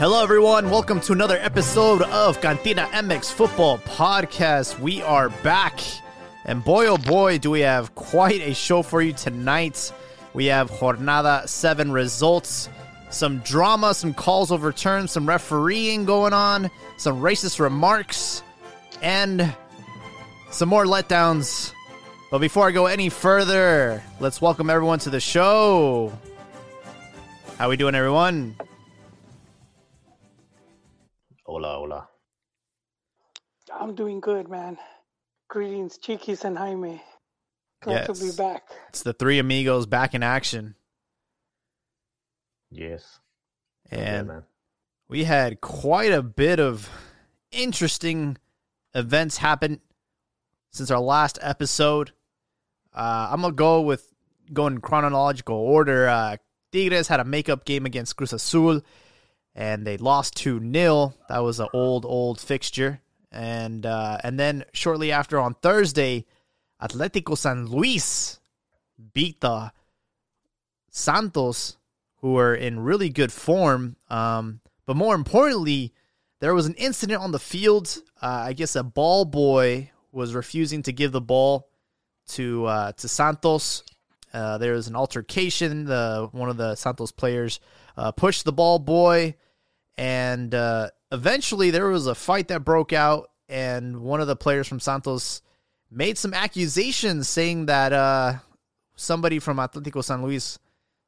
Hello, everyone. Welcome to another episode of Cantina MX Football Podcast. We are back, and boy, oh boy, do we have quite a show for you tonight. We have Jornada 7 results, some drama, some calls overturned, some refereeing going on, some racist remarks, and some more letdowns. But before I go any further, let's welcome everyone to the show. How we doing, everyone? Hola, hola. I'm doing good, man. Greetings, Chiquis and Jaime. Glad to be back. It's the three amigos back in action. Yes. And yeah, man. we had quite a bit of interesting events happen since our last episode. Uh, I'm gonna go with going in chronological order. Uh, Tigres had a makeup game against Cruz Azul, and they lost two 0 That was an old old fixture. And uh, and then shortly after on Thursday, Atletico San Luis beat the Santos, who were in really good form. Um, but more importantly, there was an incident on the field. Uh, I guess a ball boy was refusing to give the ball to uh, to Santos. Uh, there was an altercation. The one of the Santos players uh, pushed the ball boy, and uh, eventually there was a fight that broke out. And one of the players from Santos made some accusations, saying that uh, somebody from Atletico San Luis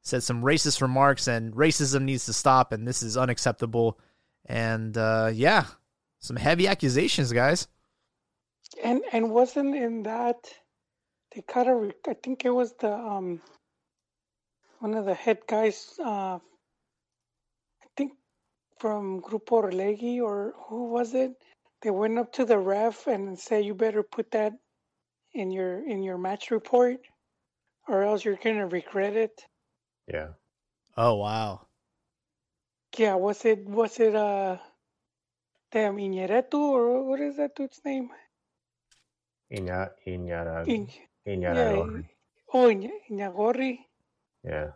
said some racist remarks, and racism needs to stop, and this is unacceptable. And uh, yeah, some heavy accusations, guys. And and wasn't in that they a re- I think it was the um one of the head guys uh from Grupo Orlegi or who was it? They went up to the ref and said you better put that in your in your match report or else you're gonna regret it. Yeah. Oh wow. Yeah, was it was it uh damn Iñeretu or what is that dude's name? Iña, Iñara, In- Iñaragorri. Oh, Iñ- Iñagorri. Yeah.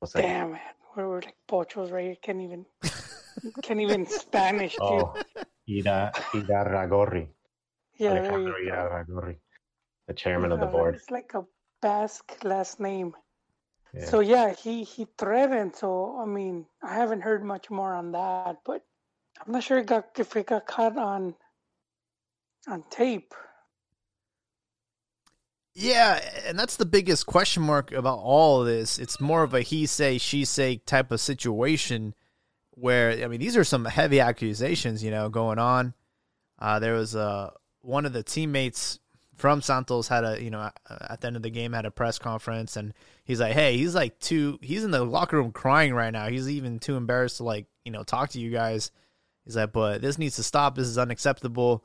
What's that? Damn, man. We're, we're like pochos, right? here. Can't even, can't even Spanish, oh, dude. Oh, Ira, Irarragorri. yeah, there you Alejandro go. Irarragorri. The chairman of the board. It's like a Basque last name. Yeah. So yeah, he he threatened. So I mean, I haven't heard much more on that, but I'm not sure it got if it got caught on on tape. Yeah, and that's the biggest question mark about all of this. It's more of a he say, she say type of situation where, I mean, these are some heavy accusations, you know, going on. Uh, there was uh, one of the teammates from Santos had a, you know, at the end of the game had a press conference and he's like, hey, he's like too, he's in the locker room crying right now. He's even too embarrassed to like, you know, talk to you guys. He's like, but this needs to stop. This is unacceptable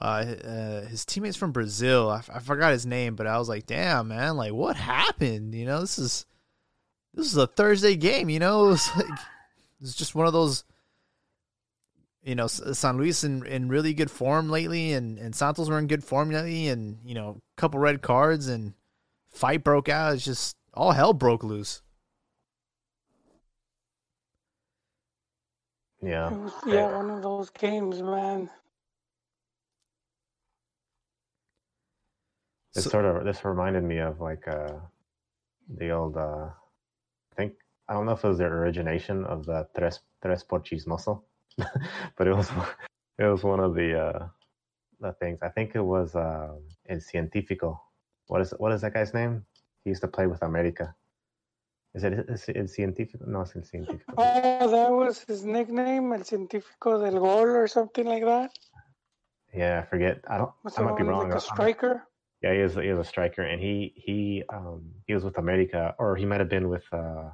uh, uh his teammates from Brazil. I, f- I forgot his name, but I was like, damn, man, like what happened? You know, this is this is a Thursday game. You know, it was like it's just one of those. You know, San Luis in, in really good form lately, and, and Santos were in good form lately, and you know, a couple red cards and fight broke out. It's just all hell broke loose. yeah. It was yeah one of those games, man. This So- sort of this reminded me of like uh the old uh I think I don't know if it was the origination of the tres tres por chismoso, but it was it was one of the uh the things. I think it was um El Científico. What is what is that guy's name? He used to play with America. Is it is El Científico? No, it's El Científico. Oh, that was his nickname, El Científico del Gol or something like that. Yeah, I forget. I don't. Was I might be wrong. like a striker? Yeah, he is. He is a striker, and he he um he was with America, or he might have been with. uh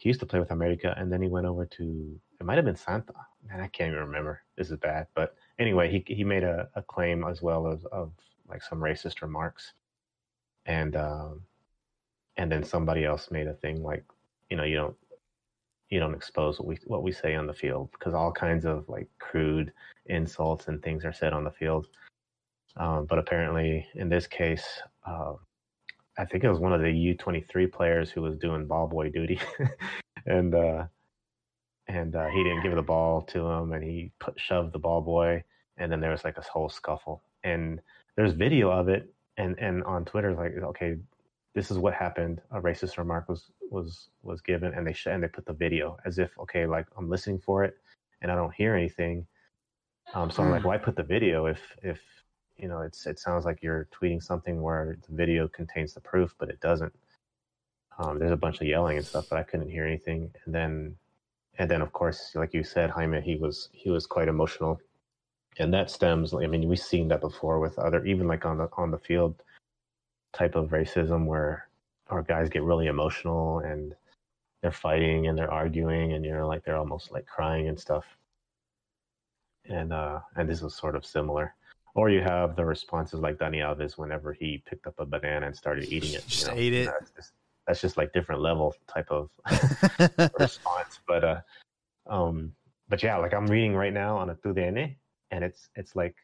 He used to play with America, and then he went over to. It might have been Santa. Man, I can't even remember. This is bad, but anyway, he he made a, a claim as well as of like some racist remarks, and um, and then somebody else made a thing like, you know, you don't you don't expose what we what we say on the field because all kinds of like crude insults and things are said on the field. Um, but apparently, in this case, uh, I think it was one of the U twenty three players who was doing ball boy duty, and uh, and uh, he didn't give the ball to him, and he put, shoved the ball boy, and then there was like a whole scuffle, and there's video of it, and and on Twitter like okay, this is what happened. A racist remark was was was given, and they sh- and they put the video as if okay, like I'm listening for it, and I don't hear anything. Um, so I'm like, why put the video if if you know it's it sounds like you're tweeting something where the video contains the proof, but it doesn't. Um, there's a bunch of yelling and stuff, but I couldn't hear anything. And then and then of course, like you said, Jaime, he was he was quite emotional, and that stems. I mean, we've seen that before with other, even like on the on the field type of racism where our guys get really emotional and they're fighting and they're arguing and you know like they're almost like crying and stuff and uh and this is sort of similar or you have the responses like Dani Alves whenever he picked up a banana and started eating it Just you know? ate it. that's just, that's just like different level type of response but uh um but yeah like i'm reading right now on a TUDN and it's it's like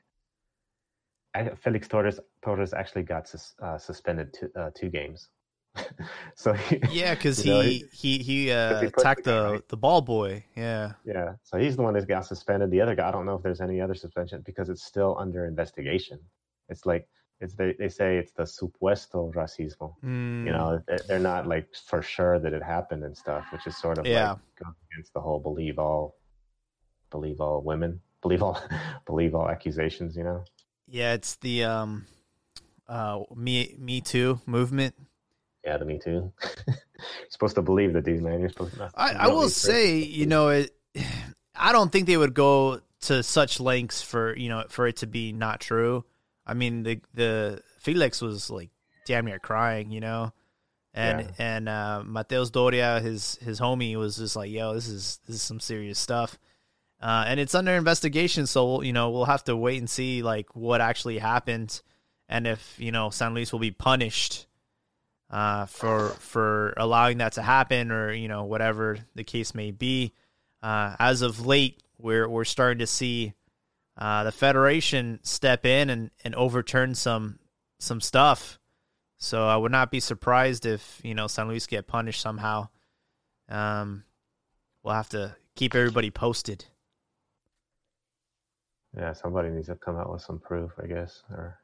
I, felix torres torres actually got sus, uh, suspended two, uh, two games so he, yeah, because you know, he, he he uh, he attacked the the right? the ball boy. Yeah. yeah so he's the one that got suspended the other guy i don't know if there's any other suspension because it's still under investigation it's like it's they, they say it's the supuesto racismo Mm, you know they're, they're not like for sure that it happened and stuff which is sort of Yeah. like goes against the whole believe all believe all women believe all believe all accusations you know Yeah, it's the um, uh, me me too movement. The me too you're supposed to believe the dude man you're supposed to I, I will say, you know, it. I don't think they would go to such lengths for you know for it to be not true. I mean, the the Felix was like damn near crying, you know, and Yeah. and uh, Matheus Doria, his his homie, was just like, "Yo, this is this is some serious stuff," uh, and it's under investigation. So we'll, you know we'll have to wait and see like what actually happened, and if you know San Luis will be punished uh, for for allowing that to happen, or you know whatever the case may be. Uh, as of late, we're we're starting to see uh, the federation step in and, and overturn some some stuff. So I would not be surprised if you know San Luis get punished somehow. Um, we'll have to keep everybody posted. yeah somebody needs to come out with some proof i guess or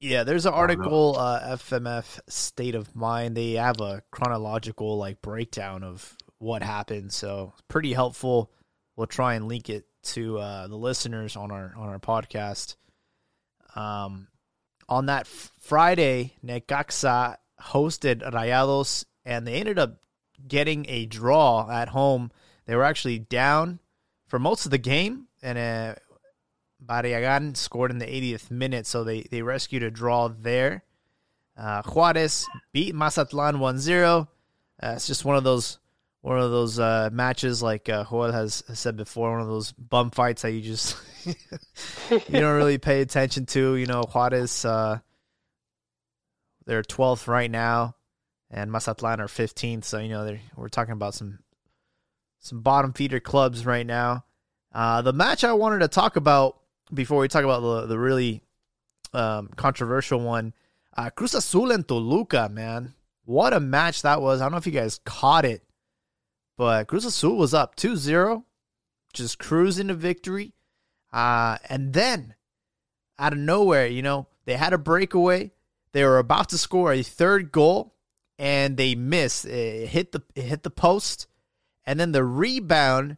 Yeah, there's an article, uh, FMF State of Mind. They have a chronological like breakdown of what happened, so pretty helpful. We'll try and link it to uh, the listeners on our on our podcast. Um, on that f- Friday, Necaxa hosted Rayados, and they ended up getting a draw at home. They were actually down for most of the game, and uh, Barragan scored in the 80th minute, so they, they rescued a draw there. Uh, Juarez beat Mazatlan 1-0. Uh, it's just one of those one of those uh, matches, like uh, Joel has said before, one of those bum fights that you just you don't really pay attention to. You know, Juarez, uh, they're 12th right now, and Mazatlan are 15th. So you know, we're talking about some some bottom feeder clubs right now. Uh, the match I wanted to talk about before we talk about the the really um, controversial one, uh, Cruz Azul and Toluca, man, what a match that was! I don't know if you guys caught it, but Cruz Azul was up 2-0, just cruising to victory, uh, and then out of nowhere, you know, they had a breakaway. They were about to score a third goal, and they missed. It hit the it hit the post, and then the rebound.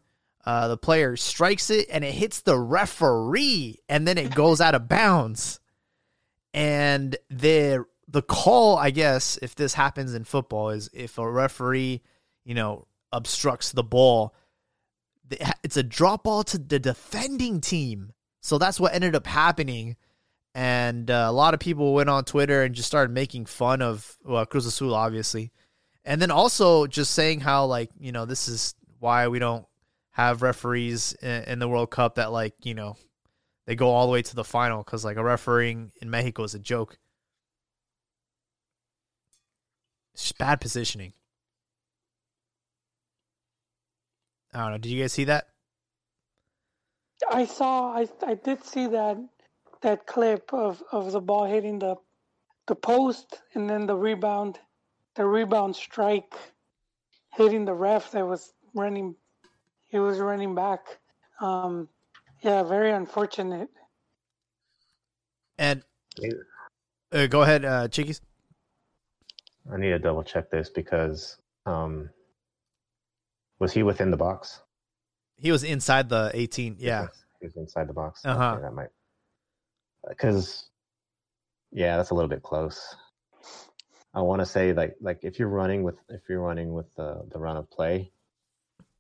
Uh, the player strikes it and it hits the referee, and then it goes out of bounds. And the the call, I guess, if this happens in football, is if a referee, you know, obstructs the ball, it's a drop ball to the defending team. So that's what ended up happening. And uh, a lot of people went on Twitter and just started making fun of well, Cruz Azul, obviously, and then also just saying how like you know this is why we don't have referees in, in the World Cup that like you know they go all the way to the final because like a refereeing in Mexico is a joke. It's just bad positioning. I don't know. Did you guys see that? I saw. I I did see that that clip of, of the ball hitting the the post and then the rebound, the rebound strike hitting the ref that was running he was running back. Um, yeah, very unfortunate. And uh, go ahead, uh, Chiquis. I need to double check this because um, was he within the box? He was inside the 18. Yeah, he was inside the box. Uh-huh. Okay, that might because yeah, that's a little bit close. I want to say like like if you're running with if you're running with the the run of play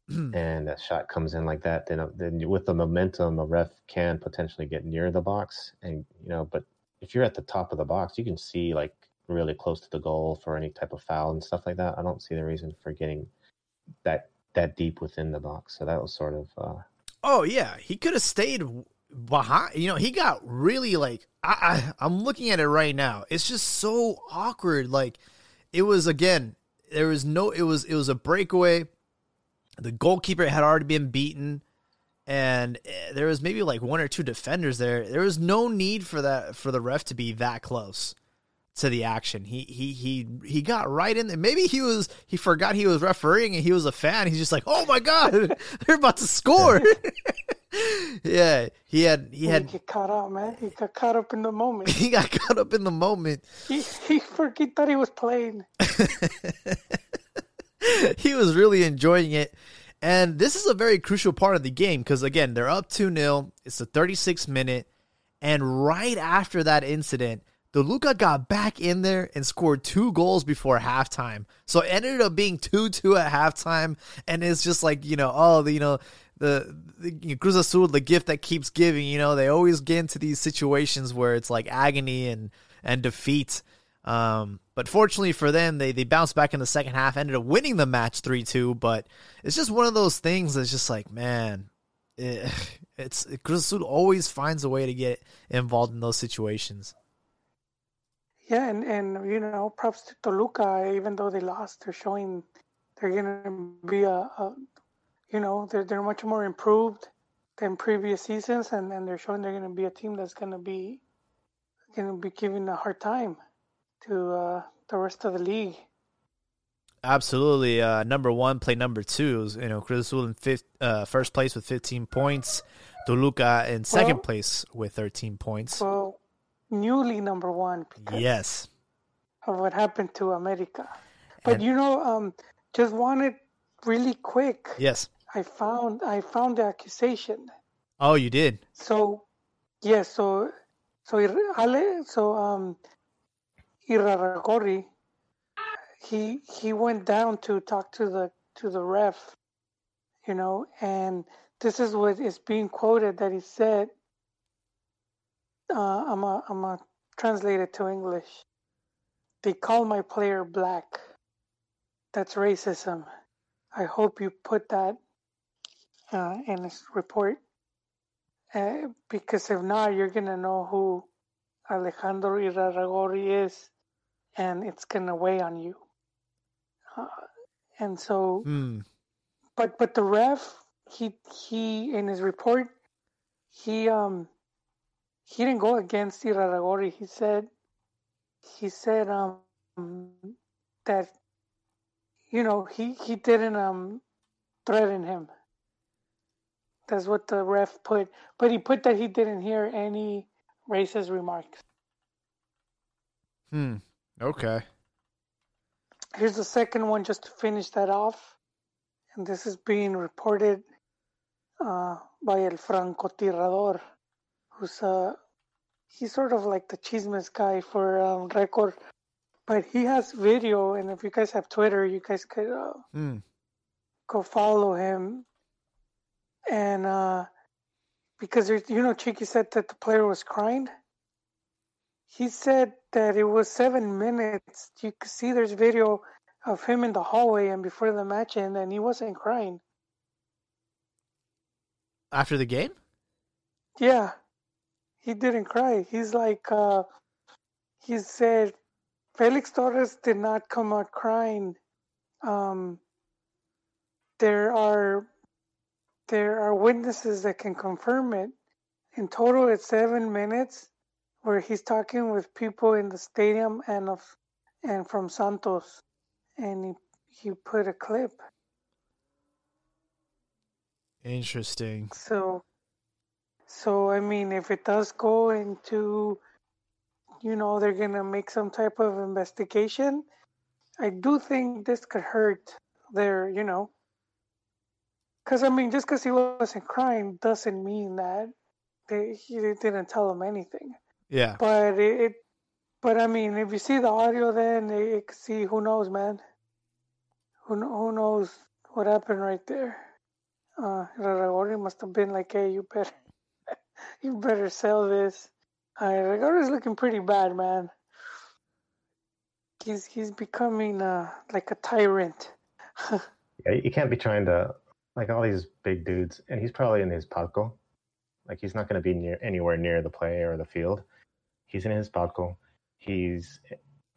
and that shot comes in like that, then uh, then with the momentum, a ref can potentially get near the box, and you know, but if you're at the top of the box, you can see like really close to the goal for any type of foul and stuff like that. I don't see the reason for getting that that deep within the box. So that was sort of. Uh, oh yeah, he could have stayed behind. You know, he got really like I, I I'm looking at it right now. It's just so awkward. Like it was again. There was no. It was it was a breakaway. The goalkeeper had already been beaten, and eh, there was maybe like one or two defenders there. There was no need for that for the ref to be that close to the action. He he he he got right in there. Maybe he was he forgot he was refereeing and he was a fan. He's just like, "Oh my god, they're about to score." yeah, he had he had he get caught up, man. He got caught up in the moment. he got caught up in the moment. He he, forgot, he thought he was playing. he was really enjoying it. And this is a very crucial part of the game because again, they're up 2-0. It's the 36th minute and right after that incident, Toluca got back in there and scored two goals before halftime. So it ended up being 2 2 at halftime. And it's just like, you know, oh, you know, the, the Cruz Azul, the gift that keeps giving, you know, they always get into these situations where it's like agony and, and defeat. Um, but fortunately for them, they, they bounced back in the second half, ended up winning the match 3 2. But it's just one of those things that's just like, man, it, it's Azul always finds a way to get involved in those situations. Yeah, and, and you know, props to Toluca. Even though they lost, they're showing they're gonna be a, a you know, they're they're much more improved than previous seasons, and, and they're showing they're gonna be a team that's gonna be gonna be giving a hard time to uh, the rest of the league. Absolutely. Uh, number one, play number two. You know, Cruz Azul in fifth, uh, first place with 15 points. Toluca in second well, place with 13 points. Well, newly number one. yes. Of what happened to America. But and, you know, um, just wanted really quick. Yes. I found I found the accusation. Oh, you did. So, yes. Yeah, so, so Ale, so um, Irarragorri, he he went down to talk to the to the ref, you know, and this is what is being quoted that he said uh, I'm a I'm a translate it to English. They call my player black. That's racism. I hope you put that uh, in this report, uh, because if not, you're gonna know who Alejandro Irarragorri is, and it's gonna weigh on you. Uh, and so, mm. but but the ref, he he in his report, he um he didn't go against Irarragorri. He said he said um that you know he he didn't um threaten him. That's what the ref put, but he put that he didn't hear any racist remarks. Hmm. Okay. Here's the second one just to finish that off. And this is being reported uh, by El Francotirador who's uh he's sort of like the chismes guy for um, record but he has video and if you guys have twitter you guys could uh, mm. go follow him and uh because you know Chiqui said that the player was crying he said that it was seven minutes you could see there's video of him in the hallway and before the match and and he wasn't crying after the game yeah he didn't cry. He's like, uh, he said, Felix Torres did not come out crying. Um, there are there are witnesses that can confirm it. In total, it's seven minutes where he's talking with people in the stadium and of and from Santos, and he he put a clip. Interesting. So, so I mean, if it does go into, you know, they're gonna make some type of investigation, I do think this could hurt their, you know, because I mean, just because he wasn't crying doesn't mean that they he didn't tell him anything. Yeah. But it, it but I mean, if you see the audio, then you see who knows, man. Who who knows what happened right there? Uh, Raragori must have been like, "Hey, you better, you better sell this." Uh, Raragori's looking pretty bad, man. He's he's becoming uh like a tyrant. Yeah, you can't be trying to like all these big dudes, and he's probably in his palco. Like he's not going to be near anywhere near the play or the field. He's in his palco. He's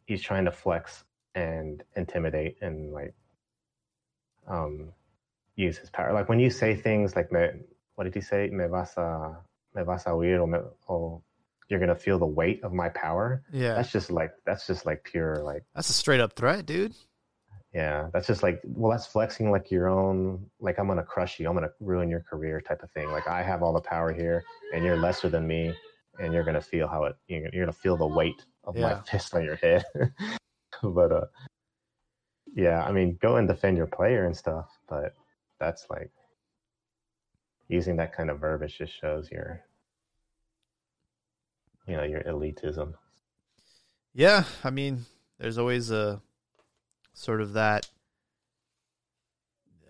he's trying to flex and intimidate and like um use his power. Like when you say things like me, what did he say? Me vas a me vas a oír or, me, or you're gonna feel the weight of my power. Yeah. That's just like that's just like pure like That's a straight up threat, dude. yeah, that's just like, well, that's flexing like your own, like I'm gonna crush you, I'm gonna ruin your career type of thing. Like I have all the power here, and you're lesser than me, and you're gonna feel how it, you're you're gonna feel the weight of my fist on your head. but uh, yeah, I mean, go and defend your player and stuff, but that's like using that kind of verbiage just shows your, you know, your elitism. Yeah, I mean, there's always a sort of that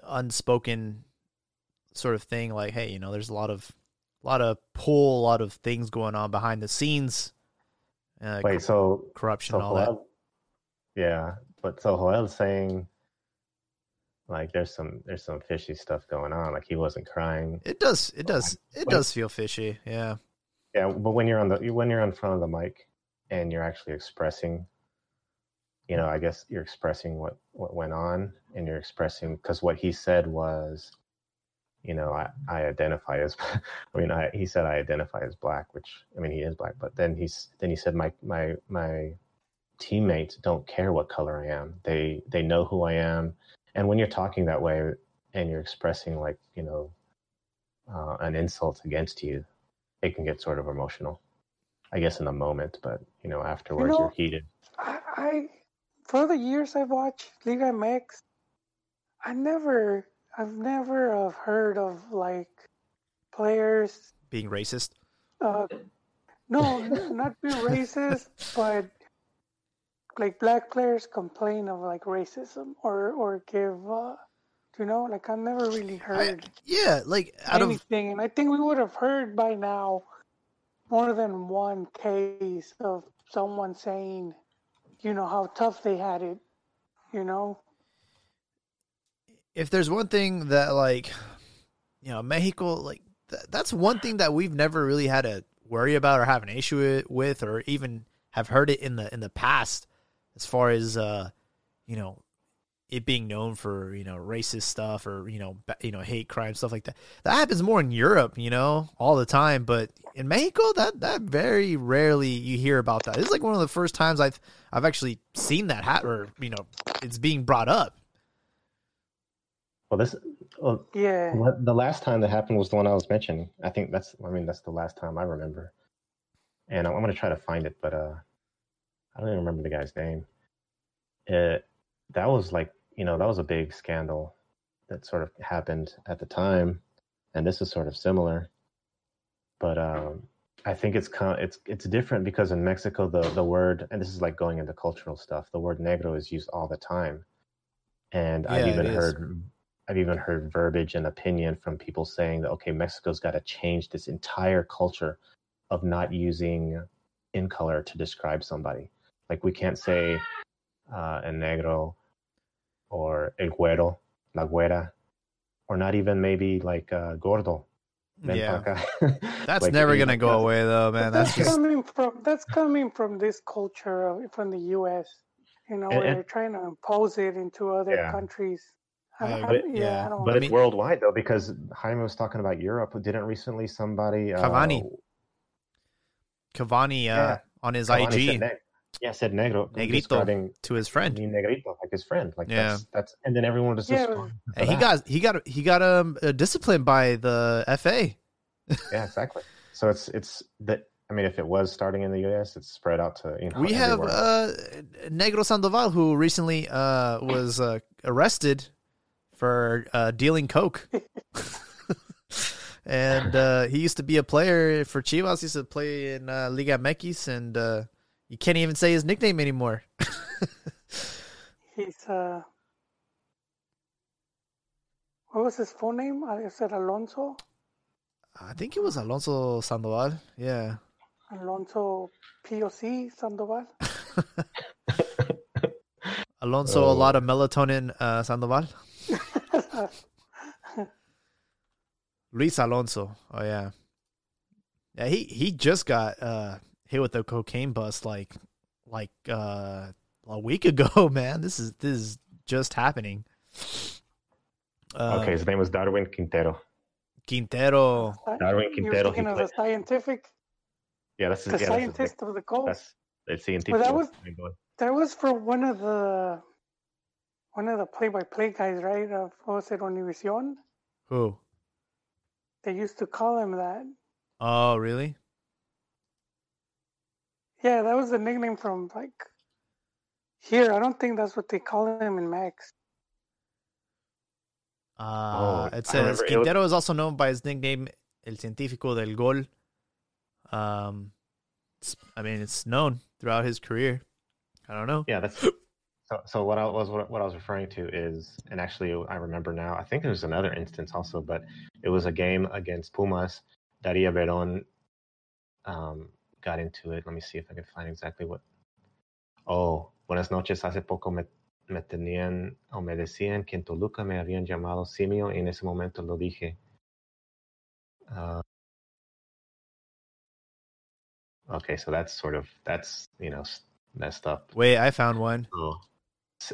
unspoken sort of thing like hey, you know, there's a lot of a lot of pull, a lot of things going on behind the scenes. Uh, Wait, so corruption So all that. Yeah, but so Joel's saying like there's some there's some fishy stuff going on. Like he wasn't crying. It does it does it does feel fishy. Yeah. Yeah, but when you're on the when you're in front of the mic and you're actually expressing, you know, I guess you're expressing what what went on, and you're expressing because what he said was, you know, I I identify as, I mean, I he said I identify as black, which I mean he is black, but then he's then he said my my my teammates don't care what color I am. They they know who I am, and when you're talking that way and you're expressing like you know uh, an insult against you, it can get sort of emotional. I guess in the moment, but you know afterwards know- you're heated. I, I for the years I've watched Liga MX, I never, I've never have heard of like players. Being racist. Uh, no, not be racist, but like black players complain of like racism or or give. Uh, you know, like I've never really I, heard yeah, like out of anything, and I think we would have heard by now more than one case of someone saying, you know, how tough they had it. You know, if there's one thing that like you know mexico like th- that's one thing that we've never really had to worry about or have an issue with or even have heard it in the in the past as far as uh you know it being known for you know racist stuff or you know ba- you know hate crime stuff like that. That happens more in europe you know all the time but in mexico that that very rarely you hear about that. Is like one of the first times i've i've actually seen that hat or you know it's being brought up Well, this well, yeah. the last time that happened was the one I was mentioning. I think that's I mean that's the last time I remember, and I'm, I'm gonna try to find it, but uh, I don't even remember the guy's name. It that was like you know that was a big scandal that sort of happened at the time, and this is sort of similar, but um, I think it's it's it's different because in Mexico the the word and this is like going into cultural stuff. The word negro is used all the time, and I've even heard I've even heard verbiage and opinion from people saying that okay, Mexico's got to change this entire culture of not using in color to describe somebody. Like we can't say uh, el negro or el güero, la güera, or not even maybe like uh, gordo. yeah. That's Like, never gonna go away though, man. That's that's just coming from that's coming from this culture of, from the U.S. You know, And- where and- they're trying to impose it into other Yeah. countries. I I- I- yeah, Yeah, I. But I it's mean- worldwide though, because Jaime was talking about Europe. Didn't recently somebody uh, Cavani. Cavani uh, Yeah. on his Cavani IG. said neg- Yeah, said negro. Negrito. describing to his friend. mi negrito, like his friend. Like Yeah. that's that's and then everyone was just Yeah. responding And he got he got he got um uh, disciplined by the FA. yeah, exactly. So it's it's that I mean if it was starting in the US, it's spread out to you know We have uh Negro Sandoval who recently uh was uh, arrested for uh dealing coke. and uh he used to be a player for Chivas, he used to play in uh, Liga MX and uh you can't even say his nickname anymore. He's uh, what was his full name? I said Alonso. I think it was Alonso Sandoval. Yeah. Alonso POC Sandoval. Alonso a Oh. lot of melatonin uh Sandoval. Luis Alonso. Oh yeah. Yeah, he he just got uh hit with a cocaine bust like like uh a week ago, man. This is this is just happening. Uh, okay, his name was Darwin Quintero. Quintero. Darwin Quintero. You were Quintero. He thinking of the played, scientific, yeah, that's the yeah, that's, his scientist of the goal. that's it's the Well, that was- That was for one of the one of the play-by-play guys, right? Of what was it, Univision? Who? They used to call him that. Oh, really? Yeah, that was the nickname from like here. I don't think that's what they call him in Max. Uh, Oh, it says remember it was- Quintero is also known by his nickname El Científico del Gol. Um, I mean, it's known throughout his career. I don't know. Yeah, that's so. So what I was what, what I was referring to is, and actually I remember now. I think there's another instance also, but it was a game against Pumas. Dario Veron um, got into it. Let me see if I can find exactly what. Oh, buenas noches. Hace poco me, me tenían o me decían que en Toluca me habían llamado simio y en ese momento lo dije. Uh, okay, so that's sort of that's you know messed up. Wait, I found one. So,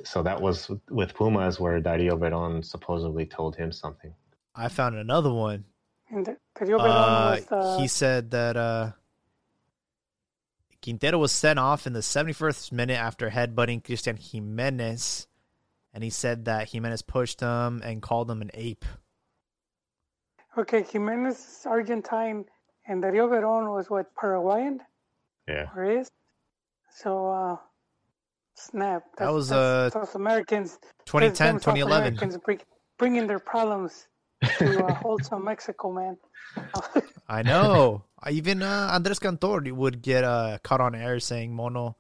so that was with Pumas where Dario Veron supposedly told him something. I found another one. And Darío Verón Uh, was uh, he said that uh, Quintero was sent off in the 71st minute after headbutting Christian Giménez, and he said that Jimenez pushed him and called him an ape. okay. Jimenez is Argentine, and Darío Verón was what Paraguayan Yeah. or is. So uh, snap. That was, that's uh, South Americans. 2010, that's them South 2011. Americans bring, bringing their problems to uh, wholesome Mexico, man. I know. I- Even uh, Andres Cantor would get uh, caught on air saying mono,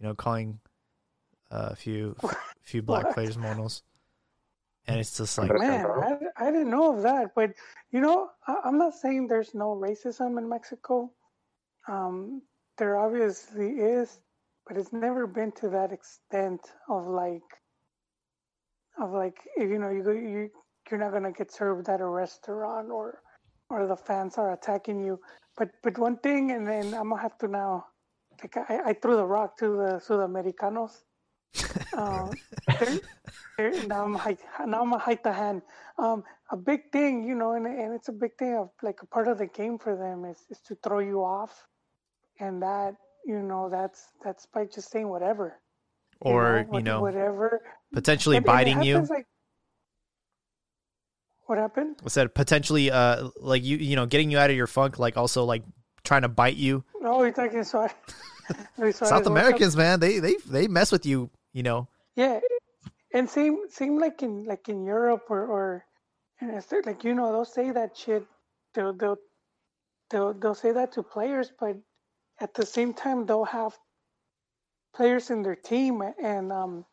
you know, calling uh, a few few black What? players monos. And it's just like, Man, I, I didn't know of that, but you know, I, I'm not saying there's no racism in Mexico. Um, there obviously is, but it's never been to that extent of like, of like, if you know, you go, you you're not gonna get served at a restaurant or, or the fans are attacking you. But but one thing, and then I'm gonna have to now, like I, I threw the rock to the Sudamericanos. Um, they're- they're- now I'm hide, now I'm gonna hide the hand. Um, a big thing, you know, and, and it's a big thing of like a part of the game for them is, is to throw you off, and that you know that's that's by just saying whatever, or, you what- know, whatever. potentially And- and biting you. Like, what happened? I said potentially, uh, like you, you know, getting you out of your funk, like also like trying to bite you. Oh, you're talking sorry South? Americans, man, they they they mess with you. You know, Yeah, and same same like in like in Europe or or and it's like you know they'll say that shit. They'll they'll they'll they'll say that to players, but at the same time they'll have players in their team, and um,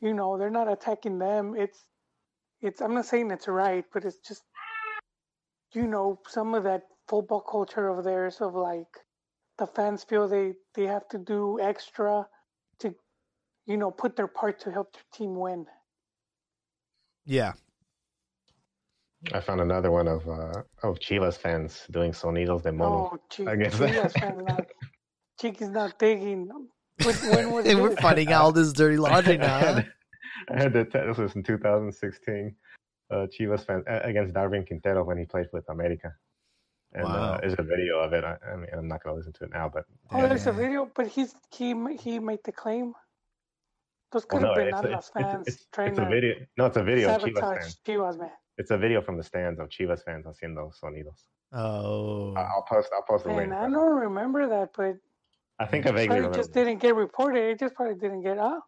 you know they're not attacking them. It's it's I'm not saying it's right, but it's just you know some of that football culture of theirs of like the fans feel they they have to do extra to you know, put their part to help their team win. yeah. I found another one of uh, of Chivas fans doing sonidos de mono. Oh, gee, I guess Chivas that- fan not, Chiqui's not digging. When, when was and we're finding out all this dirty laundry I now. huh? had, I had to tell this was in 2016. Uh, Chivas fan uh, against Darwin Quintero when he played with America. And Wow. uh, there's a video of it. I, I mean, I'm not gonna listen to it now, but Oh, there's a video, but he's he he made the claim. Those well, could have no, been it's, Atlas it's, it's, fans it's, trying it's a video. No, it's a video of Chivas fans. Chivas, man. It's a video from the stands of Chivas fans haciendo sonidos. Oh, I- I'll post. I'll post the link. I don't remember that, but I think I vaguely probably remember. just didn't get reported. It just probably didn't get out.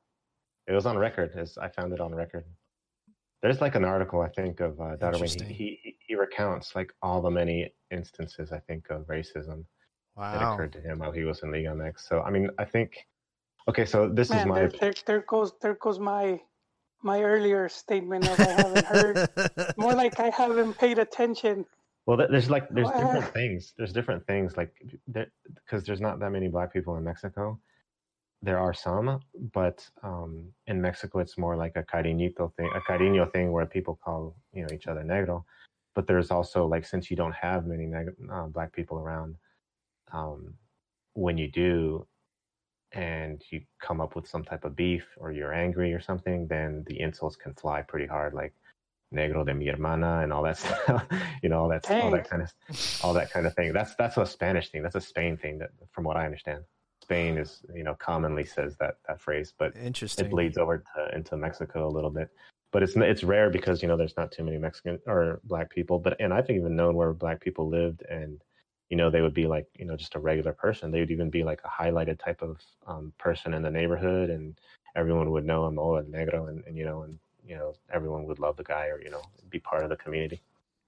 It was on record. It's, I found it on record. There's like an article I think of uh, Darwin. He, he he recounts like all the many instances I think of racism that occurred to him while he was in Liga MX. So I mean, I think. Okay, so this is my there, there, there goes there goes my my earlier statement of I haven't heard. More like I haven't paid attention. well. There's like there's Well, different things. There's different things like there because there's not that many black people in Mexico. There are some, but um, in Mexico it's more like a cariñito thing, a cariño thing where people call you know each other negro. But there's also like since you don't have many neg- uh, black people around, um, when you do, and you come up with some type of beef or you're angry or something, then the insults can fly pretty hard, like negro de mi hermana and all that stuff. you know all that all that kind of all that kind of thing. That's that's a Spanish thing. That's a Spain thing. That from what I understand, Spain is you know commonly says that that phrase, but Interesting. it bleeds over to, into Mexico a little bit. But it's it's rare because you know there's not too many Mexican or black people. But and I've even known where black people lived, and you know they would be like you know just a regular person. They would even be like a highlighted type of um, person in the neighborhood, and everyone would know him, oh, el negro, and, and you know and you know everyone would love the guy or you know be part of the community.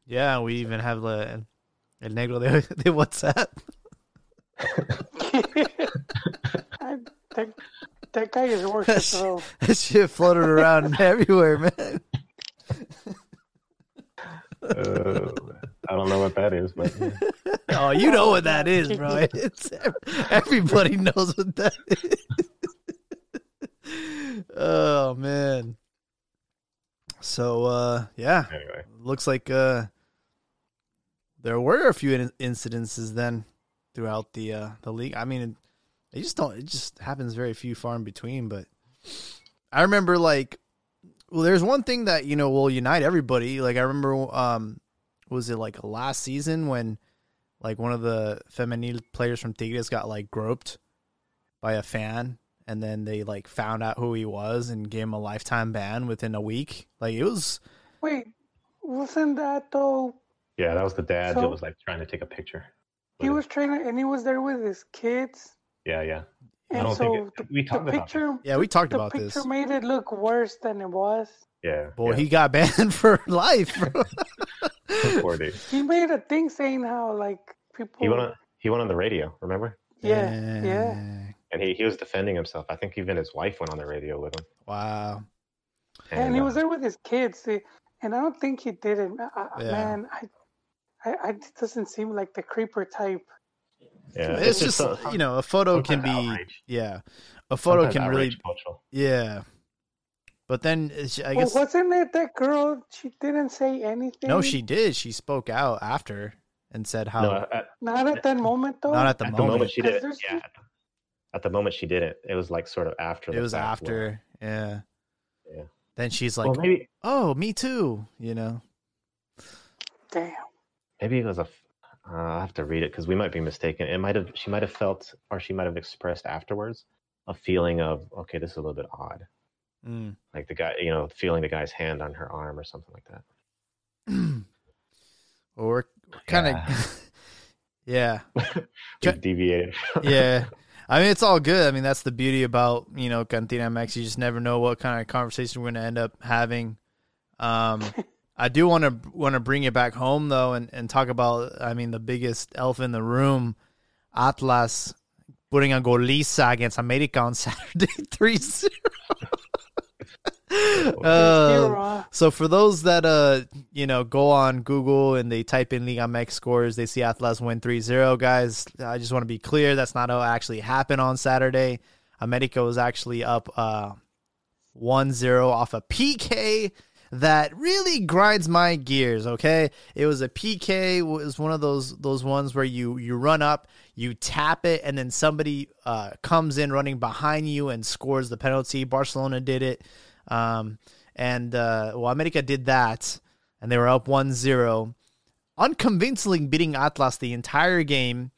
Yeah, we even have the el negro de, de WhatsApp. That, that guy is worth it, though. That shit floated around everywhere, man. Uh, I don't know what that is, but yeah. Oh, you know what that is, bro. It's everybody knows what that is. oh man. So uh yeah, anyway. looks like uh there were a few in- incidences then throughout the uh the league. I mean, it, it just don't it just happens very few far in between, but I remember like well there's one thing that, you know, will unite everybody. Like I remember um was it like last season when like one of the feminine players from Tigres got like groped by a fan and then they like found out who he was and gave him a lifetime ban within a week. Like it was Wait, wasn't that though? Yeah, that was the dad So- that was like trying to take a picture. He with him. was trying to, and he was there with his kids. Yeah, yeah. I don't so think it, the, we the talked about this. Yeah, we talked the about picture this. made it look worse than it was. Yeah. Boy, yeah. he got banned for life. bro. Poor dude. He made a thing saying how like people. He went on. He went on the radio. Remember? yeah, yeah. And he, he was defending himself. I think even his wife went on the radio with him. Wow. And he uh, was there with his kids, see, and I don't think he did it. I, I- Yeah. Man, I, I, I, it doesn't seem like the creeper type. Yeah, It's just so- you know, a photo can be outrage. yeah. A photo sometimes can really cultural. yeah. But then it's- I well, wasn't it that girl? She didn't say anything. no, she did. She spoke out after and said how No, at, Not at that moment, though. not at the at moment. the moment she did it. Yeah. At the, moment she didn't. It was like sort of after. it was fact where- after. Yeah. Yeah. Then she's like, well, maybe "Oh, me too," you know. Damn. maybe it was a. f- Uh, I'll have to read it because we might be mistaken. It might have. She might have felt, or she might have expressed afterwards, a feeling of, okay, this is a little bit odd. Mm. Like the guy, you know, feeling the guy's hand on her arm or something like that. well, we're kind of Yeah. yeah. Deviated. yeah. I mean, it's all good. I mean, that's the beauty about you know Cantina Max. You just never know what kind of conversation we're going to end up having. Um, I do want to want to bring it back home though, and, and talk about. I mean, the biggest elf in the room, Atlas, putting a goliza against America on Saturday, 3-0. Uh, so for those that uh you know go on Google and they type in Liga MX scores, they see Atlas win 3-0, guys. I just want to be clear that's not how it actually happened on Saturday. America was actually up uh 1-0 off a PK that really grinds my gears, okay? It was a PK it was one of those those ones where you you run up, you tap it and then somebody uh comes in running behind you and scores the penalty. Barcelona did it. Um, and uh, well, America did that, and they were up 1-0. unconvincingly beating Atlas the entire game.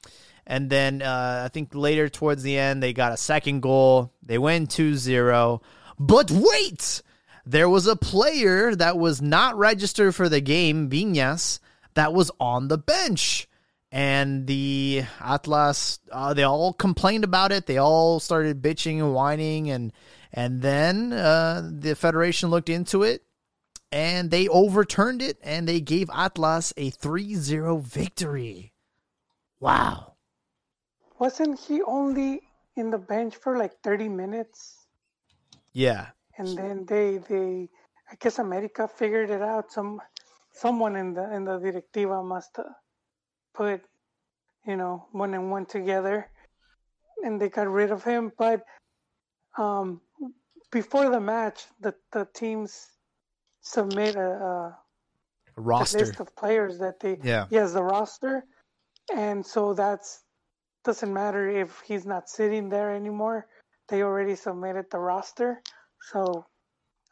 And then uh, I think later towards the end, they got a second goal. They went 2 0. But wait! There was a player that was not registered for the game, Viñas, that was on the bench. And the Atlas, uh, they all complained about it. They all started bitching and whining. And, and then uh, the Federation looked into it and they overturned it and they gave Atlas a 3 0 victory. Wow. Wasn't he only in the bench for like 30 minutes? Yeah. And then they, they, I guess America figured it out. Some, someone in the in the directiva must have put, you know, one and one together, and they got rid of him. But um, before the match, the the teams submit a, a A roster. list of players that they Yeah. yes the roster and so that's doesn't matter if he's not sitting there anymore they already submitted the roster so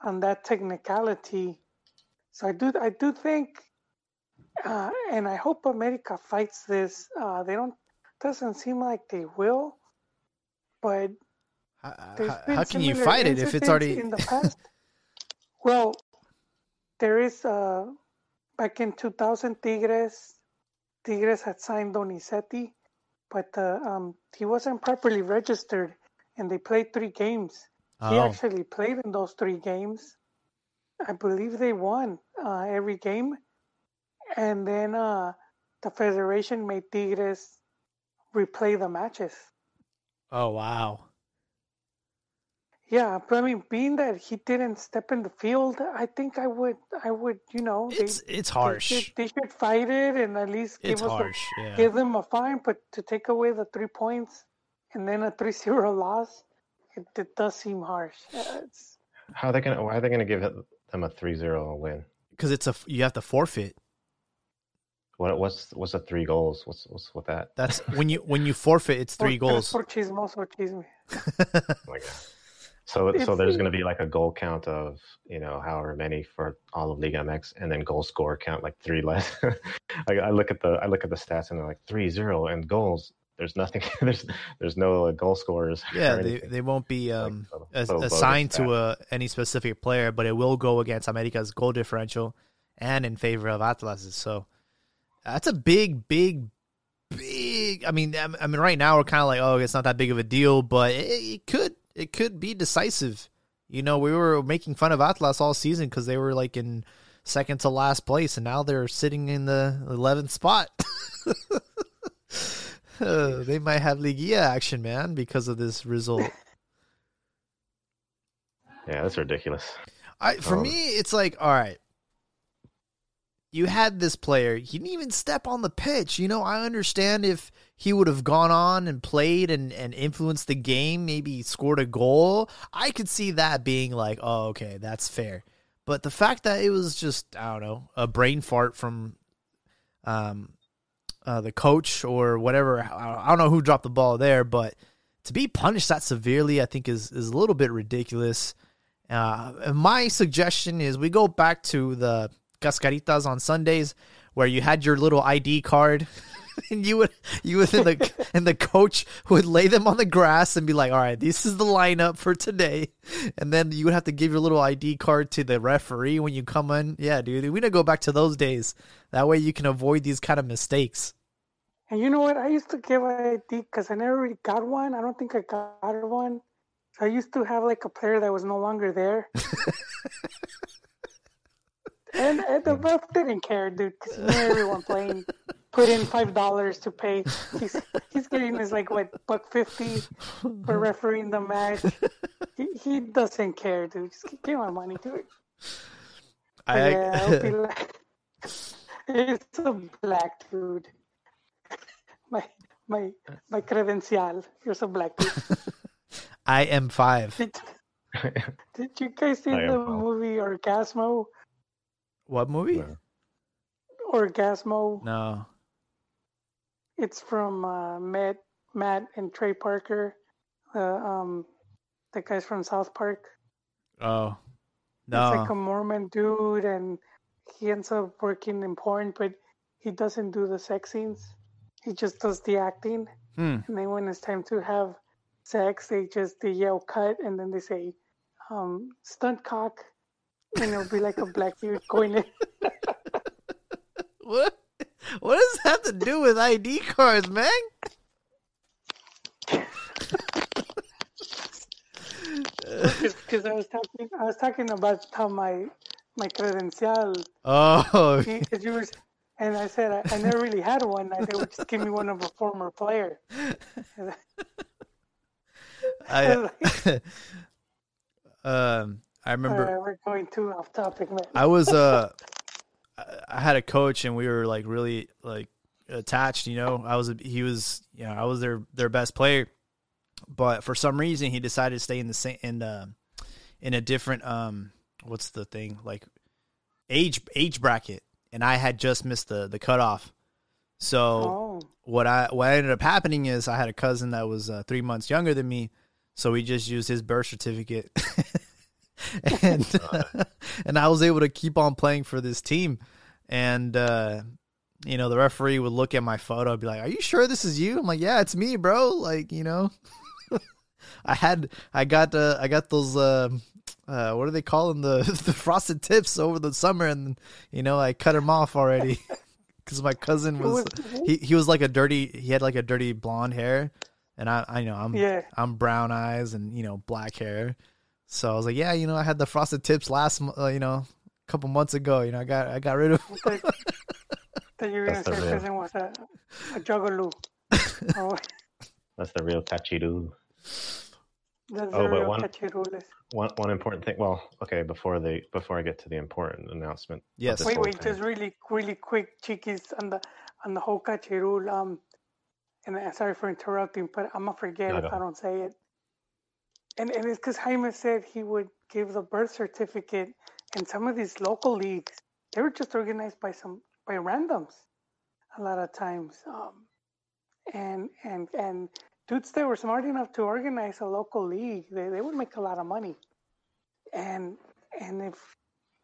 on that technicality so i do i do think uh, and i hope america fights this uh, they don't doesn't seem like they will but How, how- can you fight it if it's already. in the past. well, there is uh back in 2000 Tigres Tigres had signed Donizetti, but uh, um he wasn't properly registered, and they played three games. He Oh, actually played in those three games. I believe they won uh, every game, and then uh, the federation made Tigres replay the matches. oh wow. Yeah, but I mean, being that he didn't step in the field, I think I would, I would, you know, they, It's it's they harsh. should, they should fight it and at least give It's us, harsh. a, Yeah. give them a fine. But to take away the three points and then a 3-0 loss, it, it does seem harsh. Uh, it's, How are they gonna? Why are they gonna give them a 3-0 win? Because it's a you have to forfeit. What what's what's the three goals? What's what's with that? That's when you when you forfeit, it's three por- goals. Por chismoso chisme. Oh my god. So so there's gonna be like a goal count of you know however many for all of Liga MX, and then goal score count like three less. I, I look at the I look at the stats and they're like three zero and goals. There's nothing. There's there's no uh, goal scorers. Yeah, they, they won't be Like, um, so- so assigned to a, any specific player, but it will go against America's goal differential and in favor of Atlas's. So that's a big, big, big. I mean, I I mean, right now we're kind of like, oh, it's not that big of a deal, but it, it could, it could be decisive. You know, we were making fun of Atlas all season because they were like in second to last place, and now they're sitting in the eleventh spot. Uh, they might have liguilla action, man, because of this result. Yeah, that's ridiculous. I for Um, me, it's like, all right, you had this player. He didn't even step on the pitch. You know, I understand if he would have gone on and played and, and influenced the game, maybe scored a goal. I could see that being like, oh, okay, that's fair. But the fact that it was just, I don't know, a brain fart from um, uh, the coach or whatever, I don't know who dropped the ball there, but to be punished that severely, I think is, is a little bit ridiculous. Uh, my suggestion is we go back to the cascaritas on Sundays where you had your little ID card and you would you would and the and the coach would lay them on the grass and be like, "All right, this is the lineup for today." And then you would have to give your little ID card to the referee when you come in. Yeah, dude, we need to go back to those days. That way you can avoid these kind of mistakes. And you know what? I used to give ID because I never really got one. I don't think I got one. So I used to have like a player that was no longer there. and, and the ref didn't care, dude, because he knew everyone playing. Put in five dollars to pay. He's he's getting his like what buck fifty for refereeing the match. He, he doesn't care, dude. Just give my money, dude. But I, yeah, I'll be like, it's a black dude. My my my credential. You're so black dude. I am five. Did, did you guys see the Paul. movie Orgazmo? What movie? No. Orgazmo. No. It's from uh, Matt, Matt and Trey Parker. Uh, um, the guys from South Park. Oh. No! It's like a Mormon dude, and he ends up working in porn, but he doesn't do the sex scenes. He just does the acting. Hmm. And then when it's time to have sex, they just they yell cut, and then they say um, stunt cock, and it'll be like a black dude going in. What? What does that have to do with ID cards, man? Because I was talking, I was talking about how my my credencial, Oh, because you were, and I said I, I never really had one. I they would just give me one of a former player. I um I remember Uh, we're going too off topic, man. I was uh I- I had a coach and we were like really like attached, you know. I was he was you know, I was their their best player. But for some reason he decided to stay in the same in uh, in a different um what's the thing? Like age age bracket and I had just missed the the cutoff. So oh, what I what ended up happening is I had a cousin that was uh, three months younger than me, so we just used his birth certificate, and and I was able to keep on playing for this team, and uh, you know the referee would look at my photo, and be like, "Are you sure this is you?" I'm like, "Yeah, it's me, bro." Like you know, I had I got uh, I got those. Uh, uh, what are they calling the the frosted tips over the summer, and you know I cut them off already because my cousin was he he was like a dirty he had like a dirty blonde hair and i i know i'm yeah. i'm brown eyes and you know black hair so i was like yeah you know i had the frosted tips last uh, you know a couple months ago you know i got i got rid of That, that you were gonna That's the say real- cousin a, a juggalo. oh, That's the real cachiru. that's Oh, but real one- cachirules. One one important thing. Well, okay, before the before I get to the important announcement. of Yes. this Wait, wait, thing. just really, really quick, chiquis, on the on the whole cachirul. Um, and I'm sorry for interrupting, but I'm gonna forget No, if no. I don't say it. And and it's because Jaime said he would give the birth certificate, and some of these local leagues they were just organized by some by randoms, a lot of times. Um, and and and dudes that were smart enough to organize a local league, they they would make a lot of money. And and if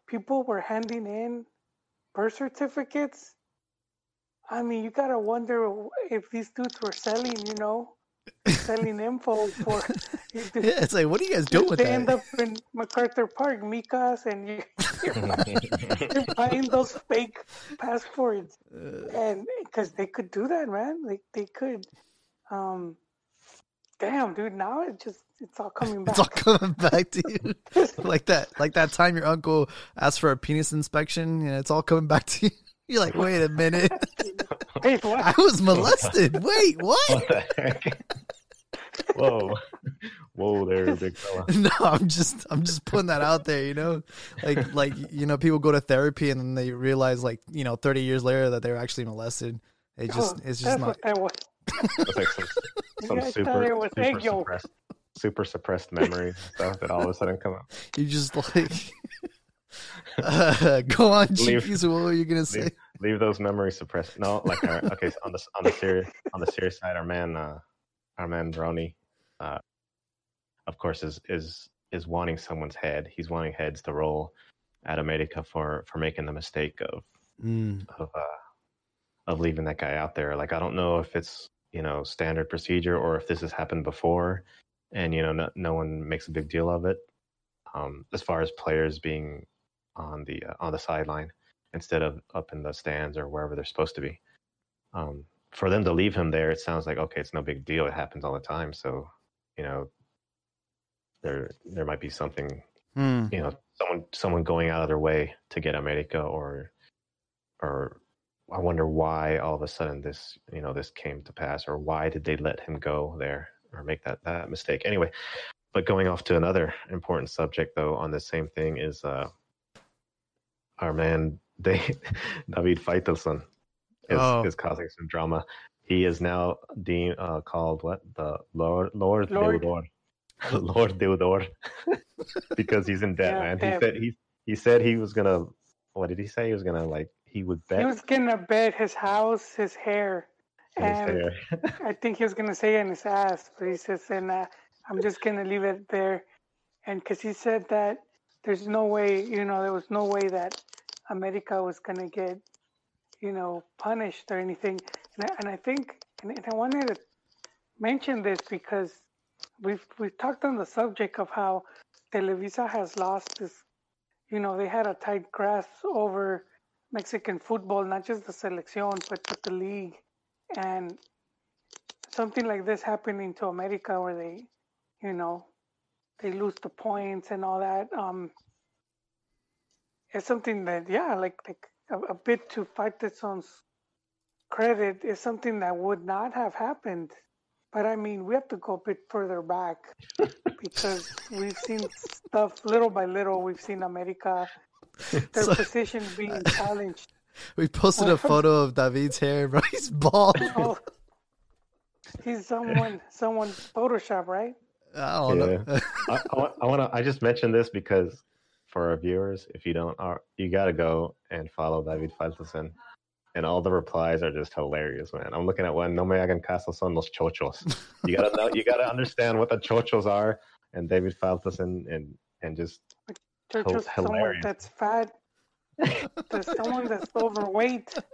people were handing in birth certificates. I mean, you gotta wonder if these dudes were selling, you know, selling info for. yeah it's like what are you guys doing with they end up in MacArthur Park, Mikas, and you, you're, buying, you're buying those fake passports, Uh, and because they could do that, man, they they could. Um, damn, dude, now it just it's all coming back. it's all coming back to you like that like that time your uncle asked for a penis inspection and it's all coming back to you you're like wait a minute Wait, what? i was molested wait what what the heck? Whoa, whoa, there, big fella. no, I'm just I'm just putting that out there, you know, like like you know people go to therapy and then they realize like you know 30 years later that they were actually molested. It just Oh, it's just that's not. what that was. It's like some, some super, super suppressed, super suppressed memories stuff that all of a sudden come up. You just like uh, go on, Leave- Chiquis. What were you gonna say? Leave, leave those memories suppressed. No, like our, okay, so on the on the serious on the serious side, our man, uh, our man Brony, uh, of course, is is is wanting someone's head. He's wanting heads to roll at America for for making the mistake of Mm, of uh, of leaving that guy out there. Like I don't know if it's you know standard procedure or if this has happened before, and you know no, no one makes a big deal of it. Um, as far as players being on the uh, on the sideline instead of up in the stands or wherever they're supposed to be. Um, for them to leave him there, it sounds like okay, it's no big deal. It happens all the time. So you know there there might be something mm, you know someone someone going out of their way to get America or or I wonder why all of a sudden this you know this came to pass or why did they let him go there or make that that mistake anyway but going off to another important subject though on the same thing is uh our man David Faitelson is, Oh. is causing some drama. He is now deemed uh, called what? The Lord Lord, Lord. Deudor Lord Deudor because he's in debt Yeah, man. He said he he said he was gonna what did he say he was gonna like he would bet? He was gonna bet his house, his hair, his and hair. I think he was gonna say in his ass, but he says, "And uh, I'm just gonna leave it there," and because he said that there's no way, you know, there was no way that America was gonna get, you know, punished or anything. And I, and I think, and I wanted to mention this because we've we've talked on the subject of how Televisa has lost this. You know, they had a tight grasp over Mexican football, not just the selección, but, but the league, and something like this happening to America, where they, you know, they lose the points and all that. Um, it's something that, yeah, like like a, a bit to Faitelson's credit is something that would not have happened. But I mean, we have to go a bit further back because we've seen stuff little by little. We've seen America, their So- position being challenged. We posted a photo of David's hair, bro. He's bald. Oh, he's someone, someone Photoshop, right? I don't know. I, I, I want to. I just mentioned this because for our viewers, if you don't, are you got to go and follow David Faitelson. And all the replies are just hilarious, man. I'm looking at one. No me hagan caso son los chochos. You gotta know. You gotta understand what the chochos are. And David Faitelson and and just just someone hilarious. that's fat. There's someone that's overweight.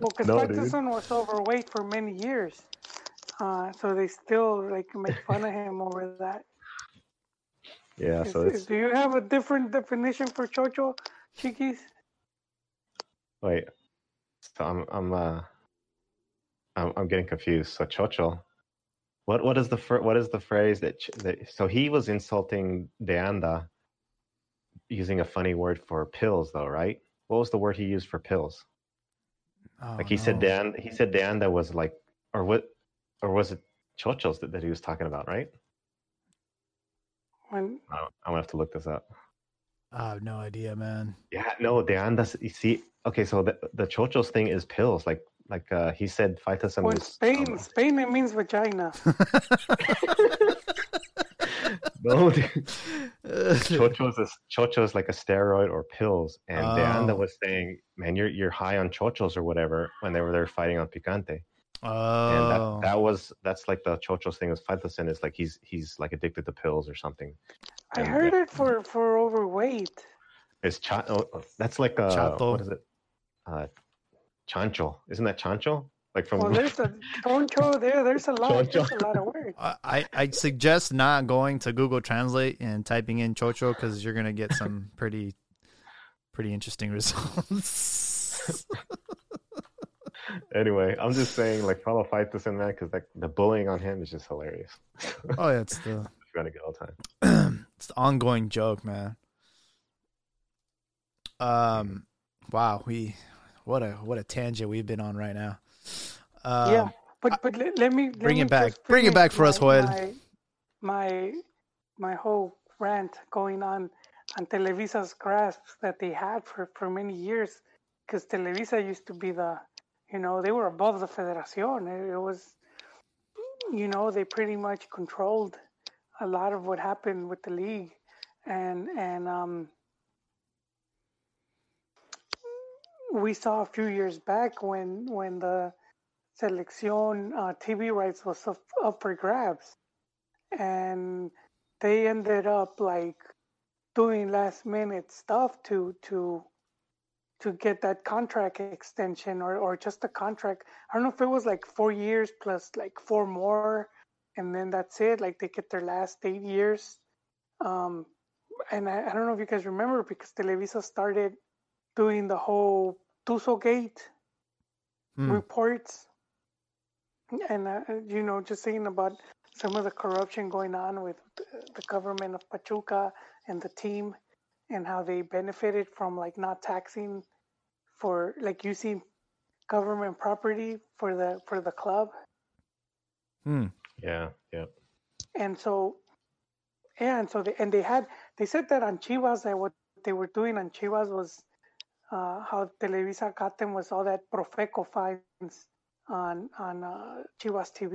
Well, because No. Faitelson was overweight for many years, uh, so they still like make fun of him over that. Yeah. Is- So it's do you have a different definition for chocho, chiquis? wait. So I'm I'm uh I'm I'm getting confused. So chocho. What what is the fir- what is the phrase that, ch- that so he was insulting De Anda using a funny word for pills though, right? What was the word he used for pills? Oh, Like he said. Dan he said De Anda was like or what or was it chochos that, that he was talking about, right? When I don't- I'm gonna have to look this up. I have no idea, man. Yeah, no, De Anda you see okay, so the the chochos thing is pills. Like like uh he said Faitelson when was Spain, um, Spain it means vagina. no dude. chocho is a, chocho is like a steroid or pills, and De Anda Oh. was saying, "Man, you're you're high on chochos or whatever." When they were there fighting on Picante, and oh, that, that was that's like the chochos thing. Is Faitelson is like he's he's like addicted to pills or something. I And, heard uh, it for for overweight. It's cha- oh, oh, that's like a, Chato. what is it? Uh, chancho, isn't that chancho? Like from Well, there's a choncho there. There's a lot. There's a lot of words. I I suggest not going to Google Translate and typing in chocho because you're gonna get some pretty pretty interesting results. anyway, I'm just saying like follow Faitelson man because like the bullying on him is just hilarious. oh, yeah, it's the Trying to get all the time. it's the ongoing joke, man. Um, wow, we what a what a tangent we've been on right now. Um, yeah, but but let, let me let bring it back. Bring it back for us, my- Joel. My, my my whole rant going on on Televisa's grasp that they had for for many years, because Televisa used to be the, you know, they were above the Federación. It, it was, you know, they pretty much controlled a lot of what happened with the league, and and um. We saw a few years back when when the Selección uh, TV rights was up, up for grabs, and they ended up like doing last minute stuff to to to get that contract extension or or just a contract. I don't know if it was like four years plus like four more, and then that's it. Like they get their last eight years. Um, and I, I don't know if you guys remember because Televisa started doing the whole Tuzo Gate Hmm. reports and uh, you know just saying about some of the corruption going on with the government of Pachuca and the team and how they benefited from like not taxing for like using government property for the for the club Hmm. Yeah, yeah. and so yeah and so they and they had they said that on Chivas that what they were doing on Chivas was uh, how Televisa got them was all that Profeco fines on on uh, Chivas TV.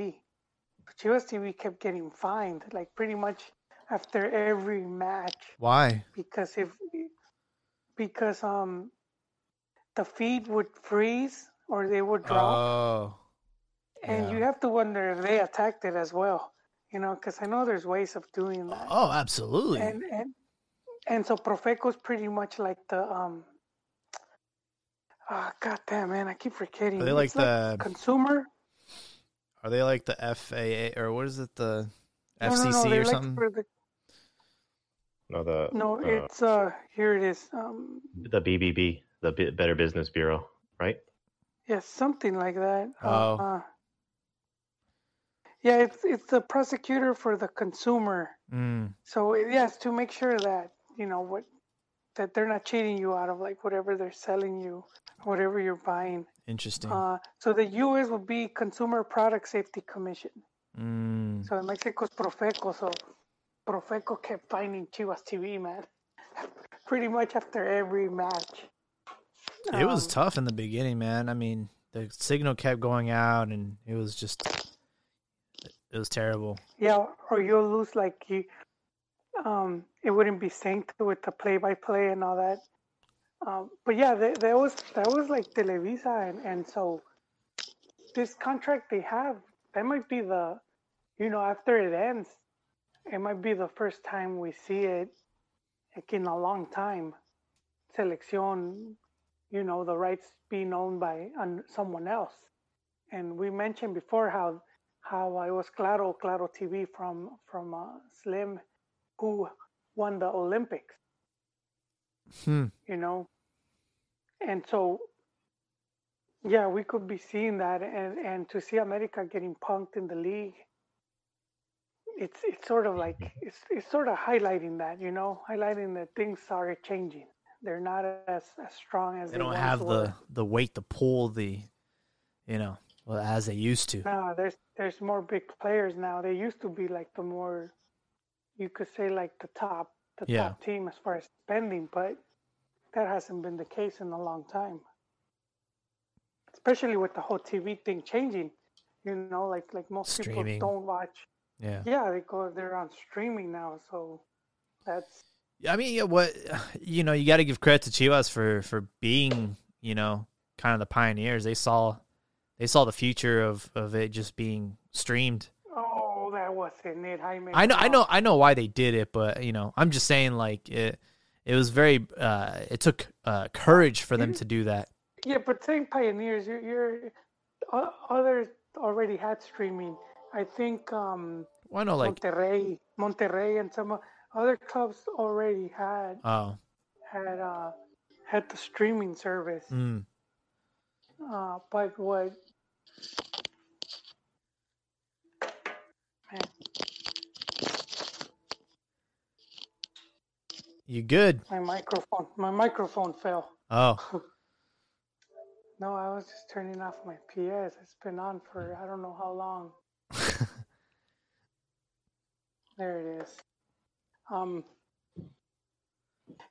Chivas TV kept getting fined like pretty much after every match Why? because if because um the feed would freeze or they would drop Oh, and you have to wonder if they attacked it as well you know because i know there's ways of doing that oh, absolutely. and and and so profeco's pretty much like the um Oh, God damn, man. I keep forgetting. Are they like It's the- consumer? Are they like the FAA or what is it the No, no, FCC no, or like something? for the- No, the no, uh, it's, uh, here it is. Um, the BBB, the B- Better Business Bureau, right? yeah, something like that. Oh. Uh, yeah, it's it's the prosecutor for the consumer. Mm, So yes, to make sure that you know what that they're not cheating you out of like whatever they're selling you, whatever you're buying. interesting. Uh, so the U.S. would be Consumer Product Safety Commission. Mm, So in Mexico Profeco. So Profeco kept finding Chivas TV, man. Pretty much after every match. It was Um, tough in the beginning, man. I mean, the signal kept going out, and it was just, it was terrible. Yeah, or you'll lose like you. Um, it wouldn't be synced with the play-by-play and all that. Um, but yeah, that, that was that was like Televisa, and, and so this contract they have that might be the, you know, after it ends, it might be the first time we see it, like in a long time. Selección, you know, the rights being owned by someone else, and we mentioned before how how I was Claro Claro TV from from uh, Slim, who won the Olympics. Hmm. You know, and so yeah, we could be seeing that, and and to see America getting punked in the league, it's it's sort of like it's it's sort of highlighting that, you know, highlighting that things are changing. They're not as as strong as They they, don't have were. the the weight to pull the, you know, well as they used to. No, there's there's more big players now. They used to be like the more, you could say like the top the Yeah. top team as far as spending, but that hasn't been the case in a long time. Especially with the whole TV thing changing, you know, like like most Streaming. people don't watch. Yeah. Yeah, they go they're on streaming now, so that's I mean, yeah, what you know, you got to give credit to Chivas for for being, you know, kind of the pioneers. They saw they saw the future of of it just being streamed. oh that wasn't it, Jaime. I know, I know. I know why they did it, but you know, I'm just saying, like it, it was very, uh, it took uh, courage for them to do that. Yeah, but saying pioneers, you're, you're others already had streaming. I think um, Why not, like, Monterrey, Monterrey, and some other clubs already had oh, had uh, had the streaming service. mm, Uh, but what? Man, you good? my microphone, my microphone fell. Oh, No, I was just turning off my PS. It's been on for I don't know how long. There it is. Um.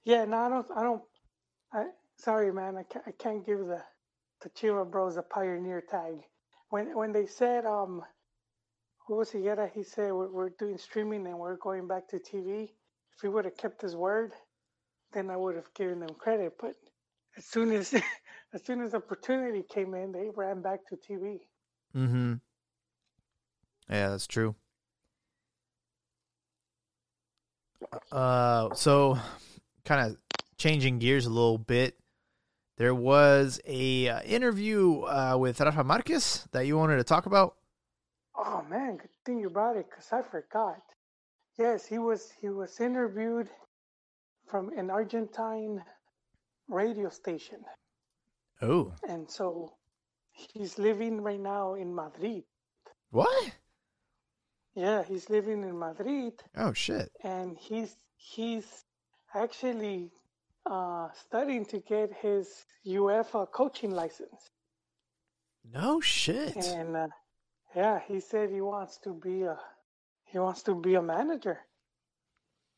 Yeah, no, I don't. I don't. I sorry, man. I can't. I can't give the the Chiva Bros a pioneer tag. When when they said um, what was Higuera? He said we're, we're doing streaming and we're going back to TV. If he would have kept his word, then I would have given them credit. But as soon as as soon as opportunity came in, they ran back to TV. mm-hmm. Yeah, that's true. Uh, so kind of changing gears a little bit. There was a uh, interview uh, with Rafa Marquez that you wanted to talk about. Oh man, good thing you brought it because I forgot. Yes, he was he was interviewed from an Argentine radio station, Oh, and so he's living right now in Madrid. what? Yeah, he's living in Madrid, Oh shit. and he's he's actually uh, studying to get his UEFA coaching license. No shit. And uh, yeah, he said he wants to be a he wants to be a manager.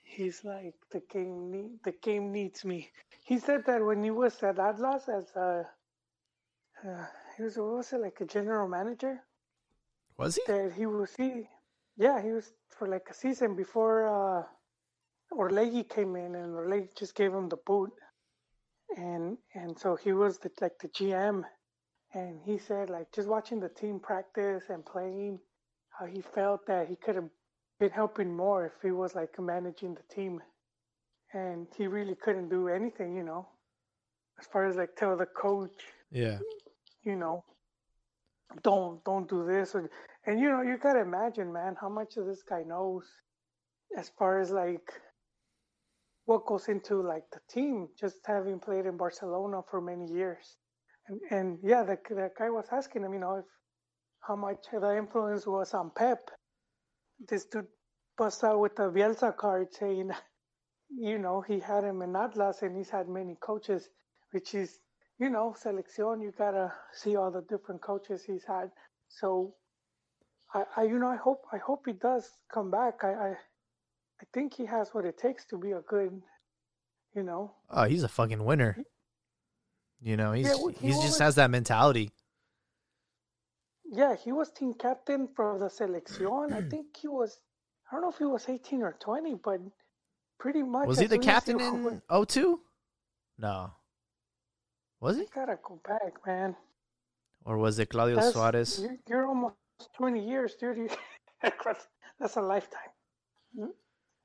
He's like the game need the game needs me. He said that when he was at Atlas as a uh, he was what was it like a general manager Was he? that he was he yeah he was for like a season before uh Orlegi came in and Orlegi just gave him the boot. And and so he was the, like the GM and he said like just watching the team practice and playing how he felt that he could have been helping more if he was like managing the team. And he really couldn't do anything you know as far as like tell the coach, Yeah. you know, don't don't do this or and you know you gotta imagine, man, how much of this guy knows as far as like what goes into like the team, just having played in Barcelona for many years. And and yeah, the the guy was asking him, you know, if how much the influence was on Pep. This dude busts out with the Bielsa card saying, you know, he had him in Atlas and he's had many coaches, which is, you know, selección. You gotta see all the different coaches he's had. So, I, I you know, I hope I hope he does come back. I, I I think he has what it takes to be a good, you know, Oh, he's a fucking winner. You know, he's Yeah, he he just has that mentality. Yeah, he was team captain for the selección. I think he was. I don't know if he was 18 or 20, but pretty much. Was he the captain went- in 02? No. Was he? You gotta go back, man. Or was it Claudio That's, Suarez? You're, you're almost 20 years, dude. That's a lifetime. Mm,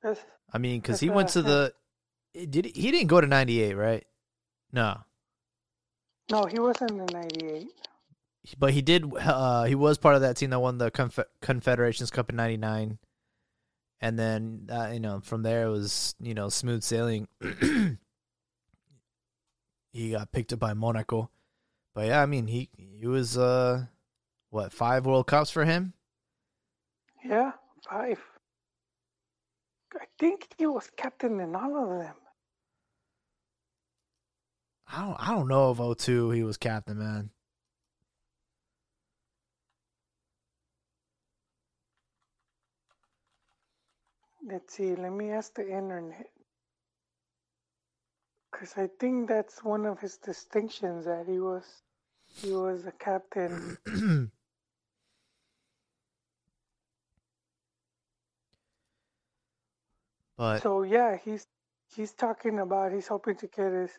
That's, I mean, because he went uh, to the. Did he, he didn't go to 98, right? No. no, he wasn't in 98. But he did. Uh, he was part of that team that won the Conf- Confederations Cup in '99, and then uh, you know from there it was you know smooth sailing. he got picked up by Monaco, but yeah, I mean he he was uh what five World Cups for him. Yeah, five. I think he was captain in all of them. I don't I don't know if 02 he was captain, man. Let's see. Let me ask the internet. Because I think that's one of his distinctions that he was he was a captain. but So yeah, he's he's talking about he's hoping to get his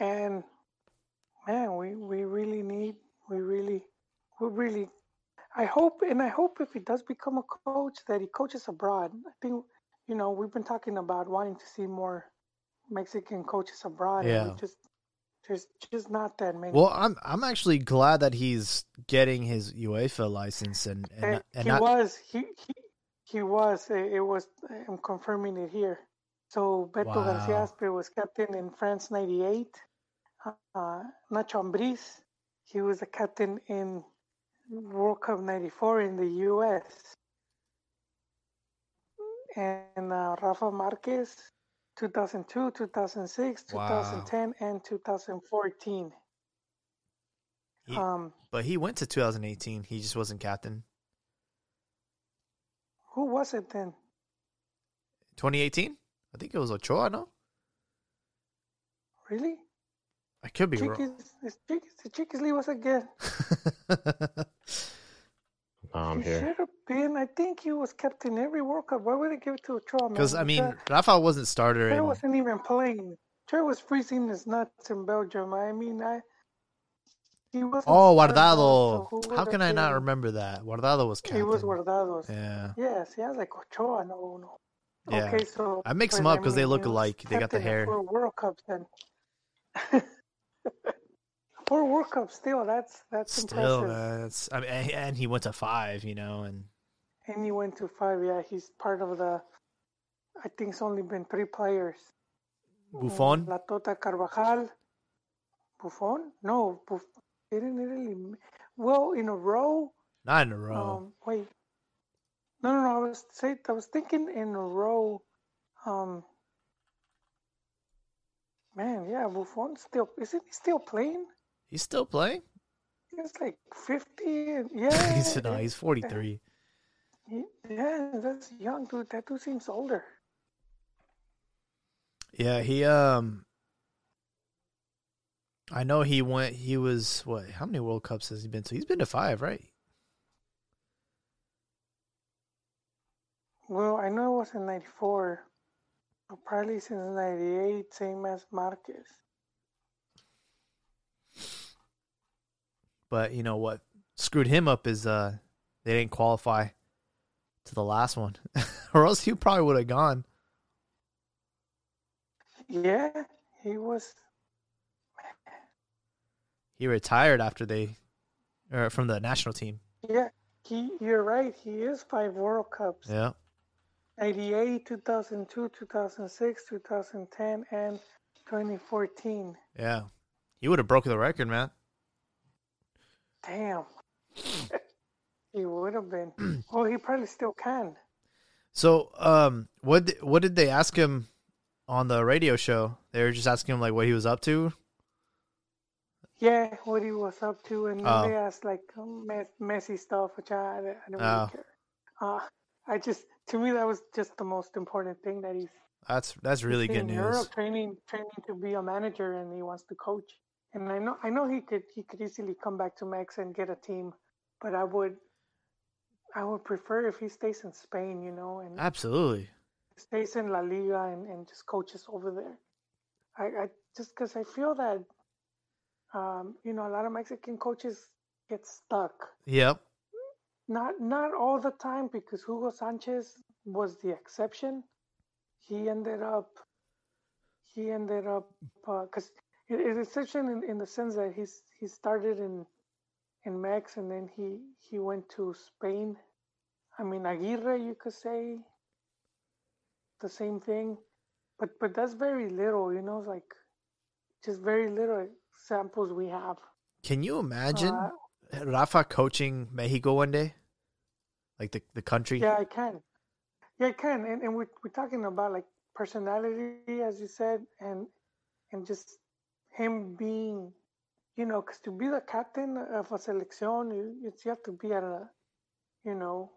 and man, we we really need we really we really I hope and I hope if he does become a coach that he coaches abroad. I think you know we've been talking about wanting to see more Mexican coaches abroad. And Yeah. just there's just not that many. well, I'm I'm actually glad that he's getting his UEFA license and and, And and he not was he he he was it it was I'm confirming it here. So Beto Garcia Aspe was captain in France '98. Uh, Nacho Ambriz, he was a captain in World Cup '94 in the U.S. And uh, Rafa Marquez, 2002, 2006, Wow. 2010, and 2014. He- Um, but he went to 2018. He just wasn't captain. Who was it then? 2018? I think it was Ochoa, no? Really? I could be wrong. Chiquis, it's Chiquis, the Chiquis leave us again. I'm he here. should have been. I think he was captain every World Cup. Why would they give it to Ochoa, man? Because I mean, Ochoa- Rafa wasn't starter. Ochoa In, wasn't even playing. Ochoa was freezing his nuts in Belgium. I mean, I. He was. oh, Guardado. How can I not remember that? Guardado was captain. He was Guardados. Yeah, Yes, yeah, like Ochoa. No, no. Yeah. Okay, so I mix them up because they mean, look alike. They got the hair. Four World Cups then. Four World Cups still. That's that's still, impressive. man, it's, I mean, and, he went to five, you know, and And he went to five. Yeah, he's part of the. I think it's only been three players. Buffon. Mm, La Tota Carvajal. Buffon? No, Buff- he didn't really. Well, in a row. Not in a row. Um, wait. No, no, no. I was say I was thinking in a row. Um. Man, yeah, Buffon still isn't he still playing? he's still playing. He's like fifty. And, yeah, he's no, he's forty three. yeah, that's young dude. That dude seems older. Yeah, he um. I know he went. He was what? How many World Cups has he been to? He's been to five, right? Well, I know it was in '94. Probably since '98, same as Marquez. But you know what screwed him up is uh they didn't qualify to the last one, or else he probably would have gone. Yeah, he was. He retired after they, or from the national team. Yeah, he. You're right. He is five World Cups. Yeah. 98, 2002, 2006, 2010, and 2014. Yeah. He would have broken the record, man. Damn. he would have been. well, he probably still can. So, um, what what did they ask him on the radio show? They were just asking him like what he was up to. Yeah, what he was up to, and Oh. they asked like um, mess, messy stuff, which I, I don't really Oh. care. Uh, I just, to me, that was just the most important thing that he's That's that's really good in Europe news. training, training to be a manager, and he wants to coach. And I know, I know he could, he could easily come back to Mex and get a team, but I would, I would prefer if he stays in Spain, you know, and Absolutely. stays in La Liga and, and just coaches over there. I, I just because I feel that, um, you know, a lot of Mexican coaches get stuck. Yep. Not not all the time because Hugo Sanchez was the exception. He ended up, he ended up because it is exception in, in the sense that he's he started in in Mex and then he he went to Spain. I mean Aguirre, you could say the same thing, but but that's very little, you know, it's like just very little samples we have. Can you imagine Uh, Rafa coaching Mexico one day? Like the the country. Yeah, I can. Yeah, I can. And and we're we're talking about like personality, as you said, and and just him being, you know, because to be the captain of a selección, you you you have to be at a, you know,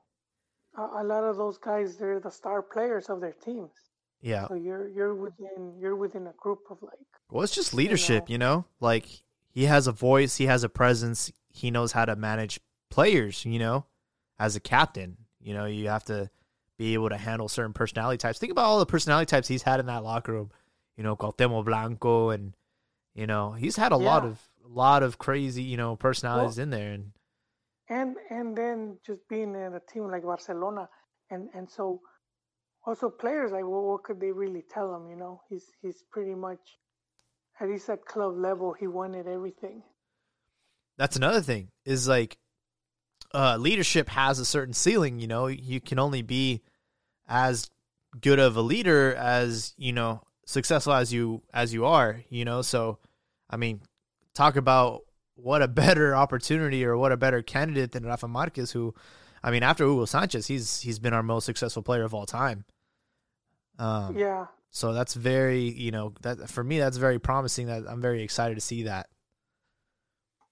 a, a lot of those guys they're the star players of their teams. Yeah. So you're you're within you're within a group of like Well, it's just leadership, know. you know? Like he has a voice, he has a presence, he knows how to manage players, you know? As a captain, you know, you have to be able to handle certain personality types. Think about all the personality types he's had in that locker room. You know, Cuauhtemoc Blanco and you know, he's had a lot of a lot of crazy, you know, personalities in there and and and then just being in a team like Barcelona, and and so also players like well, what could they really tell him? You know, he's he's pretty much at least at club level he wanted everything. that's another thing is like uh leadership has a certain ceiling you know you can only be as good of a leader as you know successful as you as you are you know so i mean talk about what a better opportunity or what a better candidate than rafa marquez who i mean after hugo sanchez he's he's been our most successful player of all time um Yeah, so that's very you know that for me that's very promising that i'm very excited to see that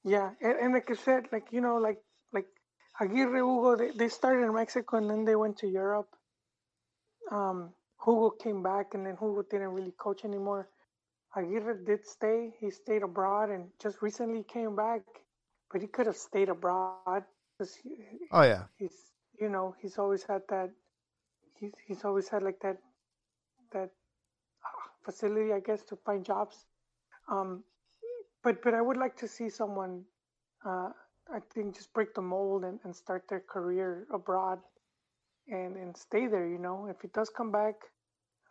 yeah, and, and like I said, like you know, like like Aguirre, Hugo, they, they started in Mexico and then they went to Europe. Um, Hugo came back and then Hugo didn't really coach anymore. Aguirre did stay. He stayed abroad and just recently came back, but he could have stayed abroad because he, oh yeah he's you know he's always had that he's he's always had like that that uh, facility I guess to find jobs. Um, but but I would like to see someone uh, I think just break the mold and, and start their career abroad and and stay there. You know, if it does come back,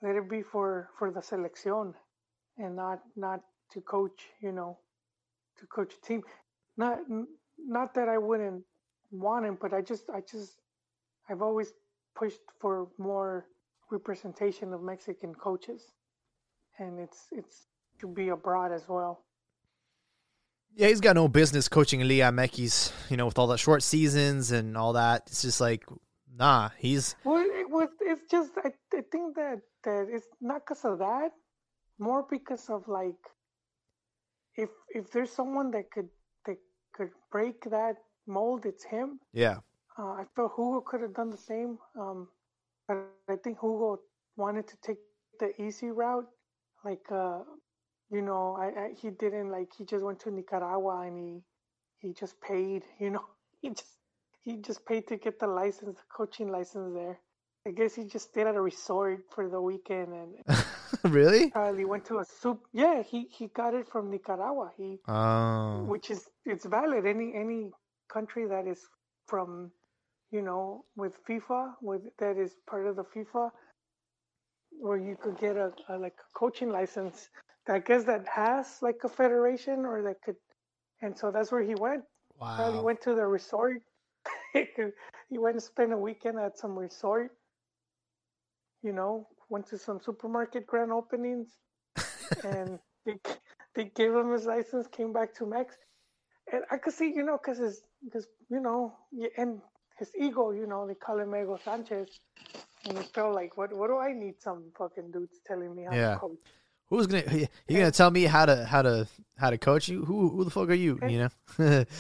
let it be for for the selección and not not to coach. You know, to coach a team. Not not that I wouldn't want him, but I just I just I've always pushed for more representation of Mexican coaches, and it's it's to be abroad as well. Yeah, he's got no business coaching Liga MX, you know, with all the short seasons and all that. It's just like, nah, he's Well, it was. It's just I, I think that that it's not because of that, more because of like, if if there's someone that could that could break that mold, it's him. yeah, Uh, I felt Hugo could have done the same, um, but I think Hugo wanted to take the easy route. Like, uh, you know, I, I he didn't like he just went to Nicaragua and he he just paid. You know, he just he just paid to get the license, the coaching license there. I guess he just stayed at a resort for the weekend and really? probably went to a soup. Yeah, he he got it from Nicaragua. He Oh, which is it's valid any any country that is from you know with FIFA with that is part of the FIFA where you could get a, a like a coaching license I guess that has like a federation or that could and so that's where he went. Probably Wow. went to the resort. he went to spend a weekend at some resort. You know, went to some supermarket grand openings, and they they gave him his license. Came back to Mex, and I could see, you know, because because you know, and his ego, you know, they call him Ego Sanchez, and he felt like, what what do I need some fucking dudes telling me how Yeah. to coach? Who's gonna you gonna tell me how to how to how to coach you? Who who the fuck are you? You know?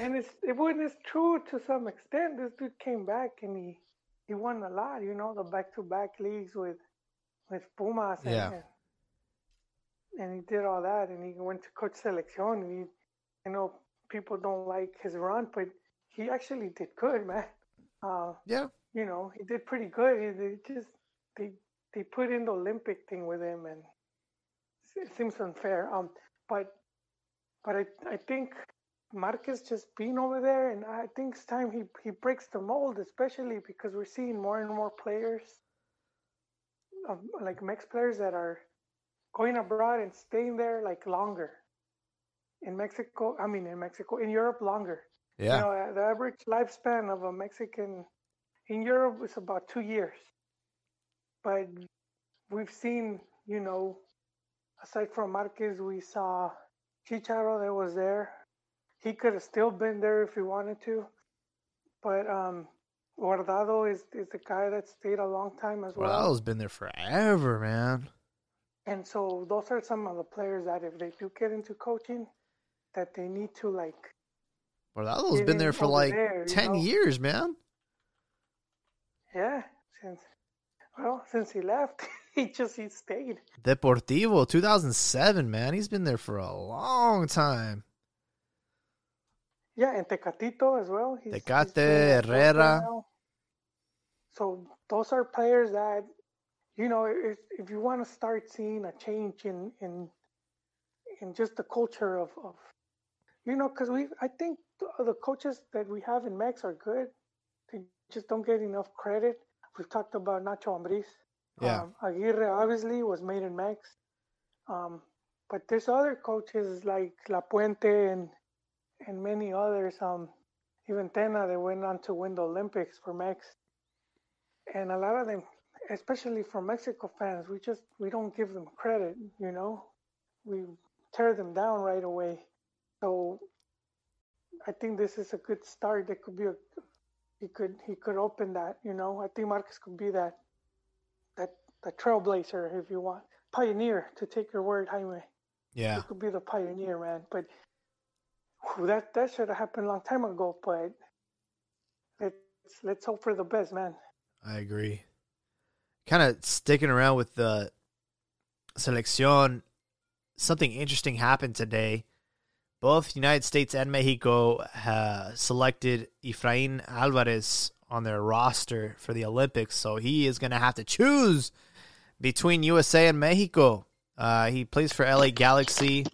And it's it when it's true to some extent. This dude came back and he he won a lot, you know, the back to back leagues with with Pumas and, Yeah. and and he did all that and he went to coach selección and he I know people don't like his run, but he actually did good, man. Uh, yeah. you know, he did pretty good. He, they just they they put in the Olympic thing with him, and it seems unfair. Um, but but I I think Marquez just being over there, and I think it's time he he breaks the mold, especially because we're seeing more and more players, um, like Mex players that are going abroad and staying there like longer. In Mexico, I mean in Mexico, in Europe longer. Yeah. You know, uh, the average lifespan of a Mexican in Europe is about two years. But we've seen, you know, aside from Marquez, we saw Chicharo that was there. He could have still been there if he wanted to. But um, Guardado is, is the guy that stayed a long time as well. Guardado's been there forever, man. And so those are some of the players that if they do get into coaching, that they need to like Guardado's been there for like there, ten know? years, man. Yeah, since well, since he left, he just he stayed. Deportivo, 2007, man. He's been there for a long time. Yeah, and Tecatito as well. He's, Tecate, he's been at Porto Herrera. So those are players that, you know, if if you want to start seeing a change in in in just the culture of, of you know, because we I think the coaches that we have in Mex are good. They just don't get enough credit. We've talked about Nacho Ambriz. Yeah. Um, Aguirre obviously was made in Mex. Um, but there's other coaches like Lapuente and and many others. Um, even Tena, they went on to win the Olympics for Mex. And a lot of them, especially for Mexico fans, we just we don't give them credit. You know, we tear them down right away. So I think this is a good start. There could be a he could he could open that. You know, I think Marquez could be that that the trailblazer if you want pioneer to take your word, Jaime. Yeah. He could be the pioneer, man. But whew, that that should have happened a long time ago. But let's let's hope for the best, man. I agree. Kind of sticking around with the selección. Something interesting happened today. Both United States and Mexico uh, selected Efrain Alvarez on their roster for the Olympics, so he is going to have to choose between USA and Mexico. Uh, he plays for LA Galaxy.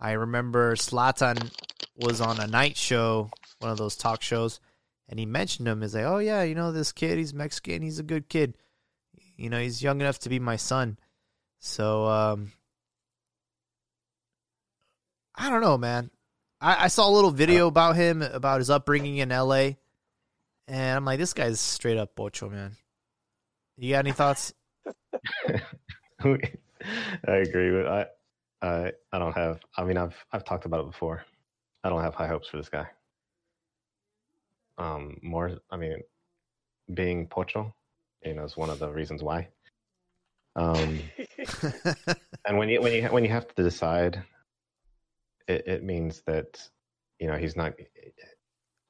I remember Zlatan was on a night show, one of those talk shows, and he mentioned him. He's like, "Oh yeah, you know this kid. He's Mexican. He's a good kid. You know, he's young enough to be my son." So um, I don't know, man. I, I saw a little video about him about his upbringing in L.A. And I'm like, this guy's straight up pocho, man. You got any thoughts? I agree with I I I don't have I mean I've I've talked about it before. I don't have high hopes for this guy. Um more I mean being pocho, you know, is one of the reasons why. Um and when you when you when you have to decide it, it means that you know he's not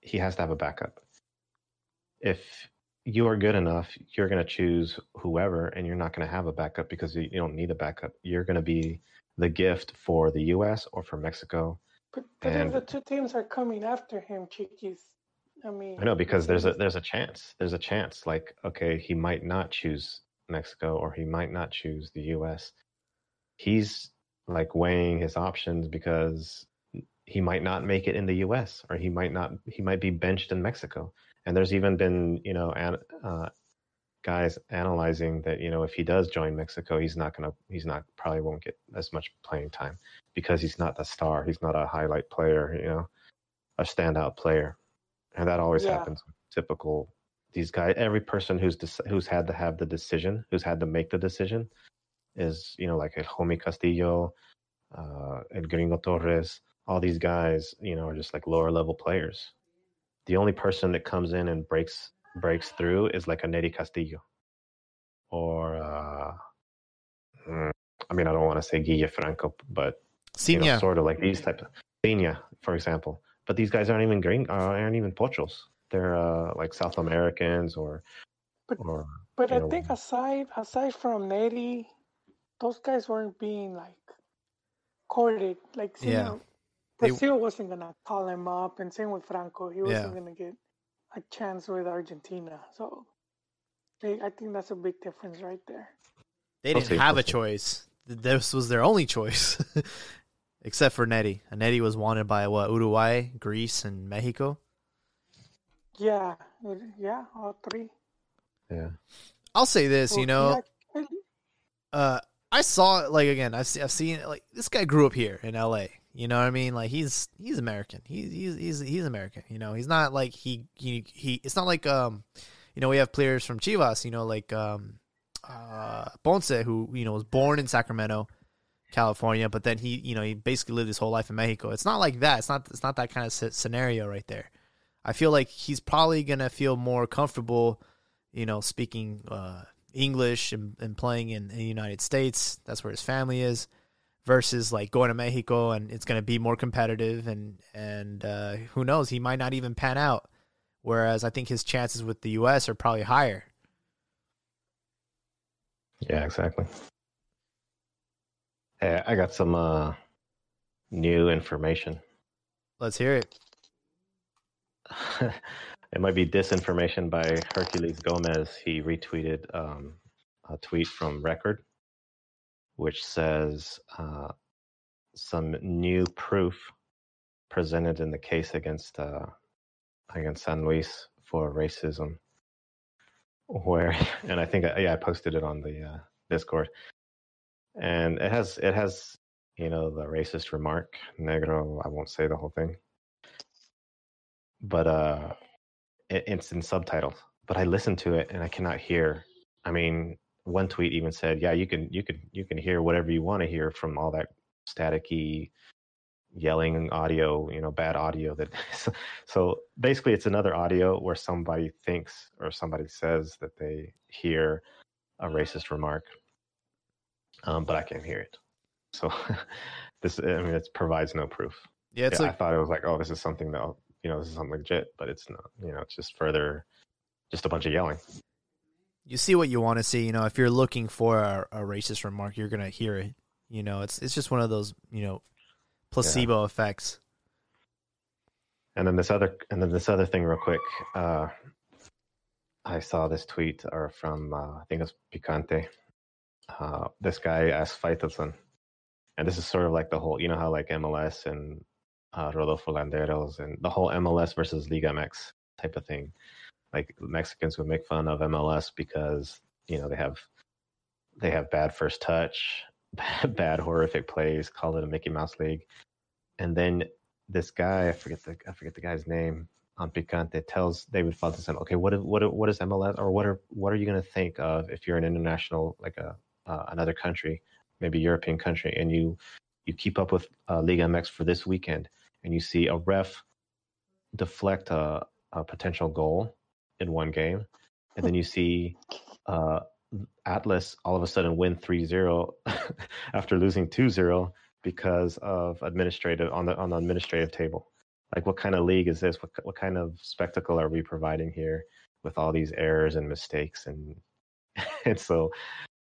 he has to have a backup. If you are good enough, you're going to choose whoever, and you're not going to have a backup because you, you don't need a backup. You're going to be the gift for the U.S. or for Mexico. But, but if And- the two teams are coming after him, Chiquis. I mean, I know because there's a there's a chance. There's a chance. Like okay, he might not choose Mexico or he might not choose the U.S. He's like weighing his options because he might not make it in the U.S. or he might not he might be benched in Mexico. And there's even been you know an, uh, guys analyzing that you know if he does join Mexico, he's not gonna he's not probably won't get as much playing time because he's not the star. He's not a highlight player, you know, a standout player, and that always Yeah. happens. with Typical these guys. Every person who's dec- who's had to have the decision, who's had to make the decision, is you know like El Homie Castillo, uh, El Gringo Torres. All these guys, you know, are just like lower level players. The only person that comes in and breaks breaks through is like a Nery Castillo, or uh, mm, I mean, I don't want to say Guille Franco, but you know, sort of like these type of Peña, for example. But these guys aren't even green, uh, aren't even pochos. They're uh, like South Americans or But- or But I know, think aside aside from Nery, those guys weren't being like courted. Like Yeah. yeah. They- Brazil wasn't gonna call him up, and same with Franco. He wasn't Yeah. gonna get a chance with Argentina. So they, I think that's a big difference right there. They didn't say have a choice. This was their only choice, except for Nery. And Nery was wanted by what Uruguay, Greece, and Mexico. Yeah, yeah, all three. yeah. I'll say this, you know, yeah, uh, I saw like again, I've seen, I've seen like this guy grew up here in L.A. You know what I mean? Like he's he's American. He's he's he's he's American. You know, he's not like he he he. It's not like um, you know, we have players from Chivas. You know, like um, uh, Ponce, who you know was born in Sacramento, California, but then he you know he basically lived his whole life in Mexico. It's not like that. It's not it's not that kind of scenario right there. I feel like he's probably gonna feel more comfortable, you know, speaking uh, English and, and playing in, in the United States. That's where his family is. Versus like going to Mexico and it's going to be more competitive and and uh, who knows he might not even pan out. Whereas I think his chances with the U.S. are probably higher. Yeah, exactly. Hey, I got some uh, new information. Let's hear it. it might be disinformation by Herculez Gomez. He retweeted um, a tweet from Record, which says uh, some new proof presented in the case against uh, against San Luis for racism. Where and I think yeah I posted it on the uh, Discord, and it has it has you know the racist remark negro. I won't say the whole thing but uh it's in subtitles but i listened to it and i cannot hear. I mean one tweet even said yeah you can you can you can hear whatever you want to hear from all that staticky yelling audio you know bad audio that so basically it's another audio where somebody thinks or somebody says that they hear a racist remark um, but i can't hear it. So this i mean it provides no proof. Yeah, it's yeah, like I thought it was like, oh, this is something that you know, this is something legit, but it's not. You know, it's just further, just a bunch of yelling. you see what you want to see. You know, if you're looking for a, a racist remark, you're gonna hear it. You know, it's it's just one of those you know placebo effects. And then this other, and then this other thing, real quick. Uh, I saw this tweet or from uh, I think it's Picante. Uh, this guy asked Faitelson, and this is sort of like the whole, you know how like MLS and uh, Rodolfo Landeros and the whole MLS versus Liga MX type of thing. Like Mexicans would make fun of MLS because you know they have they have bad first touch, bad, bad horrific plays, call it a Mickey Mouse league, and then this guy I forget the I forget the guy's name on Picante tells David Faitelson, okay, what what what is MLS or what are what are you going to think of if you're an international like a uh, another country, maybe European country, and you you keep up with uh, Liga MX for this weekend, and you see a ref deflect a, a potential goal in one game, and then you see uh, Atlas all of a sudden win 3-0 after losing 2-0 because of administrative on the on the administrative table. Like, what kind of league is this? What what kind of spectacle are we providing here with all these errors and mistakes and and so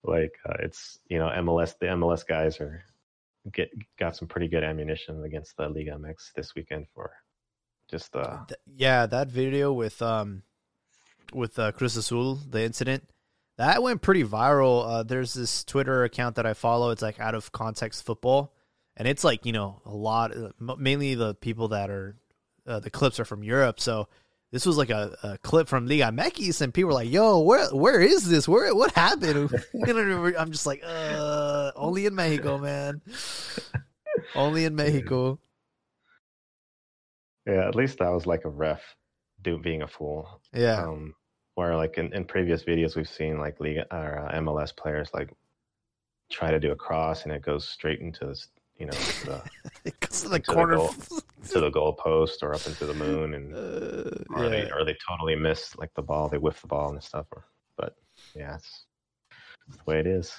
like uh, it's you know MLS the MLS guys are get got some pretty good ammunition against the Liga MX this weekend for just uh Th- yeah, that video with um with uh, Cruz Azul, the incident that went pretty viral. Uh, there's this Twitter account that I follow. It's like out of context football, and it's like you know a lot, uh, mainly the people that are uh, the clips are from Europe. So this was like a, a clip from Liga MX, and people were like, "Yo, where where is this? Where what happened?" I'm just like, "Uh, only in Mexico, man. only in Mexico." Yeah, at least that was like a ref do being a fool. Yeah. Um, where like in, in previous videos we've seen like league or uh, MLS players like try to do a cross and it goes straight into this, you know, the, it goes to the to the corner. goal. to the goal post or up into the moon and Uh, or they yeah. or they totally miss like the ball, they whiff the ball and stuff. Or, but yeah, it's the way it is.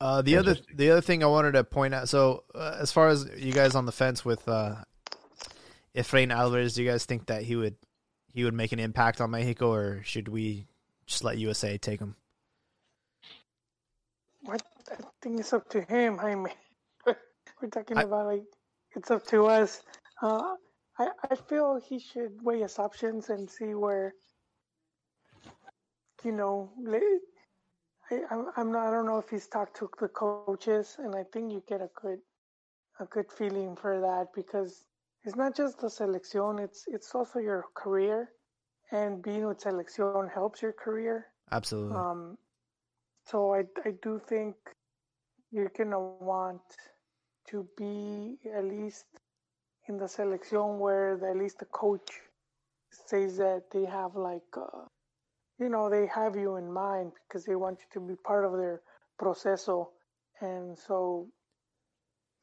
Uh, the other the other thing I wanted to point out. So, uh, as far as you guys on the fence with uh, Efrain Alvarez, do you guys think that he would he would make an impact on Mexico, or should we just let USA take him? What I think it's up to him, Jaime. We're talking I- about like it's up to us. Uh, I I feel he should weigh his options and see where. You know, le- I I'm, I'm not. I don't know if he's talked to the coaches, and I think you get a good a good feeling for that because it's not just the selección. It's it's also your career, and being with selección helps your career. Absolutely. Um, so I, I do think you're gonna want to be at least in the selección where the, at least the coach says that they have like, uh, you know, they have you in mind because they want you to be part of their proceso, and so,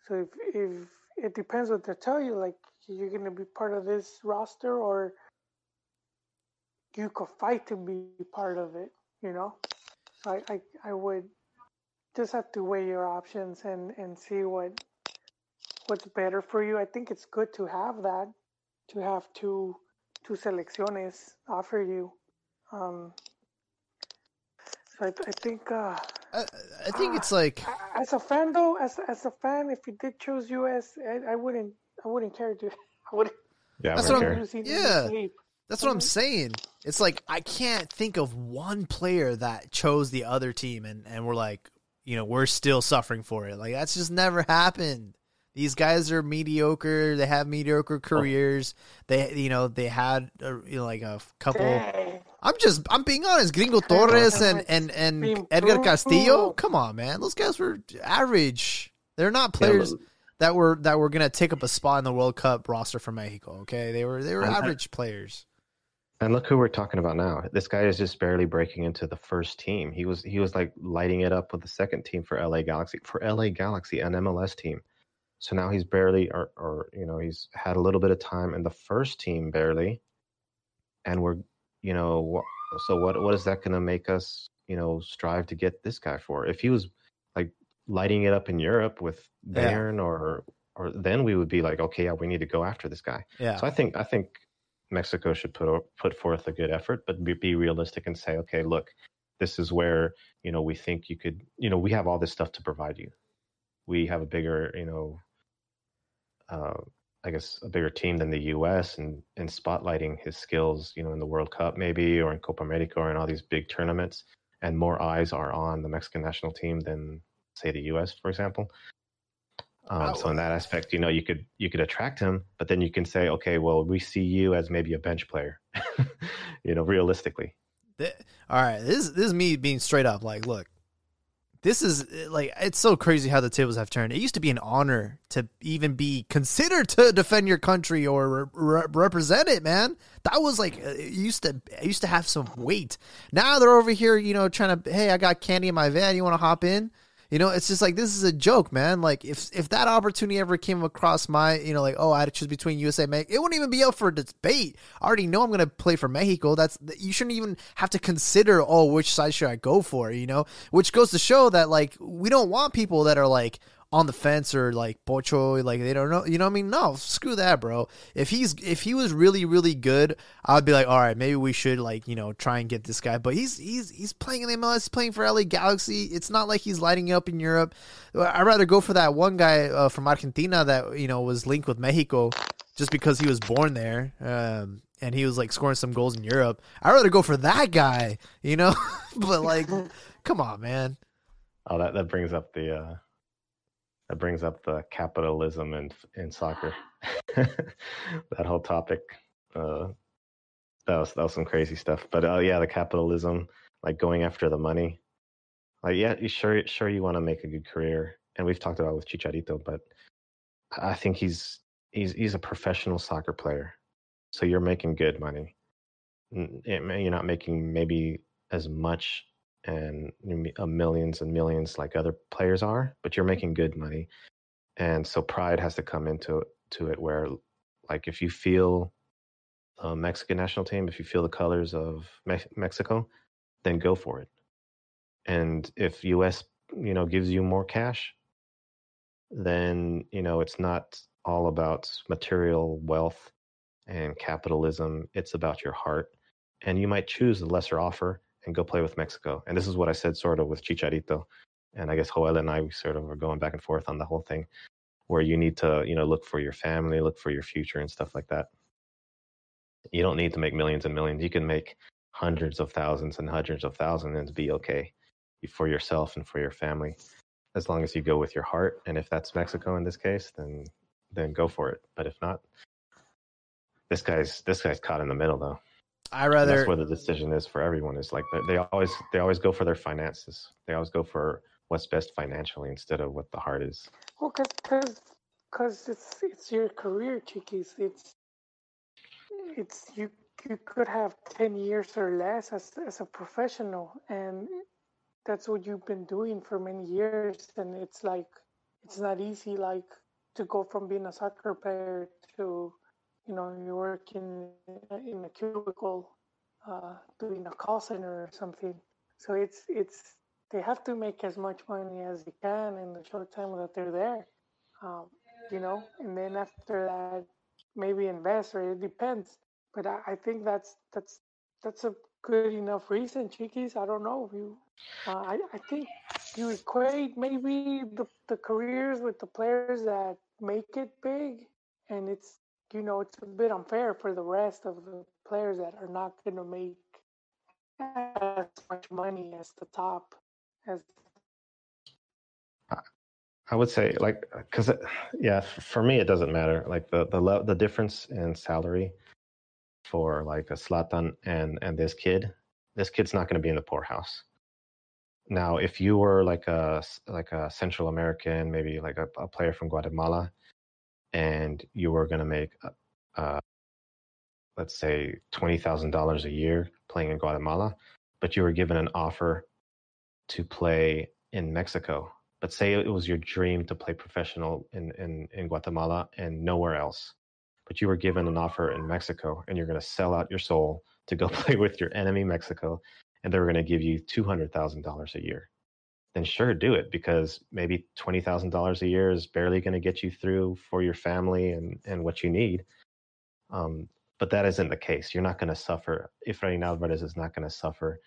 so if if it depends what they tell you, like you're gonna be part of this roster or you could fight to be part of it, you know. So I, I, I would just have to weigh your options and, and see what what's better for you. I think it's good to have that, to have two two selecciones offer you. Um, so I, I think uh, I, I think it's like as a fan though, as as a fan, if you did choose US, I, I wouldn't I wouldn't care to I wouldn't Yeah, That's what. I'm- lose yeah. That's what I'm Mhm. saying. It's like I can't think of one player that chose the other team and and we're like, you know, we're still suffering for it. Like that's just never happened. These guys are mediocre. They have mediocre careers. They, you know, they had uh, you know like a couple. Dang. I'm just, I'm being honest. Gringo Torres and and and Edgar Castillo. Come on, man. Those guys were average. They're not players but- that were that were gonna take up a spot in the World Cup roster for Mexico. Okay, they were they were I- I- average players. And look who we're talking about now. This guy is just barely breaking into the first team. He was he was like lighting it up with the second team for LA Galaxy for LA Galaxy, an MLS team. So now he's barely or or you know, he's had a little bit of time in the first team barely. And we're you know, so what what is that going to make us, you know, strive to get this guy for? If he was like lighting it up in Europe with Yeah. Bayern or or then we would be like, okay, yeah, we need to go after this guy. Yeah, So I think I think Mexico should put put forth a good effort, but be, be realistic and say, okay, look, this is where you know we think you could, you know, we have all this stuff to provide you. We have a bigger, you know, uh, I guess a bigger team than the U.S. and and spotlighting his skills, you know, in the World Cup maybe or in Copa America or in all these big tournaments, and more eyes are on the Mexican national team than say the U.S. for example. Um, so in that aspect, you know, you could you could attract him, but then you can say, okay, well, we see you as maybe a bench player, you know, realistically. Th- all right, this this is me being straight up. Like, look, this is like it's so crazy how the tables have turned. It used to be an honor to even be considered to defend your country or re- represent it, man. That was like uh, it used to it used to have some weight. Now they're over here, you know, trying to hey, I got candy in my van. You want to hop in? You know, it's just like this is a joke, man. Like if if that opportunity ever came across my, you know, like oh, I had to choose between USA and Mexico, it wouldn't even be up for debate. I already know I'm going to play for Mexico. That's you shouldn't even have to consider oh, which side should I go for? You know, which goes to show that like we don't want people that are like on the fence or like pocho like they don't know you know what i mean? No screw that bro. If he's if he was really really good i'd be like all right maybe we should like you know try and get this guy. But he's he's he's playing in the mls he's playing for la galaxy. It's not like he's lighting up in europe. I'd rather go for that one guy uh, from argentina that you know was linked with mexico just because he was born there um and he was like scoring some goals in europe. I'd rather go for that guy you know? But like come on man. Oh, that that brings up the uh, that brings up the capitalism in in soccer. that whole topic. Uh, that was that was some crazy stuff. But uh, yeah, the capitalism, like going after the money. Like yeah, you sure sure you want to make a good career, and we've talked about with Chicharito, but I think he's he's he's a professional soccer player, so you're making good money. You're not making maybe as much and uh, millions and millions like other players are, but you're making good money, and so pride has to come into to it where, like, if you feel the Mexican national team, if you feel the colors of Me- Mexico, then go for it. And if US, you know, gives you more cash, then you know it's not all about material wealth and capitalism. It's about your heart, and you might choose the lesser offer and go play with Mexico. And this is what I said sort of with Chicharito, and I guess Joel and I we sort of were going back and forth on the whole thing, where you need to you know look for your family, look for your future, and stuff like that. You don't need to make millions and millions. You can make hundreds of thousands and hundreds of thousands and be okay for yourself and for your family as long as you go with your heart and if that's mexico in this case then then go for it but if not this guy's this guy's caught in the middle though i rather and that's where the decision is for everyone is like they always they always go for their finances. They always go for what's best financially instead of what the heart is. Well because because because it's it's your career chiquis. It's it's you you could have 10 years or less as, as a professional and that's what you've been doing for many years and it's like it's not easy like to go from being a soccer player to you know you work in in a cubicle uh, doing a call center or something so it's it's they have to make as much money as they can in the short time that they're there um, you know and then after that maybe invest or it depends but I, I think that's that's that's a good enough reason, Chiquis. I don't know if you. Uh, I I think you equate maybe the the careers with the players that make it big, and it's you know it's a bit unfair for the rest of the players that are not going to make as much money as the top as I would say like because yeah, for me it doesn't matter. Like the the the difference in salary for like a Zlatan and and this kid, this kid's not going to be in the poorhouse. Now, if you were like a like a Central American, maybe like a, a player from Guatemala, and you were going to make, uh, let's say, twenty thousand dollars a year playing in Guatemala, but you were given an offer to play in Mexico. But say it was your dream to play professional in, in, in Guatemala and nowhere else but you were given an offer in Mexico and you're going to sell out your soul to go play with your enemy Mexico and they were going to give you $200,000 a year. Then sure do it because maybe $20,000 a year is barely going to get you through for your family and, and what you need. Um, but that isn't the case. You're not going to suffer. Efrain Alvarez is not going to suffer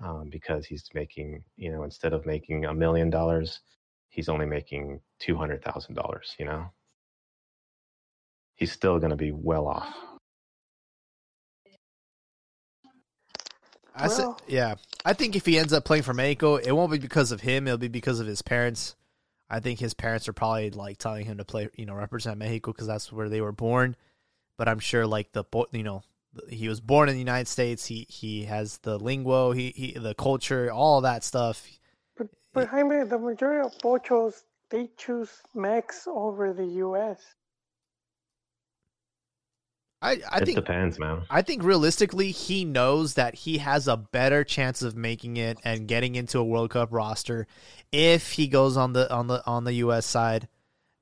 um, because he's making, you know, instead of making a million dollars, he's only making $200,000, you know? he's still going to be well off. I well, said, yeah. I think if he ends up playing for Mexico, it won't be because of him. It'll be because of his parents. I think his parents are probably like telling him to play, you know, represent Mexico because that's where they were born. But I'm sure, like the, you know, he was born in the United States. He he has the lingo, he, he the culture, all that stuff. But, but Jaime, the majority of pochos they choose Mex over the U.S. I, I it think depends, man. I think realistically, he knows that he has a better chance of making it and getting into a World Cup roster if he goes on the on the on the U.S. side.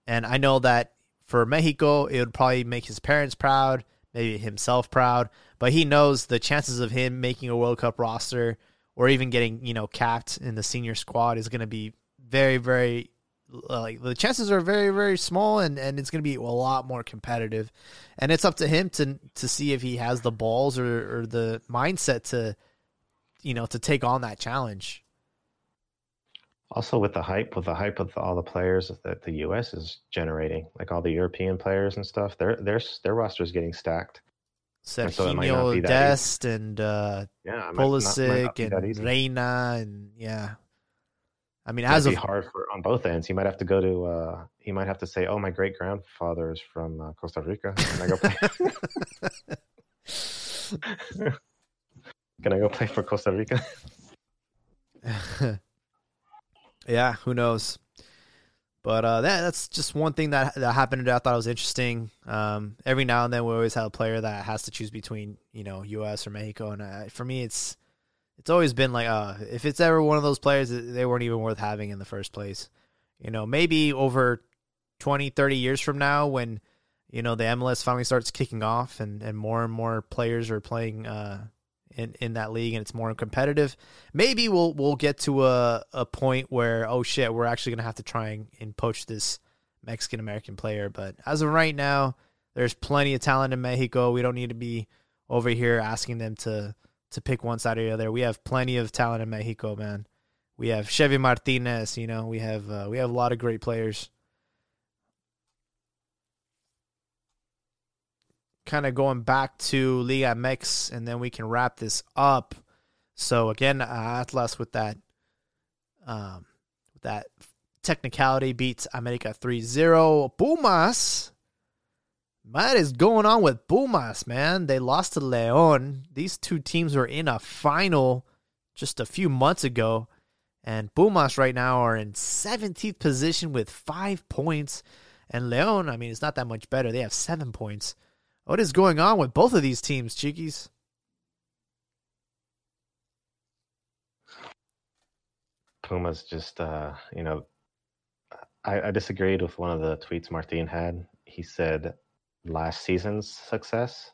And I know that for Mexico, it would probably make his parents proud, maybe himself proud. But he knows the chances of him making a World Cup roster or even getting you know capped in the senior squad is going to be very very like the chances are very very small and and it's going to be a lot more competitive. And it's up to him to to see if he has the balls or, or the mindset to you know to take on that challenge. Also with the hype with the hype of all the players that the US is generating like all the European players and stuff their their their roster is getting stacked. Sergiño so Dest and uh, yeah, Pulisic and Reyna and yeah I mean, as be of hard for on both ends. He might have to go to. Uh, he might have to say, "Oh, my great grandfather is from uh, Costa Rica. Can I go play? Can I go play for Costa Rica?" yeah, who knows? But uh, that that's just one thing that that happened today. I thought it was interesting. Um, every now and then we always have a player that has to choose between you know U.S. or Mexico, and uh, for me, it's it's always been like, uh, if it's ever one of those players, they weren't even worth having in the first place. You know, maybe over 20, 30 years from now, when you know the MLS finally starts kicking off, and and more and more players are playing uh, in in that league, and it's more competitive. Maybe we'll we'll get to a a point where oh shit, we're actually gonna have to try and, and poach this Mexican American player. But as of right now, there's plenty of talent in Mexico. We don't need to be over here asking them to to pick one side or the other. We have plenty of talent in Mexico, man. We have Chevy Martinez, you know, we have uh, we have a lot of great players. Kind of going back to Liga MX, and then we can wrap this up. So again, Atlas with that, um, with that technicality beats America 3-0. Pumas what is going on with Pumas, man? They lost to Leon. These two teams were in a final just a few months ago. And Pumas right now are in 17th position with five points. And Leon, I mean, it's not that much better. They have seven points. What is going on with both of these teams, Chiquis? Pumas just, uh, you know, I, I disagreed with one of the tweets Martin had. He said last season's success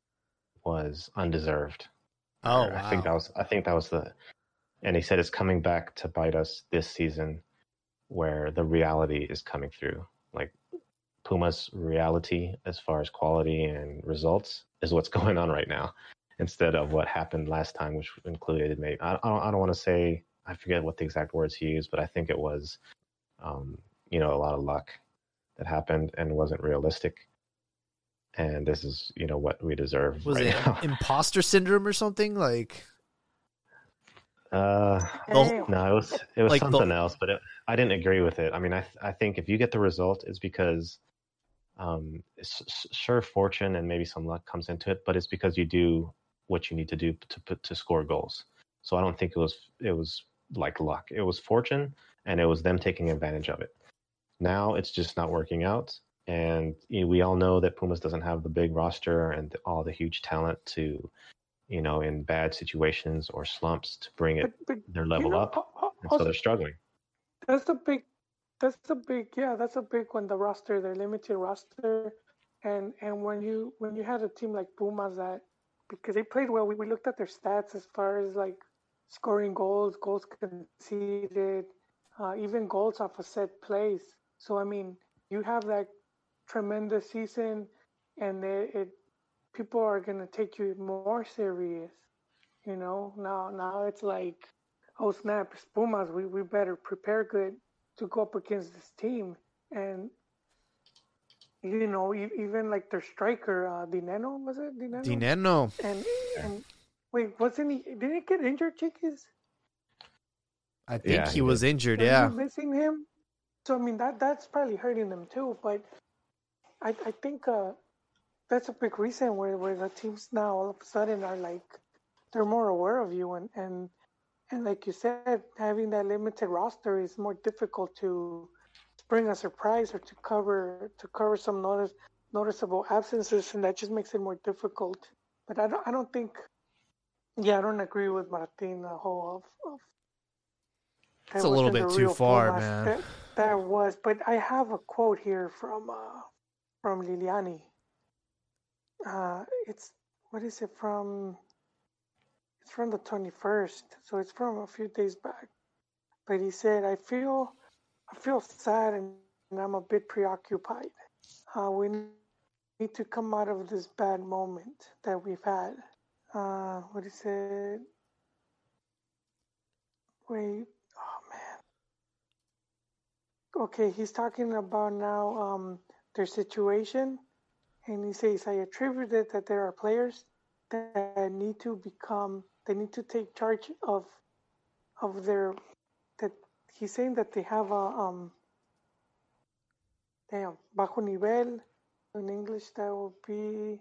was undeserved. Oh, Or I think that was I think that was the and he said it's coming back to bite us this season where the reality is coming through. Like Puma's reality as far as quality and results is what's going on right now instead of what happened last time which included maybe I, I don't, I don't want to say I forget what the exact words he used but I think it was um, you know a lot of luck that happened and wasn't realistic and this is you know what we deserve Was right it now. imposter syndrome or something? Like, Uh, Damn. no, it was it was Like the- something else, but it, I didn't agree with it. I mean, I I think if you get the result, it's because, um, s- s- sure, fortune and maybe some luck comes into it, but it's because you do what you need to do to put to score goals. So I don't think it was it was like luck. It was fortune, and it was them taking advantage of it. Now it's just not working out, and you know, we all know that Pumas doesn't have the big roster and all the huge talent to, you know, in bad situations or slumps to bring it But, but their you level know, up, al- al- and so they're struggling. that's a big, that's a big, yeah, that's a big one. The roster, their limited roster, and and when you when you had a team like Pumas that because they played well, we, we looked at their stats as far as like scoring goals, goals conceded, uh, even goals off of set plays. So I mean, you have that tremendous season, and it, it people are gonna take you more serious. You know, now now it's like, oh snap, it's Pumas, we we better prepare good to go up against this team, and you know, e- even like their striker, uh, Dinenno was it Dinenno? Dinenno. And and wait, wasn't he? Did he get injured, Chiquis? I think Yeah, he he was did. injured. Were you Yeah. missing him. So I mean that that's probably hurting them too. But I I think uh, that's a big reason where where the teams now all of a sudden are like they're more aware of you and and and like you said, having that limited roster is more difficult to bring a surprise or to cover to cover some notice, noticeable absences, and that just makes it more difficult. But I don't I don't think. Yeah, I don't agree with Martin the whole of, of It's that a little bit too far, man. That, that was, but I have a quote here from uh, from Lillini. Uh, it's what is it from? It's from the twenty first, so it's from a few days back. But he said, "I feel, I feel sad and, and I'm a bit preoccupied. Uh, we need to come out of this bad moment that we've had." Uh, what he said? Wait, oh man. Okay, he's talking about now um, their situation, and he says, "I attribute it that there are players that need to become, they need to take charge of, of their, that he's saying that they have a um damn bajo nivel in English that would be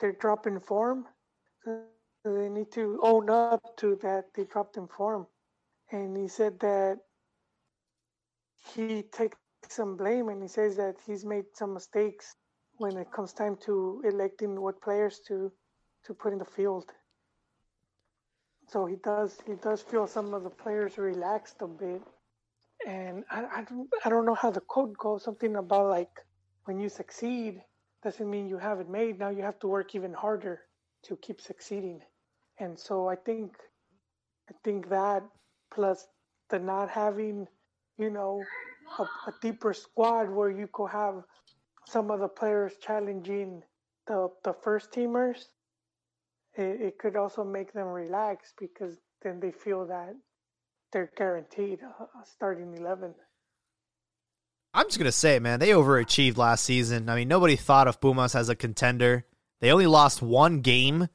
they're dropping form. So they need to own up to that they dropped in form. And he said that he takes some blame and he says that he's made some mistakes when it comes time to electing what players to to put in the field. So he does he does feel some of the players relaxed a bit, and I I don't, I don't know how the code goes. Something about like when you succeed doesn't mean you have it made. Now you have to work even harder to keep succeeding, and so I think I think that plus the not having you know a, a deeper squad where you could have some of the players challenging the the first teamers it, it could also make them relax because then they feel that they're guaranteed a, starting 11. I'm just gonna say, man, they overachieved last season. I mean, nobody thought of Pumas as a contender. They only lost one game.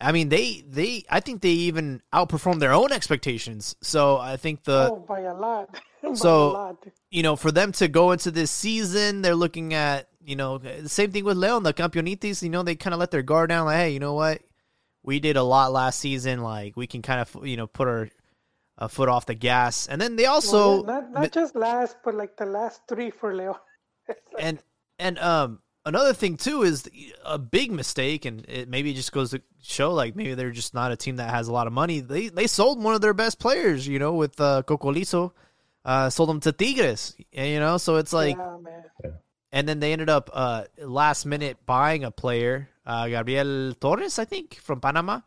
I mean, they they I think they even outperformed their own expectations. So I think the oh by a lot. So- you know for them to go into this season, they're looking at you know the same thing with Leon, the Campeonitis. You know, they kind of let their guard down. Like, hey, you know what? We did a lot last season. Like we can kind of you know put our a foot off the gas, and then they also Well, not not just last, but like the last three for Leon. and and um another thing too is a big mistake and it maybe just goes to show like maybe they're just not a team that has a lot of money they they sold one of their best players you know with uh cocolizo uh sold them to tigres you know so it's like yeah, man. and then they ended up uh last minute buying a player uh gabriel torres i think from panama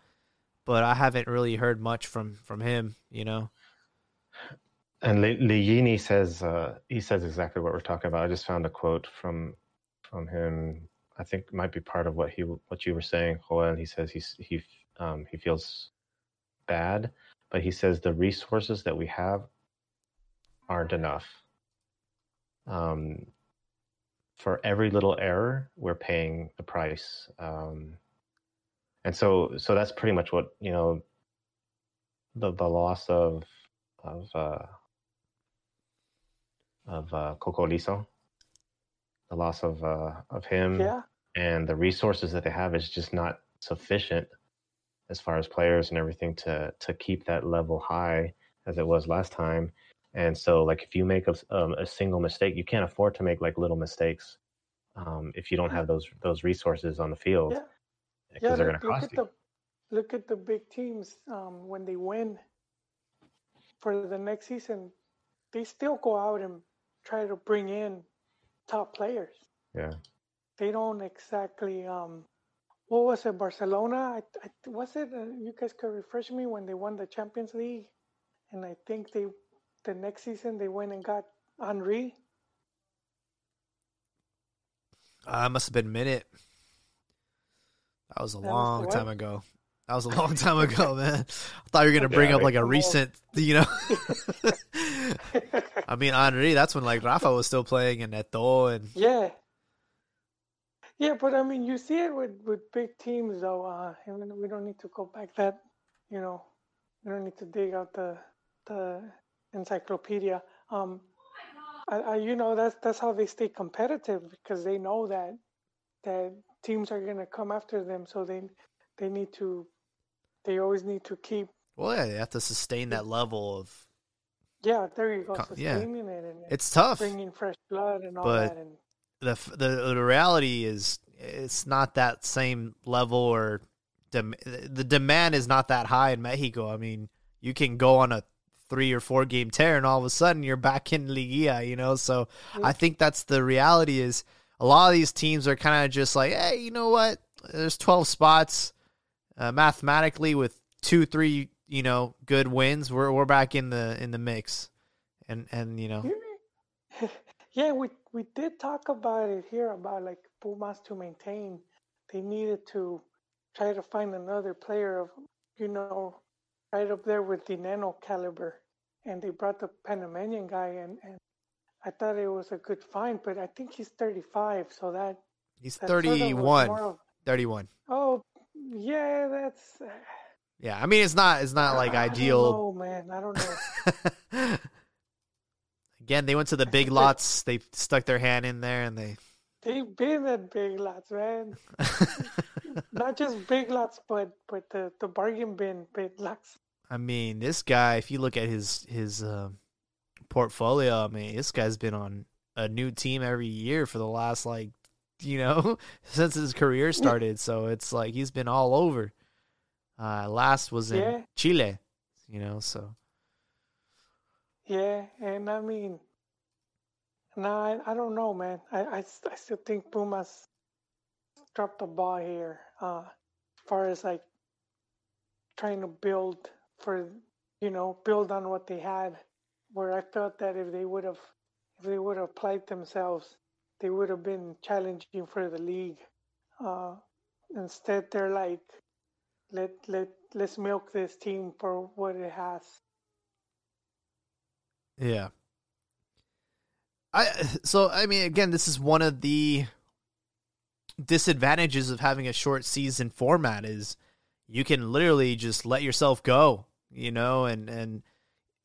but i haven't really heard much from from him you know And Le- Lillini says uh, he says exactly what we're talking about. I just found a quote from from him. I think might be part of what he what you were saying, Joel. He says he's he um, he feels bad, but he says the resources that we have aren't enough. Um, for every little error, we're paying the price. Um, and so so that's pretty much what you know. The the loss of of uh, of uh, Cocolizo, the loss of uh, of him, Yeah, and the resources that they have is just not sufficient as far as players and everything to to keep that level high as it was last time. And so, like, if you make a, um, a single mistake, you can't afford to make like little mistakes um, if you don't have those those resources on the field Yeah. because yeah. they're Look, going to cost at you. the look at the big teams um, when they win for the next season. They still go out and try to bring in top players. Yeah, they don't exactly um what was it barcelona I, I, was it uh, you guys could refresh me when they won the champions league and i think they the next season they went and got henri Uh, must have been a minute. That was a That long what? time ago. That was a long time ago, man. I thought you were gonna bring Yeah, up like a recent, you know. I mean, Henry, that's when like Rafa was still playing in Neto, and yeah yeah but i mean you see it with with big teams though uh we don't need to go back that you know we don't need to dig out the the encyclopedia um I, I, you know that's that's how they stay competitive because they know that that teams are gonna come after them, so they they need to they always need to keep well, yeah, they have to sustain that level of. yeah there you go yeah. it and It's tough. bringing fresh blood and all But- that and the the the reality is it's not that same level or dem- the demand is not that high in Mexico. I mean, you can go on a three or four game tear and all of a sudden you're back in Liguilla, you know. So I think that's the reality is a lot of these teams are kind of just like, hey, you know what? There's 12 spots uh, mathematically with two, three, you know, good wins. We're we're back in the in the mix, and and you know, yeah, we we did talk about it here about like Pumas to maintain. They needed to try to find another player of you know right up there with the nano caliber, and they brought the Panamanian guy, and and I thought it was a good find, but I think he's 35, so that he's that sort of 31. of- 31. oh, yeah, that's. Uh, yeah, I mean it's not it's not like I ideal. know, man. I don't know. Again, they went to the big lots. They stuck their hand in there and they. They've been at big lots, man. Not just big lots, but but the the bargain bin big lots. I mean, this guy. If you look at his his uh, portfolio, I mean, this guy's been on a new team every year for the last like you know since his career started. So it's like he's been all over. Uh, last was in Yeah. Chile, you know. So Yeah, and I mean, no, I, I don't know, man. I I still think Pumas dropped the ball here. Uh, as far as like trying to build for, you know, build on what they had. Where I felt that if they would have, if they would have played themselves, they would have been challenging for the league. Uh, instead, they're like, let let let's milk this team for what it has. Yeah. I so I mean again this is one of the disadvantages of having a short season format is you can literally just let yourself go, you know, and and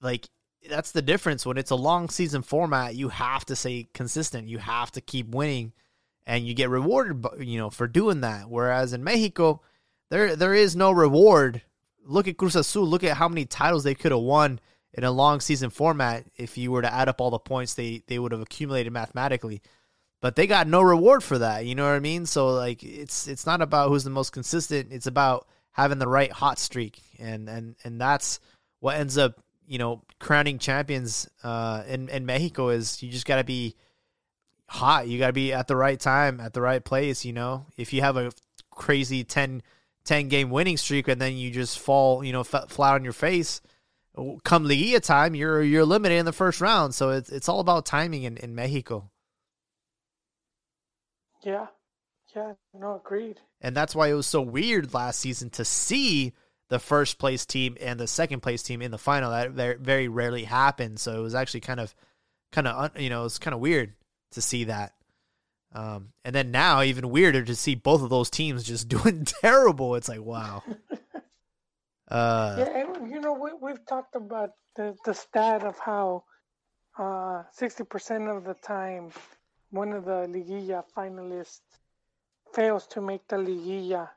like that's the difference. When it's a long season format, you have to stay consistent, you have to keep winning and you get rewarded you know for doing that. Whereas in Mexico there there is no reward. Look at Cruz Azul, look at how many titles they could have won in a long season format. If you were to add up all the points they they would have accumulated mathematically. But they got no reward for that. You know what i mean? So like it's it's not about who's the most consistent. It's about having the right hot streak. And and and that's what ends up you know crowning champions uh in in mexico is you just got to be hot. You got to be at the right time at the right place you know? If you have a crazy 10 10 game winning streak and then you just fall you know f- flat on your face come Liguilla time, you're you're eliminated in the first round. So it's it's all about timing in, in Mexico, Yeah, yeah, no, agreed. And that's why it was so weird last season to see the first place team and the second place team in the final. That very, rarely happens. So it was actually kind of kind of you know it's kind of weird to see that. Um, and then now even weirder to see both of those teams just doing terrible. It's like wow. Uh, Yeah, and you know we we've talked about the the stat of how uh sixty percent of the time one of the liguilla finalists fails to make the liguilla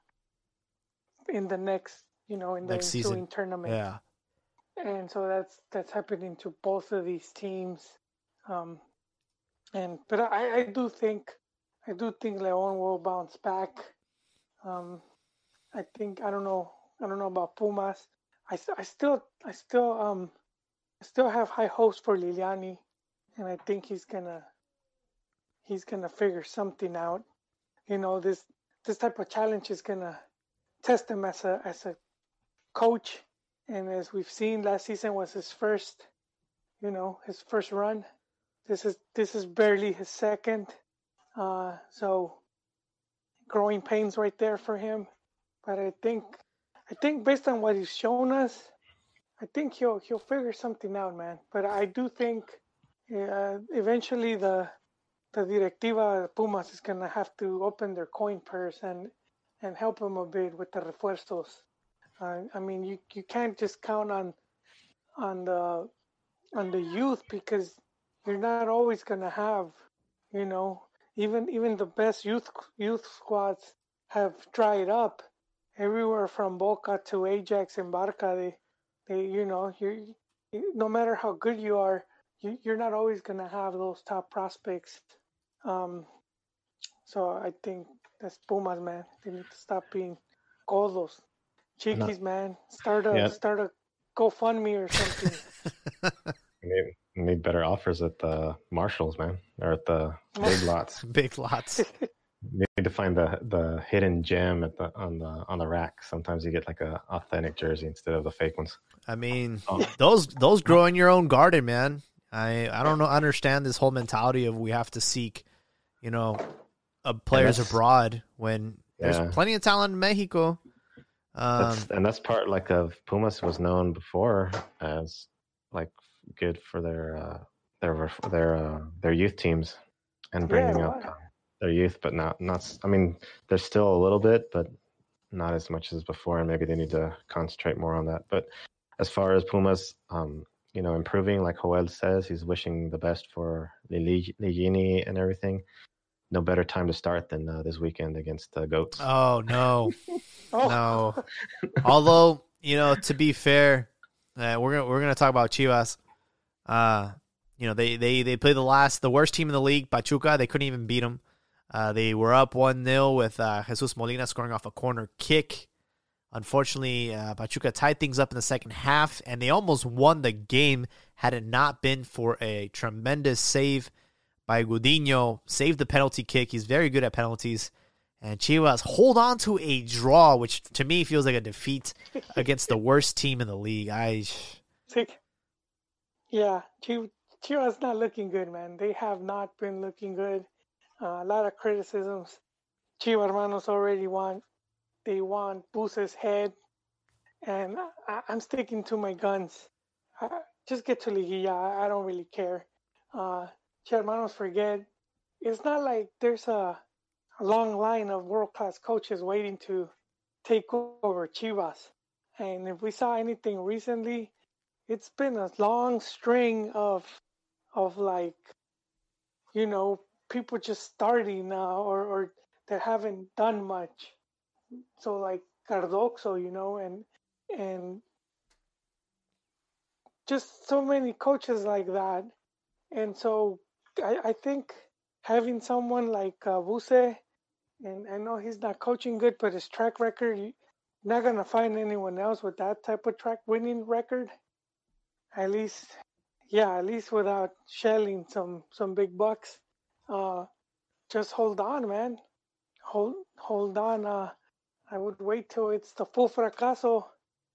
in the next you know in the Next season. ensuing tournament. yeah. and so that's that's happening to both of these teams um and but i i do think i do think leon will bounce back um i think i don't know i don't know about pumas i, I still i still um i still have high hopes for Lillini and i think he's gonna he's gonna figure something out you know this this type of challenge is gonna test him as a as a coach. And as we've seen last season was his first you know his first run. This is this is barely his second. Uh so growing pains right there for him. But i think i think based on what he's shown us i think he'll he'll figure something out man. But i do think uh, eventually the the directiva pumas is going to have to open their coin purse and and help them a bit with the refuerzos uh, I mean, you, you can't just count on on the on the youth because you're not always gonna have, you know, even even the best youth youth squads have dried up. Everywhere from Boca to Ajax and Barca, they, they you know, you no matter how good you are, you, you're not always gonna have those top prospects. Um, so I think that's Pumas, man. They need to stop being codos. Chiquis, man. Start a Yeah. start a GoFundMe or something. Need, need better offers at the Marshalls, man, or at the big lots. Big lots. You need to find the the hidden gem at the on the on the rack. Sometimes you get like a authentic jersey instead of the fake ones. I mean, Oh. those those grow in your own garden, man. I I don't know understand this whole mentality of we have to seek, you know, uh, players abroad when there's plenty of talent in Mexico. Um, That's, and that's part like of Pumas was known before as like good for their uh, their their uh, their youth teams and bringing Yeah, up uh, their youth, but not not. s- I mean, there's still a little bit, but not as much as before, and maybe they need to concentrate more on that. But as far as Pumas, um, you know, improving. Like Joel says, he's wishing the best for Lillini and everything. No better time to start than uh, this weekend against the Goats. Oh no, Oh, no. Although you know, to be fair, uh, we're gonna we're gonna talk about Chivas. Uh, you know, they they they played the last the worst team in the league, Pachuca. They couldn't even beat them. Uh, they were up one 0 with uh, Jesus Molina scoring off a corner kick. Unfortunately, uh, Pachuca tied things up in the second half, and they almost won the game had it not been for a tremendous save by Gudiño. Saved the penalty kick. He's very good at penalties. And Chivas hold on to a draw, which to me feels like a defeat against the worst team in the league. I sick. Yeah, Chi- Chivas not looking good, man. They have not been looking good. Uh, a lot of criticisms. Chivas hermanos already want they want Buse's head, and I, I'm sticking to my guns. I, just get to Liguilla. I, I don't really care. Uh, Chivas hermanos forget. It's not like there's a, a long line of world class coaches waiting to take over Chivas. And if we saw anything recently, it's been a long string of of like you know people just starting now or or that haven't done much so like Cardozo you know and and just so many coaches like that and so i, I think having someone like uh, Buse, and i know he's not coaching good but his track record you, you're not going to find anyone else with that type of track winning record. At least yeah at least without shelling some some big bucks. Uh just hold on man. Hold hold on uh i would wait till it's the full fracaso.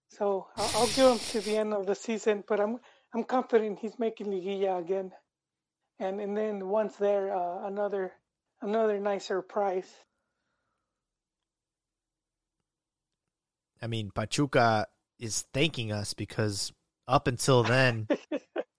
So i'll, I'll give him to the end of the season but i'm i'm confident he's making liguilla again and and then once there uh another another nicer price I mean, Pachuca is thanking us because up until then,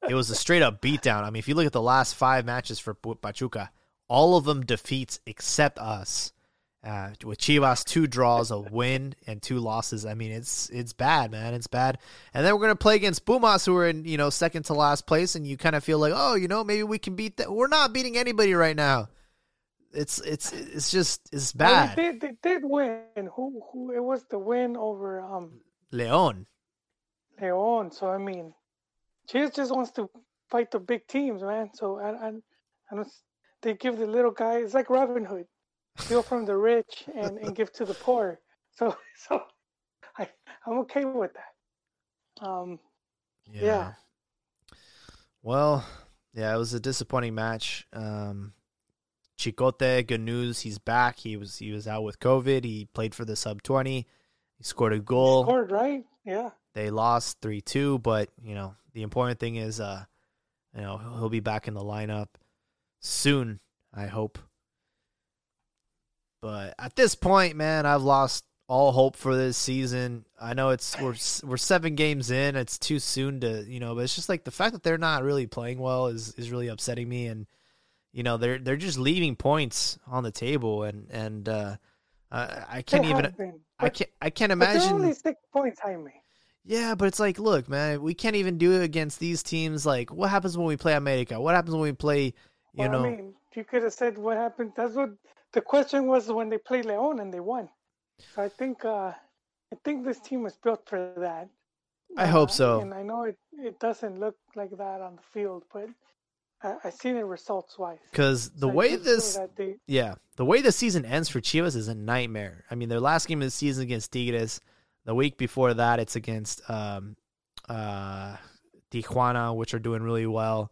it was a straight up beatdown. I mean, if you look at the last five matches for Pachuca, all of them defeats except us. Uh, with Chivas, two draws, a win, and two losses. I mean, it's it's bad, man. It's bad. And then we're gonna play against Pumas, who are in you know second to last place, and you kind of feel like, oh, you know, maybe we can beat that. We're not beating anybody right now. It's it's it's just it's Well, bad. they did they did win who who it was the win over um Leon. Leon. So I mean, Chivas just wants to fight the big teams, man. So I, I, I don't. They give the little guy. It's like Robin Hood, steal from the rich and, and give to the poor. So so, I I'm okay with that. Um, Yeah. Well, yeah, it was a disappointing match. Um, Chicote, good news, he's back. He was he was out with COVID. He played for the sub twenty. He scored a goal. scored right. Yeah. They lost three two, but you know the important thing is, uh, you know he'll be back in the lineup soon. I hope. But at this point, man, I've lost all hope for this season. I know it's we're we're seven games in. It's too soon to you know, but it's just like the fact that they're not really playing well is is really upsetting me, and you know they're they're just leaving points on the table, and and uh, I, I can't They even been, I can't I can't imagine. only six points, Jaime. Yeah, but it's like, look, man, we can't even do it against these teams. Like, what happens when we play America? What happens when we play, you Well, know? I mean, you could have said what happened. That's what the question was when they played Leon and they won. So I think uh, I think this team was built for that. I hope Uh, so. And I know it, it doesn't look like that on the field, but I, I seen it results wise. Because the So way this, they, yeah, the way the season ends for Chivas is a nightmare. I mean, their last game of the season against Tigres. The week before that, it's against um, uh, Tijuana, which are doing really well.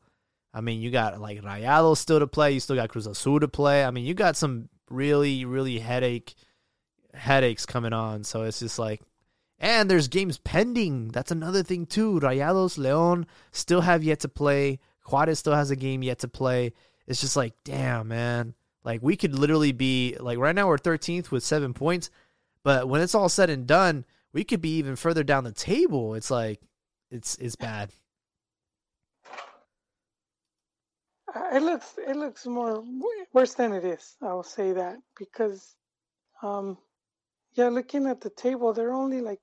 I mean, you got like Rayados still to play. You still got Cruz Azul to play. I mean, you got some really, really headache headaches coming on. So it's just like, and there's games pending. That's another thing too. Rayados, Leon still have yet to play. Juarez still has a game yet to play. It's just like, damn, man. Like we could literally be like right now we're 13th with seven points, but when it's all said and done, we could be even further down the table. It's like, it's it's bad. uh, it looks it looks more worse than it is. I will say that because, um, yeah, looking at the table, they're only like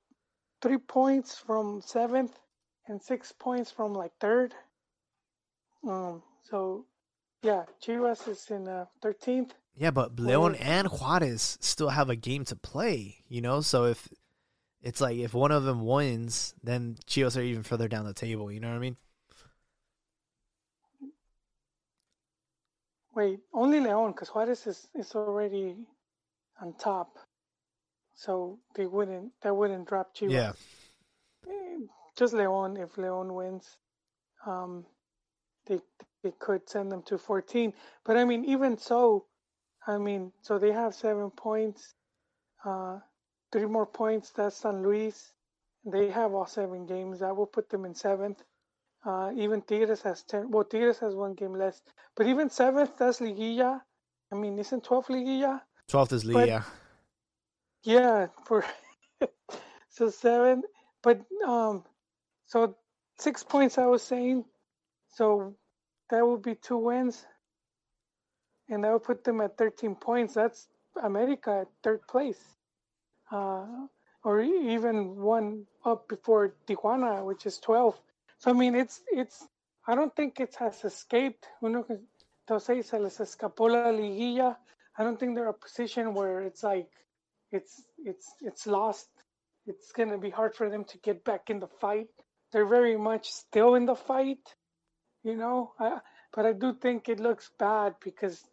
three points from seventh, and six points from like third. Um, so yeah, Chivas is in uh, 13th. Yeah, but Leon and Juarez still have a game to play, you know? So if it's like if one of them wins, then Chivas are even further down the table, you know what I mean? Wait, only Leon, because Juarez is, is already on top. So they wouldn't that wouldn't drop Chivas. Yeah. Eh, Just Leon if Leon wins. Um they they could send them to 14. But I mean even so, I mean so they have 7 points. Uh three more points that's San Luis. They have all seven games. That will put them in 7th. Uh, even Tigres has 10. Well, Tigres has one game less. But even 7th, that's Liguilla. I mean, isn't 12th Liguilla? 12th is But- Yeah, for so seven, but um, so six points. I was saying, so that would be two wins, and that would put them at thirteen points. That's America at third place, uh, or even one up before Tijuana, which is twelve. So I mean, it's it's. I don't think it has escaped. Uno que entonces se les escapó la liguilla. I don't think they're a position where it's like it's it's it's lost. It's gonna be hard for them to get back in the fight. They're very much still in the fight, you know. I, but I do think it looks bad because,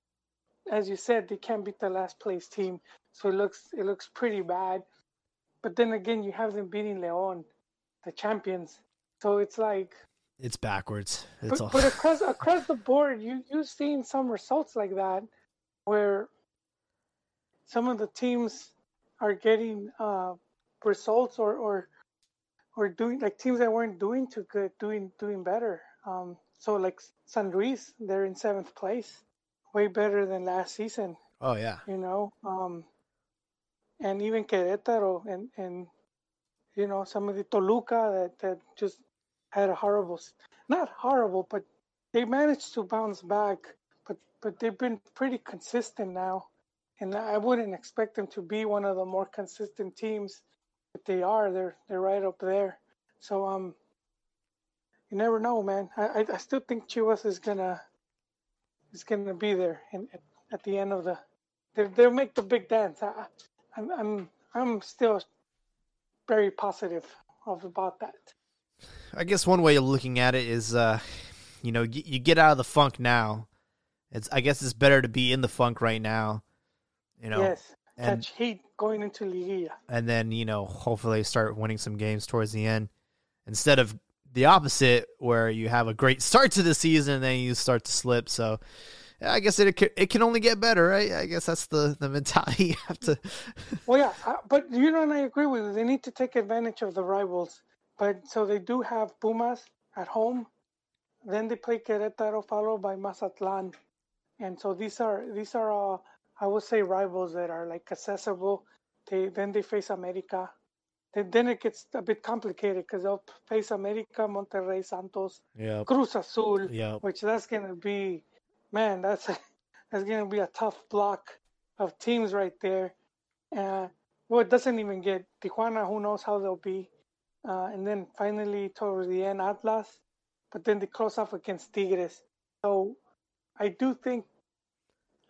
as you said, they can't beat the last place team, so it looks it looks pretty bad. But then again, you have them beating Leon, the champions. So it's like, It's backwards. It's but, all but across across the board, you you've seen some results like that, where some of the teams are getting uh, results or, or or doing like teams that weren't doing too good, doing doing better. Um, so like San Luis, they're in seventh place, way better than last season. Oh yeah. You know, um, and even Querétaro and and you know some of the Toluca that that just had a horrible, not horrible, but they managed to bounce back. But but they've been pretty consistent now, and I wouldn't expect them to be one of the more consistent teams. But they are. They're they're right up there. So um, you never know, man. I I, still think Chivas is gonna is gonna be there at, at the end of the they they'll make the big dance. I, I'm I'm I'm still very positive of about that. I guess one way of looking at it is, uh, you know, y- you get out of the funk now. It's I guess it's better to be in the funk right now, you know, yes, and catch heat going into Liguilla. and then you know hopefully start winning some games towards the end instead of the opposite where you have a great start to the season and then you start to slip. So I guess it it can only get better, right? I guess that's the the mentality you have to. Well, yeah, uh, but you know, and I agree with you. They need to take advantage of the rivals. But so they do have Pumas at home, then they play Querétaro, followed by Mazatlan, and so these are these are all I would say rivals that are like accessible. They then they face America. Then, then it gets a bit complicated because they'll face America, Monterrey, Santos, yeah, Cruz Azul, yeah. which that's gonna be, man, that's that's gonna be a tough block of teams right there. Uh, well, it doesn't even get Tijuana. Who knows how they'll be? Uh, and then finally towards the end, Atlas. But then they close off against Tigres. So I do think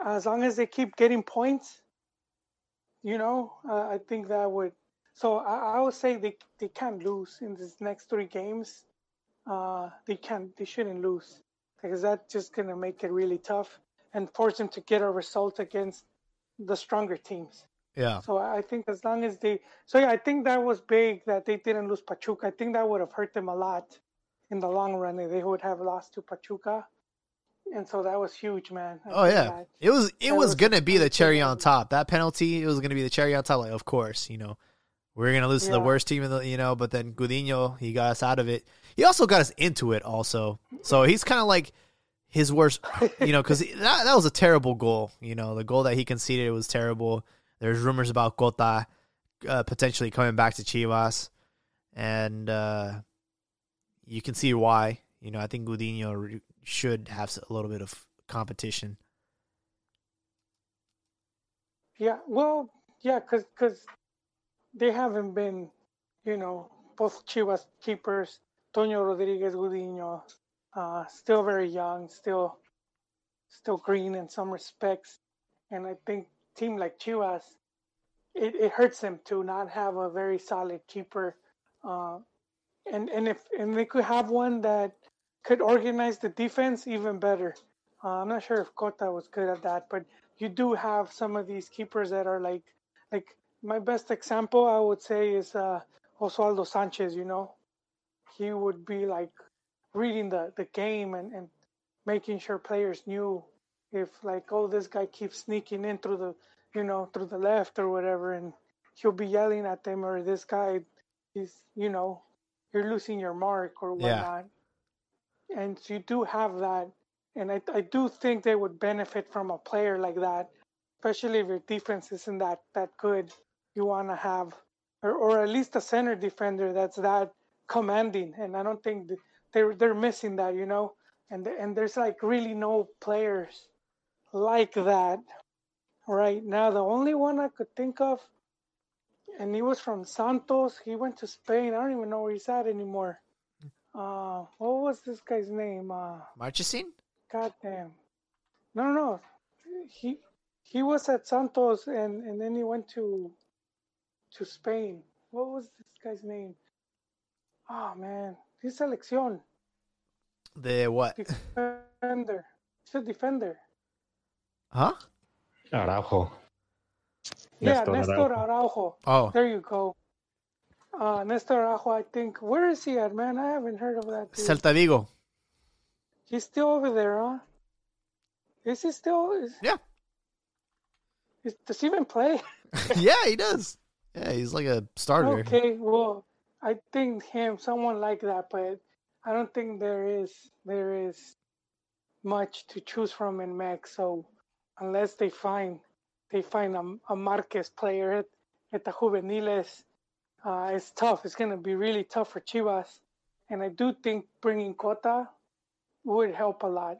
as long as they keep getting points, you know, uh, I think that would. So I, I would say they they can't lose in these next three games. Uh, they can't. They shouldn't lose because that's just gonna make it really tough and force them to get a result against the stronger teams. Yeah, So I think as long as they, so yeah, I think that was big that they didn't lose Pachuca. I think that would have hurt them a lot in the long run they would have lost to Pachuca, and so that was huge, man. I Oh yeah, that- it was it was was gonna be the cherry on top. That penalty, it was gonna be the cherry on top. Like, of course, you know, we're gonna lose to the worst team in the, you know. But then Gudiño, he got us out of it. He also got us into it, also. So he's kind of like his worst, you know, because that that was a terrible goal. You know, the goal that he conceded was terrible. There's rumors about Cota uh, potentially coming back to Chivas, and uh, you can see why. You know, I think Gudiño should have a little bit of competition. Yeah, well, yeah, because cause they haven't been, you know, both Chivas keepers Toño Rodriguez Gudiño, uh, still very young, still still green in some respects, and I think team like Chivas, it, it hurts them to not have a very solid keeper, uh, and and if and they could have one that could organize the defense even better. Uh, I'm not sure if Cota was good at that, but you do have some of these keepers that are like like my best example I would say is uh, Oswaldo Sanchez. You know, he would be like reading the the game and and making sure players knew if like oh this guy keeps sneaking in through the you know through the left or whatever and he'll be yelling at them or this guy is you know you're losing your mark or Yeah. whatnot. And so you do have that. And I, I do think they would benefit from a player like that especially if your defense isn't that that good. You want to have or, or at least a center defender that's that commanding. And i don't think they're they're missing that you know? And and there's like really no players like that right now the only one i could think of and he was from santos he went to spain i don't even know where he's at anymore uh what was this guy's name uh Marchesín? God damn. No, no, no. He he was at Santos and and then he went to to Spain. What was this guy's name? Oh man, he's selección The what? defender. He's a defender. Huh? Araujo. yeah, Nestor Nestor Araujo. Araujo. Oh, There you go. Uh, Nestor Araujo, I think. Where is he at, man? I haven't heard of that. Dude. Celta Vigo. He's still over there, huh? Is he still? Is, Yeah. is, does he even play? yeah, he does. Yeah, he's like a starter. Okay, well, I think him, someone like that, but I don't think there is there is much to choose from in Mex. So unless they find they find a, a Marquez player at, at the juveniles, uh, it's tough. It's gonna be really tough for Chivas, and I do think bringing Cota would help a lot.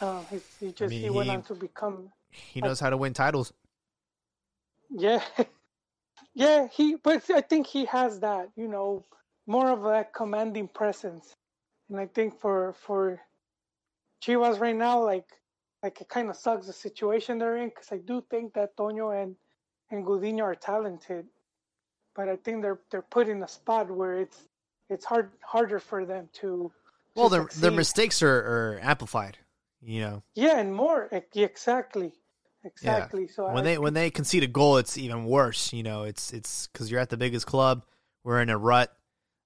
Uh, he, he just mean, he went on to become He knows how to win titles. Yeah, yeah. He, but I think he has that. You know, more of that commanding presence, and I think for for Chivas right now, like like it kind of sucks the situation they're in because I do think that Toño and and Gudiño are talented, but I think they're they're put in a spot where it's it's hard harder for them to. Well, their their succeed. mistakes are, are amplified. You know, Yeah, and more ex- exactly, exactly. So when I they when they concede a goal, it's even worse. You know, it's it's because you're at the biggest club. We're in a rut,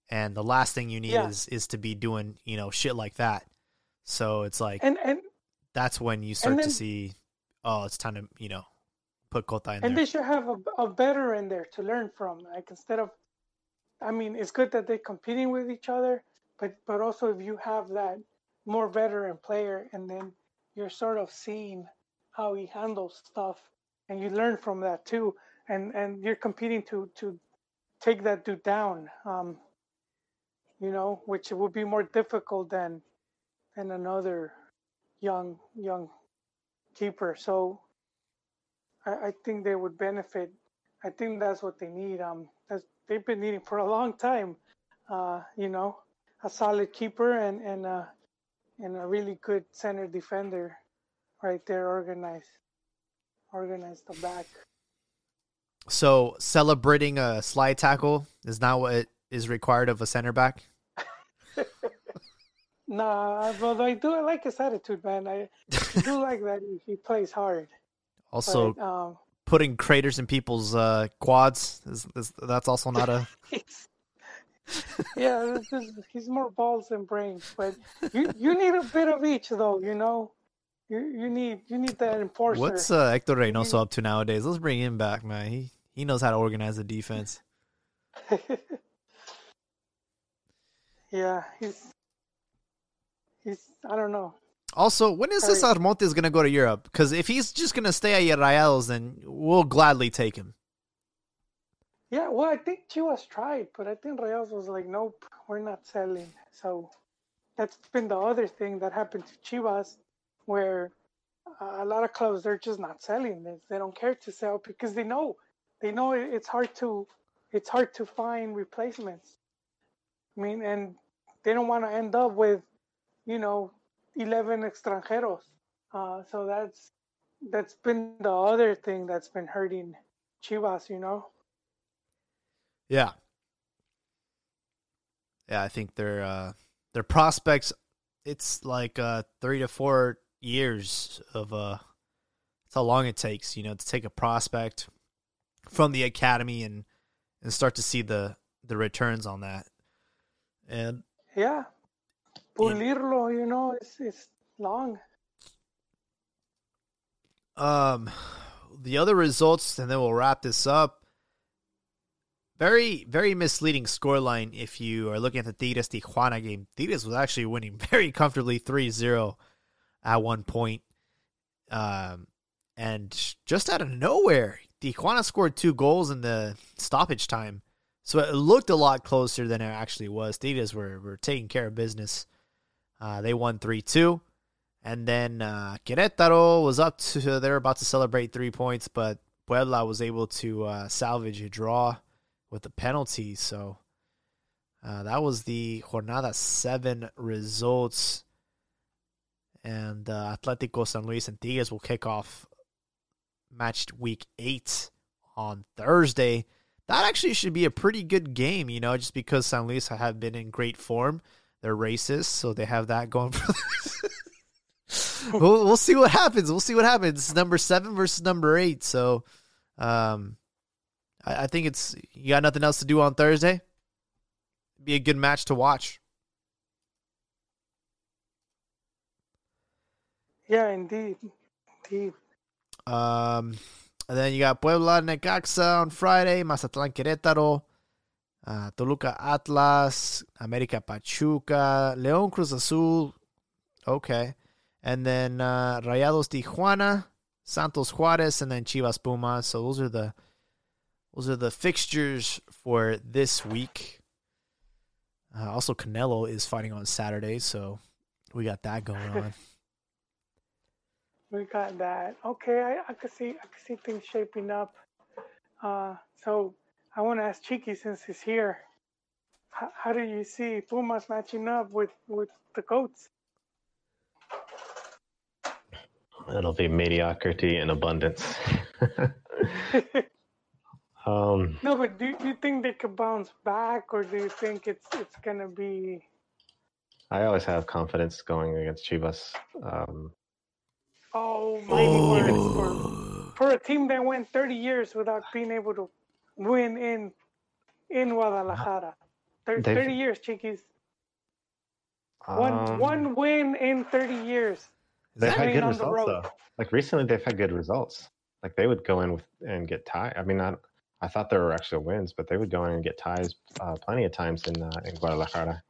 and the last thing you need Yeah. is is to be doing you know shit like that. So it's like and and that's when you start to see, oh, it's time to you know put Cota in and there. they should have a, a veteran there to learn from like instead of i mean it's good that they're competing with each other but but also if you have that more veteran player and then you're sort of seeing how he handles stuff and you learn from that too and and you're competing to to take that dude down um you know which would be more difficult than than another young young keeper so I, I think they would benefit. I think that's what they need. Um, that's, they've been needing for a long time. Uh, you know, a solid keeper and and uh, and a really good center defender, right there, organized, organized the back. So celebrating a slide tackle is not what is required of a center back. Nah, but I do I like his attitude, man. I do like that he, he plays hard. Also, but, um, putting craters in people's uh, quads is, is that's also not a. Yeah, is, he's more balls than brains, but you you need a bit of each, though. You know, you you need you need that enforcer. What's uh, Hector Reynoso up to nowadays? Let's bring him back, man. He he knows how to organize the defense. yeah, he's he's I don't know. Also, when is this. Armontes gonna go to Europe? Because if he's just gonna stay at Rayados, then we'll gladly take him. Yeah, well, I think Chivas tried, but I think Rayados was like, nope, we're not selling. So that's been the other thing that happened to Chivas, where uh, a lot of clubs they're just not selling. They, they don't care to sell because they know they know it's hard to it's hard to find replacements. I mean, and they don't want to end up with, you know, eleven extranjeros. Uh, so that's that's been the other thing that's been hurting Chivas. You know. Yeah. Yeah, I think their uh, their prospects. It's like uh, three to four years of uh, it's how long it takes, you know, to take a prospect from the academy and and start to see the the returns on that. And yeah, pulirlo, you know, it's it's long. Um, the other results, and then we'll wrap this up. Very, very misleading scoreline if you are looking at the Tigres Tijuana game. Tigres was actually winning very comfortably 3 0 at one point. Um, and just out of nowhere, Tijuana scored two goals in the stoppage time. So it looked a lot closer than it actually was. Tigres were, were taking care of business. Uh, they won 3 2. And then uh, Querétaro was up to, they're about to celebrate three points, but Puebla was able to uh, salvage a draw with the penalty. So uh, that was the Jornada 7 results. And uh, Atletico San Luis and Tigres will kick off match week 8 on Thursday. That actually should be a pretty good game, you know, just because San Luis have been in great form. They're racist, so they have that going for them. we'll, we'll see what happens. We'll see what happens. Number seven versus number eight. So, um, I, I think it's you got nothing else to do on Thursday. Be a good match to watch. Yeah, indeed, indeed. Um, and then you got Puebla Necaxa on Friday, Mazatlán Querétaro, uh, Toluca Atlas, America Pachuca, León Cruz Azul. Okay. And then uh, Rayados Tijuana, Santos Juarez, and then Chivas Pumas. So those are the those are the fixtures for this week. Uh, also, Canelo is fighting on Saturday, so we got that going on. we got that. Okay, I, I could see I could see things shaping up. Uh, so I want to ask Cheeky since he's here. How, how do you see Pumas matching up with with the goats? It'll be mediocrity in abundance. um, no, but do, do you think they could bounce back, or do you think it's it's gonna be? I always have confidence going against Chivas. Um, oh my oh. For, for a team that went 30 years without being able to win in in Guadalajara, 30, 30 years, Chiquis. One um, one win in 30 years. They've had good results though. Like recently, they've had good results. Like they would go in with and get tied. I mean, not. I thought there were actual wins, but they would go in and get ties uh, plenty of times in uh, in Guadalajara.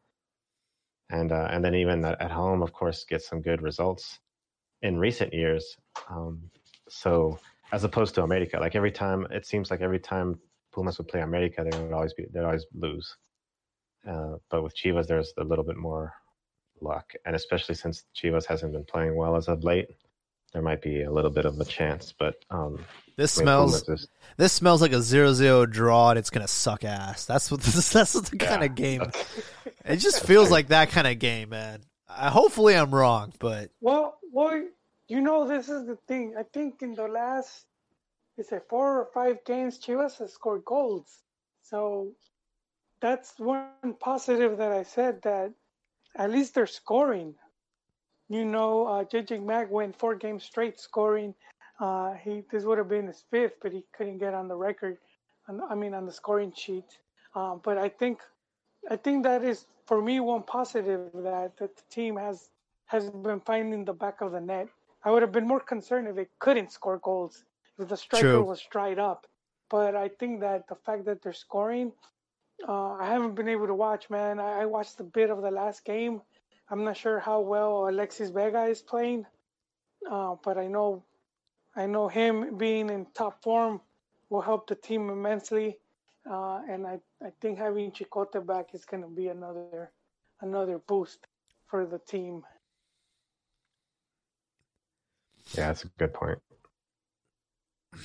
And uh, and then even at home, of course, get some good results in recent years. Um, so as opposed to America, like every time it seems like every time Pumas would play America, they would always be they'd always lose. Uh, but with Chivas, there's a little bit more luck, and especially since Chivas hasn't been playing well as of late, there might be a little bit of a chance. But um, this I mean, smells is, this smells like a zero-zero draw, and it's gonna suck ass. That's what this, that's what the yeah, kind of game. It just feels like that kind of game, man. I, hopefully, I'm wrong, but well, well, you know, this is the thing. I think in the last, is it four or five games, Chivas has scored goals. So that's one positive that I said that at least they're scoring. You know, uh, JJ Mack went four games straight scoring. Uh, he this would have been his fifth, but he couldn't get on the record. I mean, on the scoring sheet. Um, but I think, I think that is for me one positive that, that the team has has been finding the back of the net. I would have been more concerned if it couldn't score goals, if the striker True. was dried up. But I think that the fact that they're scoring uh, I haven't been able to watch, man. I, I, watched a bit of the last game. I'm not sure how well Alexis Vega is playing, uh, but I know, I know him being in top form will help the team immensely. Uh, and I, I think having Chicote back is going to be another, another boost for the team. Yeah, that's a good point.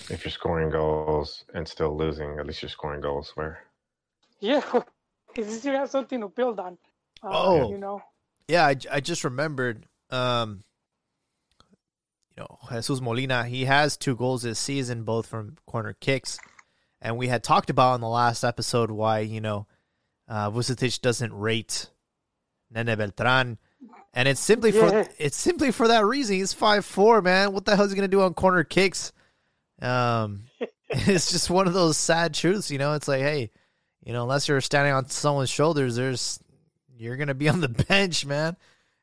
If you're scoring goals and still losing, at least you're scoring goals where yeah, at least you have something to build on. Uh, Oh. you know, Yeah, I, I just remembered. Um, you know, Jesus Molina. He has two goals this season, both from corner kicks, and we had talked about in the last episode why you know uh, Vucetich doesn't rate Nene Beltran, and it's simply for Yeah. it's simply for that reason. He's five four, man. What the hell is he gonna do on corner kicks? Um, it's just one of those sad truths, you know. It's like, hey, you know, unless you're standing on someone's shoulders, there's you're gonna be on the bench, man.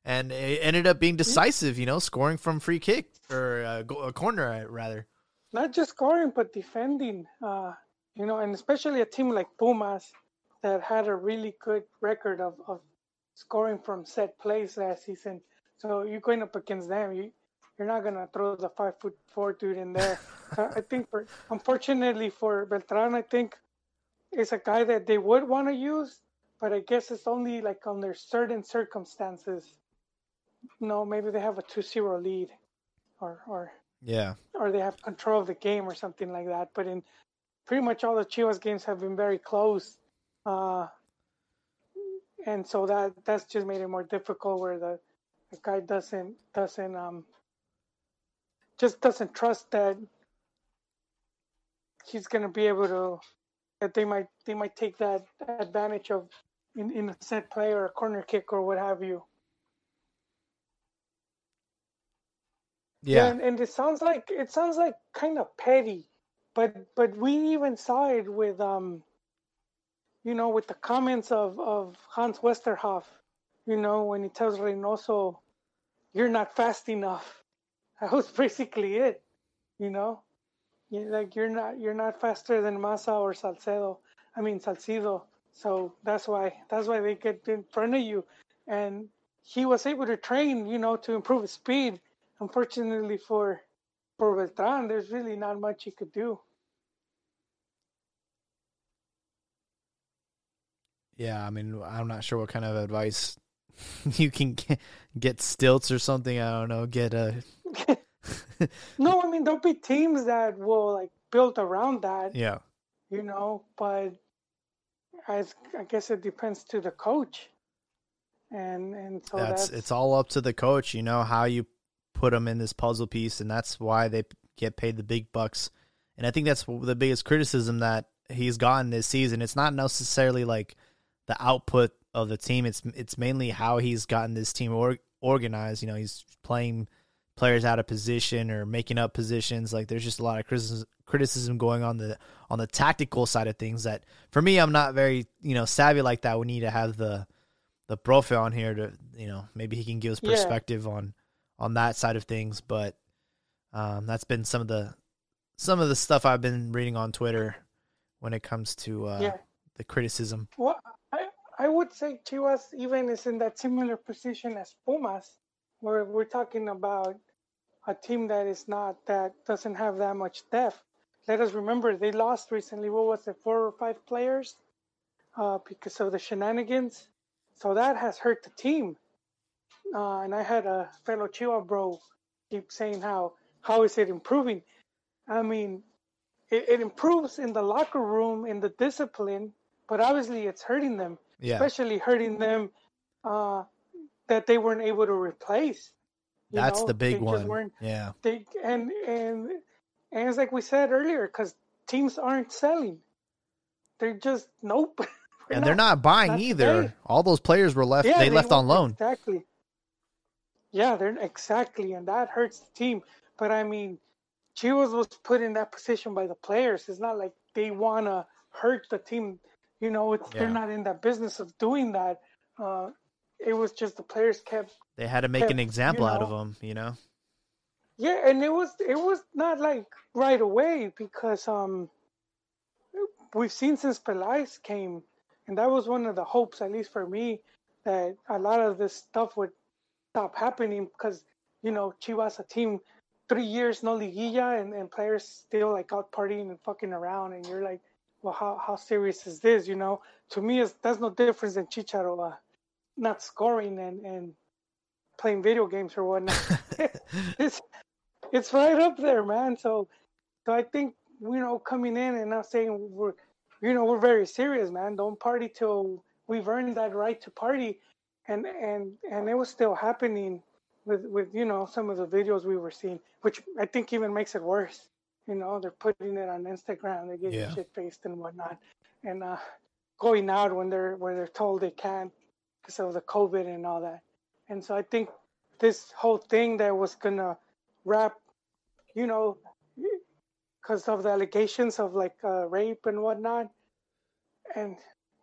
And it ended up being decisive, you know, scoring from free kick or a, a corner uh, rather. not just scoring but defending. Uh, you know, and especially a team like Pumas that had a really good record of, of scoring from set plays last season. So you're going up against them. You you're not gonna throw the five foot four dude in there. so I think for unfortunately for Beltran, I think it's a guy that they would want to use, but I guess it's only like under certain circumstances. No, maybe they have a 2-0 lead, or or Yeah. or they have control of the game or something like that. But in pretty much all the Chivas games have been very close, uh, and so that that's just made it more difficult. Where the, the guy doesn't doesn't um just doesn't trust that he's gonna be able to that they might they might take that advantage of in, in a set play or a corner kick or what have you. Yeah. and, and it sounds like it sounds like kind of petty, but but we even saw it with um, you know, with the comments of of Hans Westerhof, you know, when he tells Reynoso, "You're not fast enough." That was basically it, you know, like you're not you're not faster than Massa or Salcedo. I mean Salcido. So that's why that's why they get in front of you, and he was able to train, you know, to improve his speed unfortunately for for Beltran, there's really not much he could do. Yeah, I mean, I'm not sure what kind of advice you can get, get stilts or something. I don't know. Get a No, I mean there'll be teams that will like build around that, yeah, you know, but as I guess it depends to the coach. And and so that's that's, it's all up to the coach. You know how you put them in this puzzle piece, and that's why they get paid the big bucks. And I think that's the biggest criticism that he's gotten this season. It's not necessarily like the output of the team. It's it's mainly how he's gotten this team or, organized. You know, he's playing players out of position or making up positions. Like there's just a lot of criticism going on the on the tactical side of things. That for me, I'm not very you know savvy like that. We need to have the the profe on here to you know maybe he can give us Yeah. perspective on on that side of things. But um, that's been some of the some of the stuff I've been reading on Twitter when it comes to uh, Yeah. the criticism. Well, I I would say Chivas even is in that similar position as Pumas, where we're talking about a team that is not that doesn't have that much depth. Let us remember they lost recently. What was it, four or five players, uh, because of the shenanigans. So that has hurt the team. Uh, and I had a fellow Chihuahua bro keep saying how how is it improving? I mean, it, it improves in the locker room in the discipline, but obviously it's hurting them Yeah, especially hurting them uh, that they weren't able to replace. that's know? the big They one. Yeah, They and and and it's like we said earlier, because teams aren't selling. They're just nope. And they're not buying not either. today. All those players were left. Yeah, they, left on loan. Exactly. Yeah, they're exactly, and that hurts the team. But I mean, Chivas was put in that position by the players. It's not like they want to hurt the team. You know, it's, Yeah. they're not in that business of doing that. Uh, it was just the players kept They had to make an example you out of know. them. You know. Yeah, and it was it was not like right away because um we've seen since Peláez came, and that was one of the hopes, at least for me, that a lot of this stuff would stop happening because you know Chivas a team three years no liguilla and, and players still like out partying and fucking around and you're like well how, how serious is this you know to me it's, that's no difference than Chicharo uh, not scoring and, and playing video games or whatnot it's it's right up there, man. So, so I think you know coming in and not saying we're, you know, we're very serious, man. Don't party till we've earned that right to party, and and and it was still happening with with you know some of the videos we were seeing, which I think even makes it worse. You know, they're putting it on Instagram, they get Yeah. shit faced and whatnot, and uh, going out when they're when they're told they can't because of the COVID and all that. And so I think this whole thing that was gonna wrap, you know, because of the allegations of like uh, rape and whatnot, and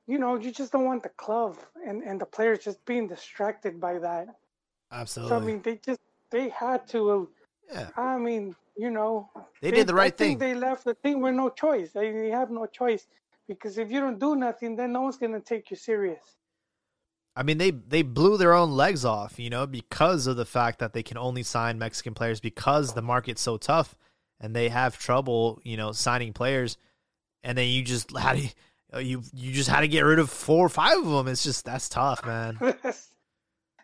you know, you just don't want the club and and the players just being distracted by that. Absolutely. So I mean, they just they had to. yeah. I mean, you know, They did the I right think thing. They left the thing with no choice. They, they have no choice because if you don't do nothing, then no one's gonna take you serious. I mean, they they blew their own legs off, you know, because of the fact that they can only sign Mexican players because the market's so tough and they have trouble, you know, signing players. And then you just had to, you you just had to get rid of four or five of them. It's just that's tough, man.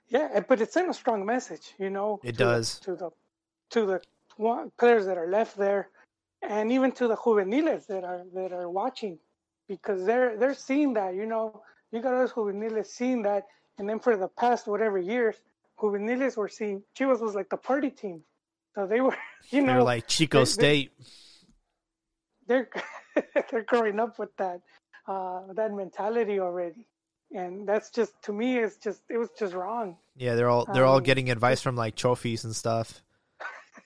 yeah, but it sent a strong message, you know. It to the- does. to the to the one, players that are left there, and even to the juveniles that are that are watching, because they're they're seeing that, you know. You got us juveniles seeing that, and then for the past whatever years, juveniles were seeing Chivas was like the party team, so they were, you know, They're like Chico they- State. they're they're growing up with that uh, that mentality already, and that's just to me it's just it was just wrong. Yeah, they're all they're all um, getting advice from like Chofis and stuff.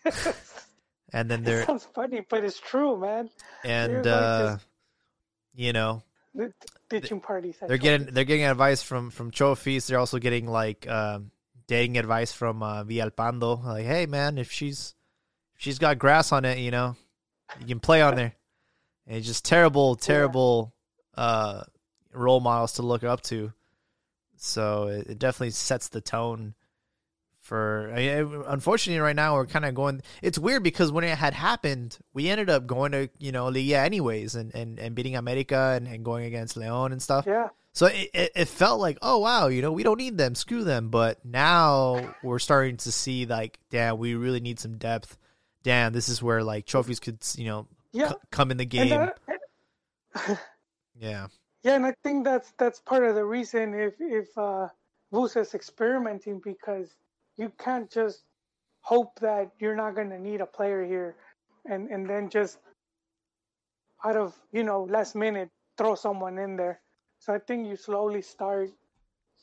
And then it they're sounds funny, but it's true, man. and uh just- you know, The ditching parties. they're getting they're getting advice from from Chofis. They're also getting like um, dating advice from uh, Villalpando. Like, hey man, if she's if she's got grass on it, you know, you can play on there. And it's just terrible, terrible uh, role models to look up to. So it, it definitely sets the tone for. Unfortunately, right now we're kind of going. It's weird because when it had happened, we ended up going to you know Liga anyways, and and, and beating America and, and going against Leon and stuff. Yeah, So it, it, it felt like, oh wow, you know, we don't need them, screw them. But now we're starting to see like, damn, we really need some depth. Damn, this is where like Chofis could, you know, yeah. c- come in the And game. yeah, Yeah, and I think that's that's part of the reason if if uh, Vusa's experimenting because you can't just hope that you're not going to need a player here, and and then just out of you know last minute throw someone in there. So I think you slowly start.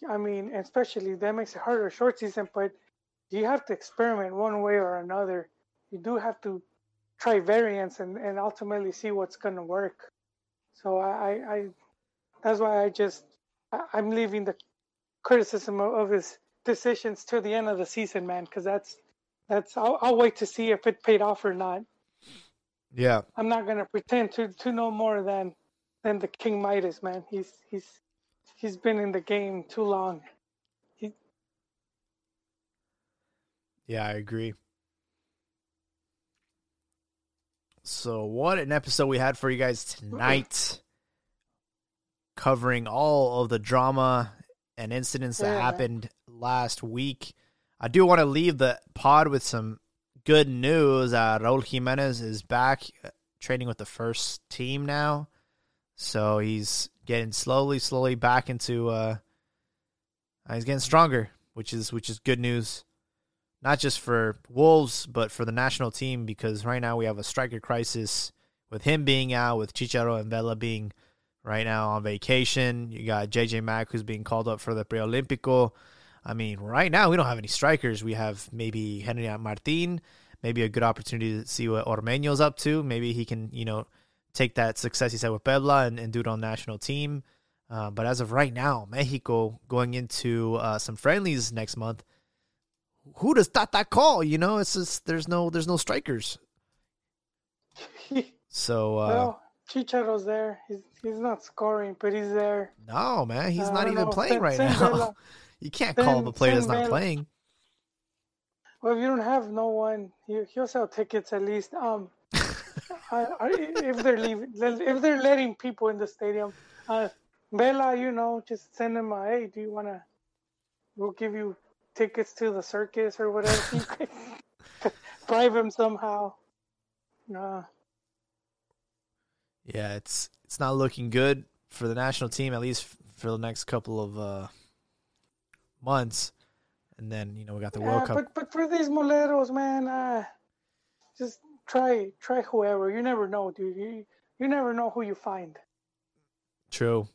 I mean, especially that makes it harder short season, but you have to experiment one way or another. You do have to try variants and, and ultimately see what's going to work. So I, I, I that's why I just I, I'm leaving the criticism of, of his decisions to the end of the season, man, because that's that's I'll, I'll wait to see if it paid off or not. yeah, I'm not gonna pretend to to know more than than the King Midas, man. He's he's he's been in the game too long. yeah, I agree. So what an episode we had for you guys tonight, covering all of the drama and incidents that Yeah. happened last week. I do want to leave the pod with some good news. Uh, Raul Jimenez is back uh, training with the first team now, so he's getting slowly, slowly back into. Uh, uh, he's getting stronger, which is which is good news, not just for Wolves but for the national team because right now we have a striker crisis with him being out, with Chicharo and Vela being right now on vacation. You got JJ Mack who's being called up for the Preolímpico. I mean, right now we don't have any strikers. We have maybe Henry Martin, maybe a good opportunity to see what Ormeño's up to. Maybe he can, you know, take that success he's had with Puebla and, and do it on national team. Uh, but as of right now, Mexico going into uh, some friendlies next month. Who does Tata call? You know, it's just there's no there's no strikers. So uh, well, Chicharo's there. He's he's not scoring, but he's there. no, man, he's not even know. playing right now. You can't call up a player that's not playing. Well, if you don't have no one, you, he'll sell tickets at least. Um, I, I, if they're leaving, if they're letting people in the stadium, uh, Vela, you know, just send them a hey, do you wanna? We'll give you tickets to the circus or whatever. You can bribe him somehow. Nah, Yeah, it's it's not looking good for the national team at least for the next couple of uh, months, and then you know we got the Yeah, World Cup. but but for these moleros, man, uh, just try try whoever. You never know, dude. You you never know who you find. True.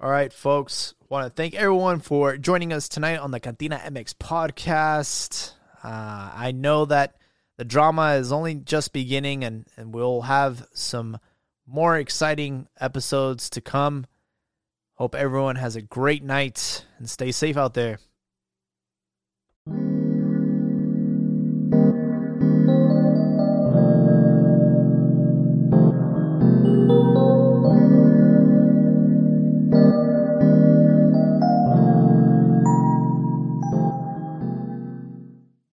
All right, folks. Want to thank everyone for joining us tonight on the Cantina MX podcast. Uh, I know that the drama is only just beginning, and, and we'll have some more exciting episodes to come. Hope everyone has a great night and stay safe out there.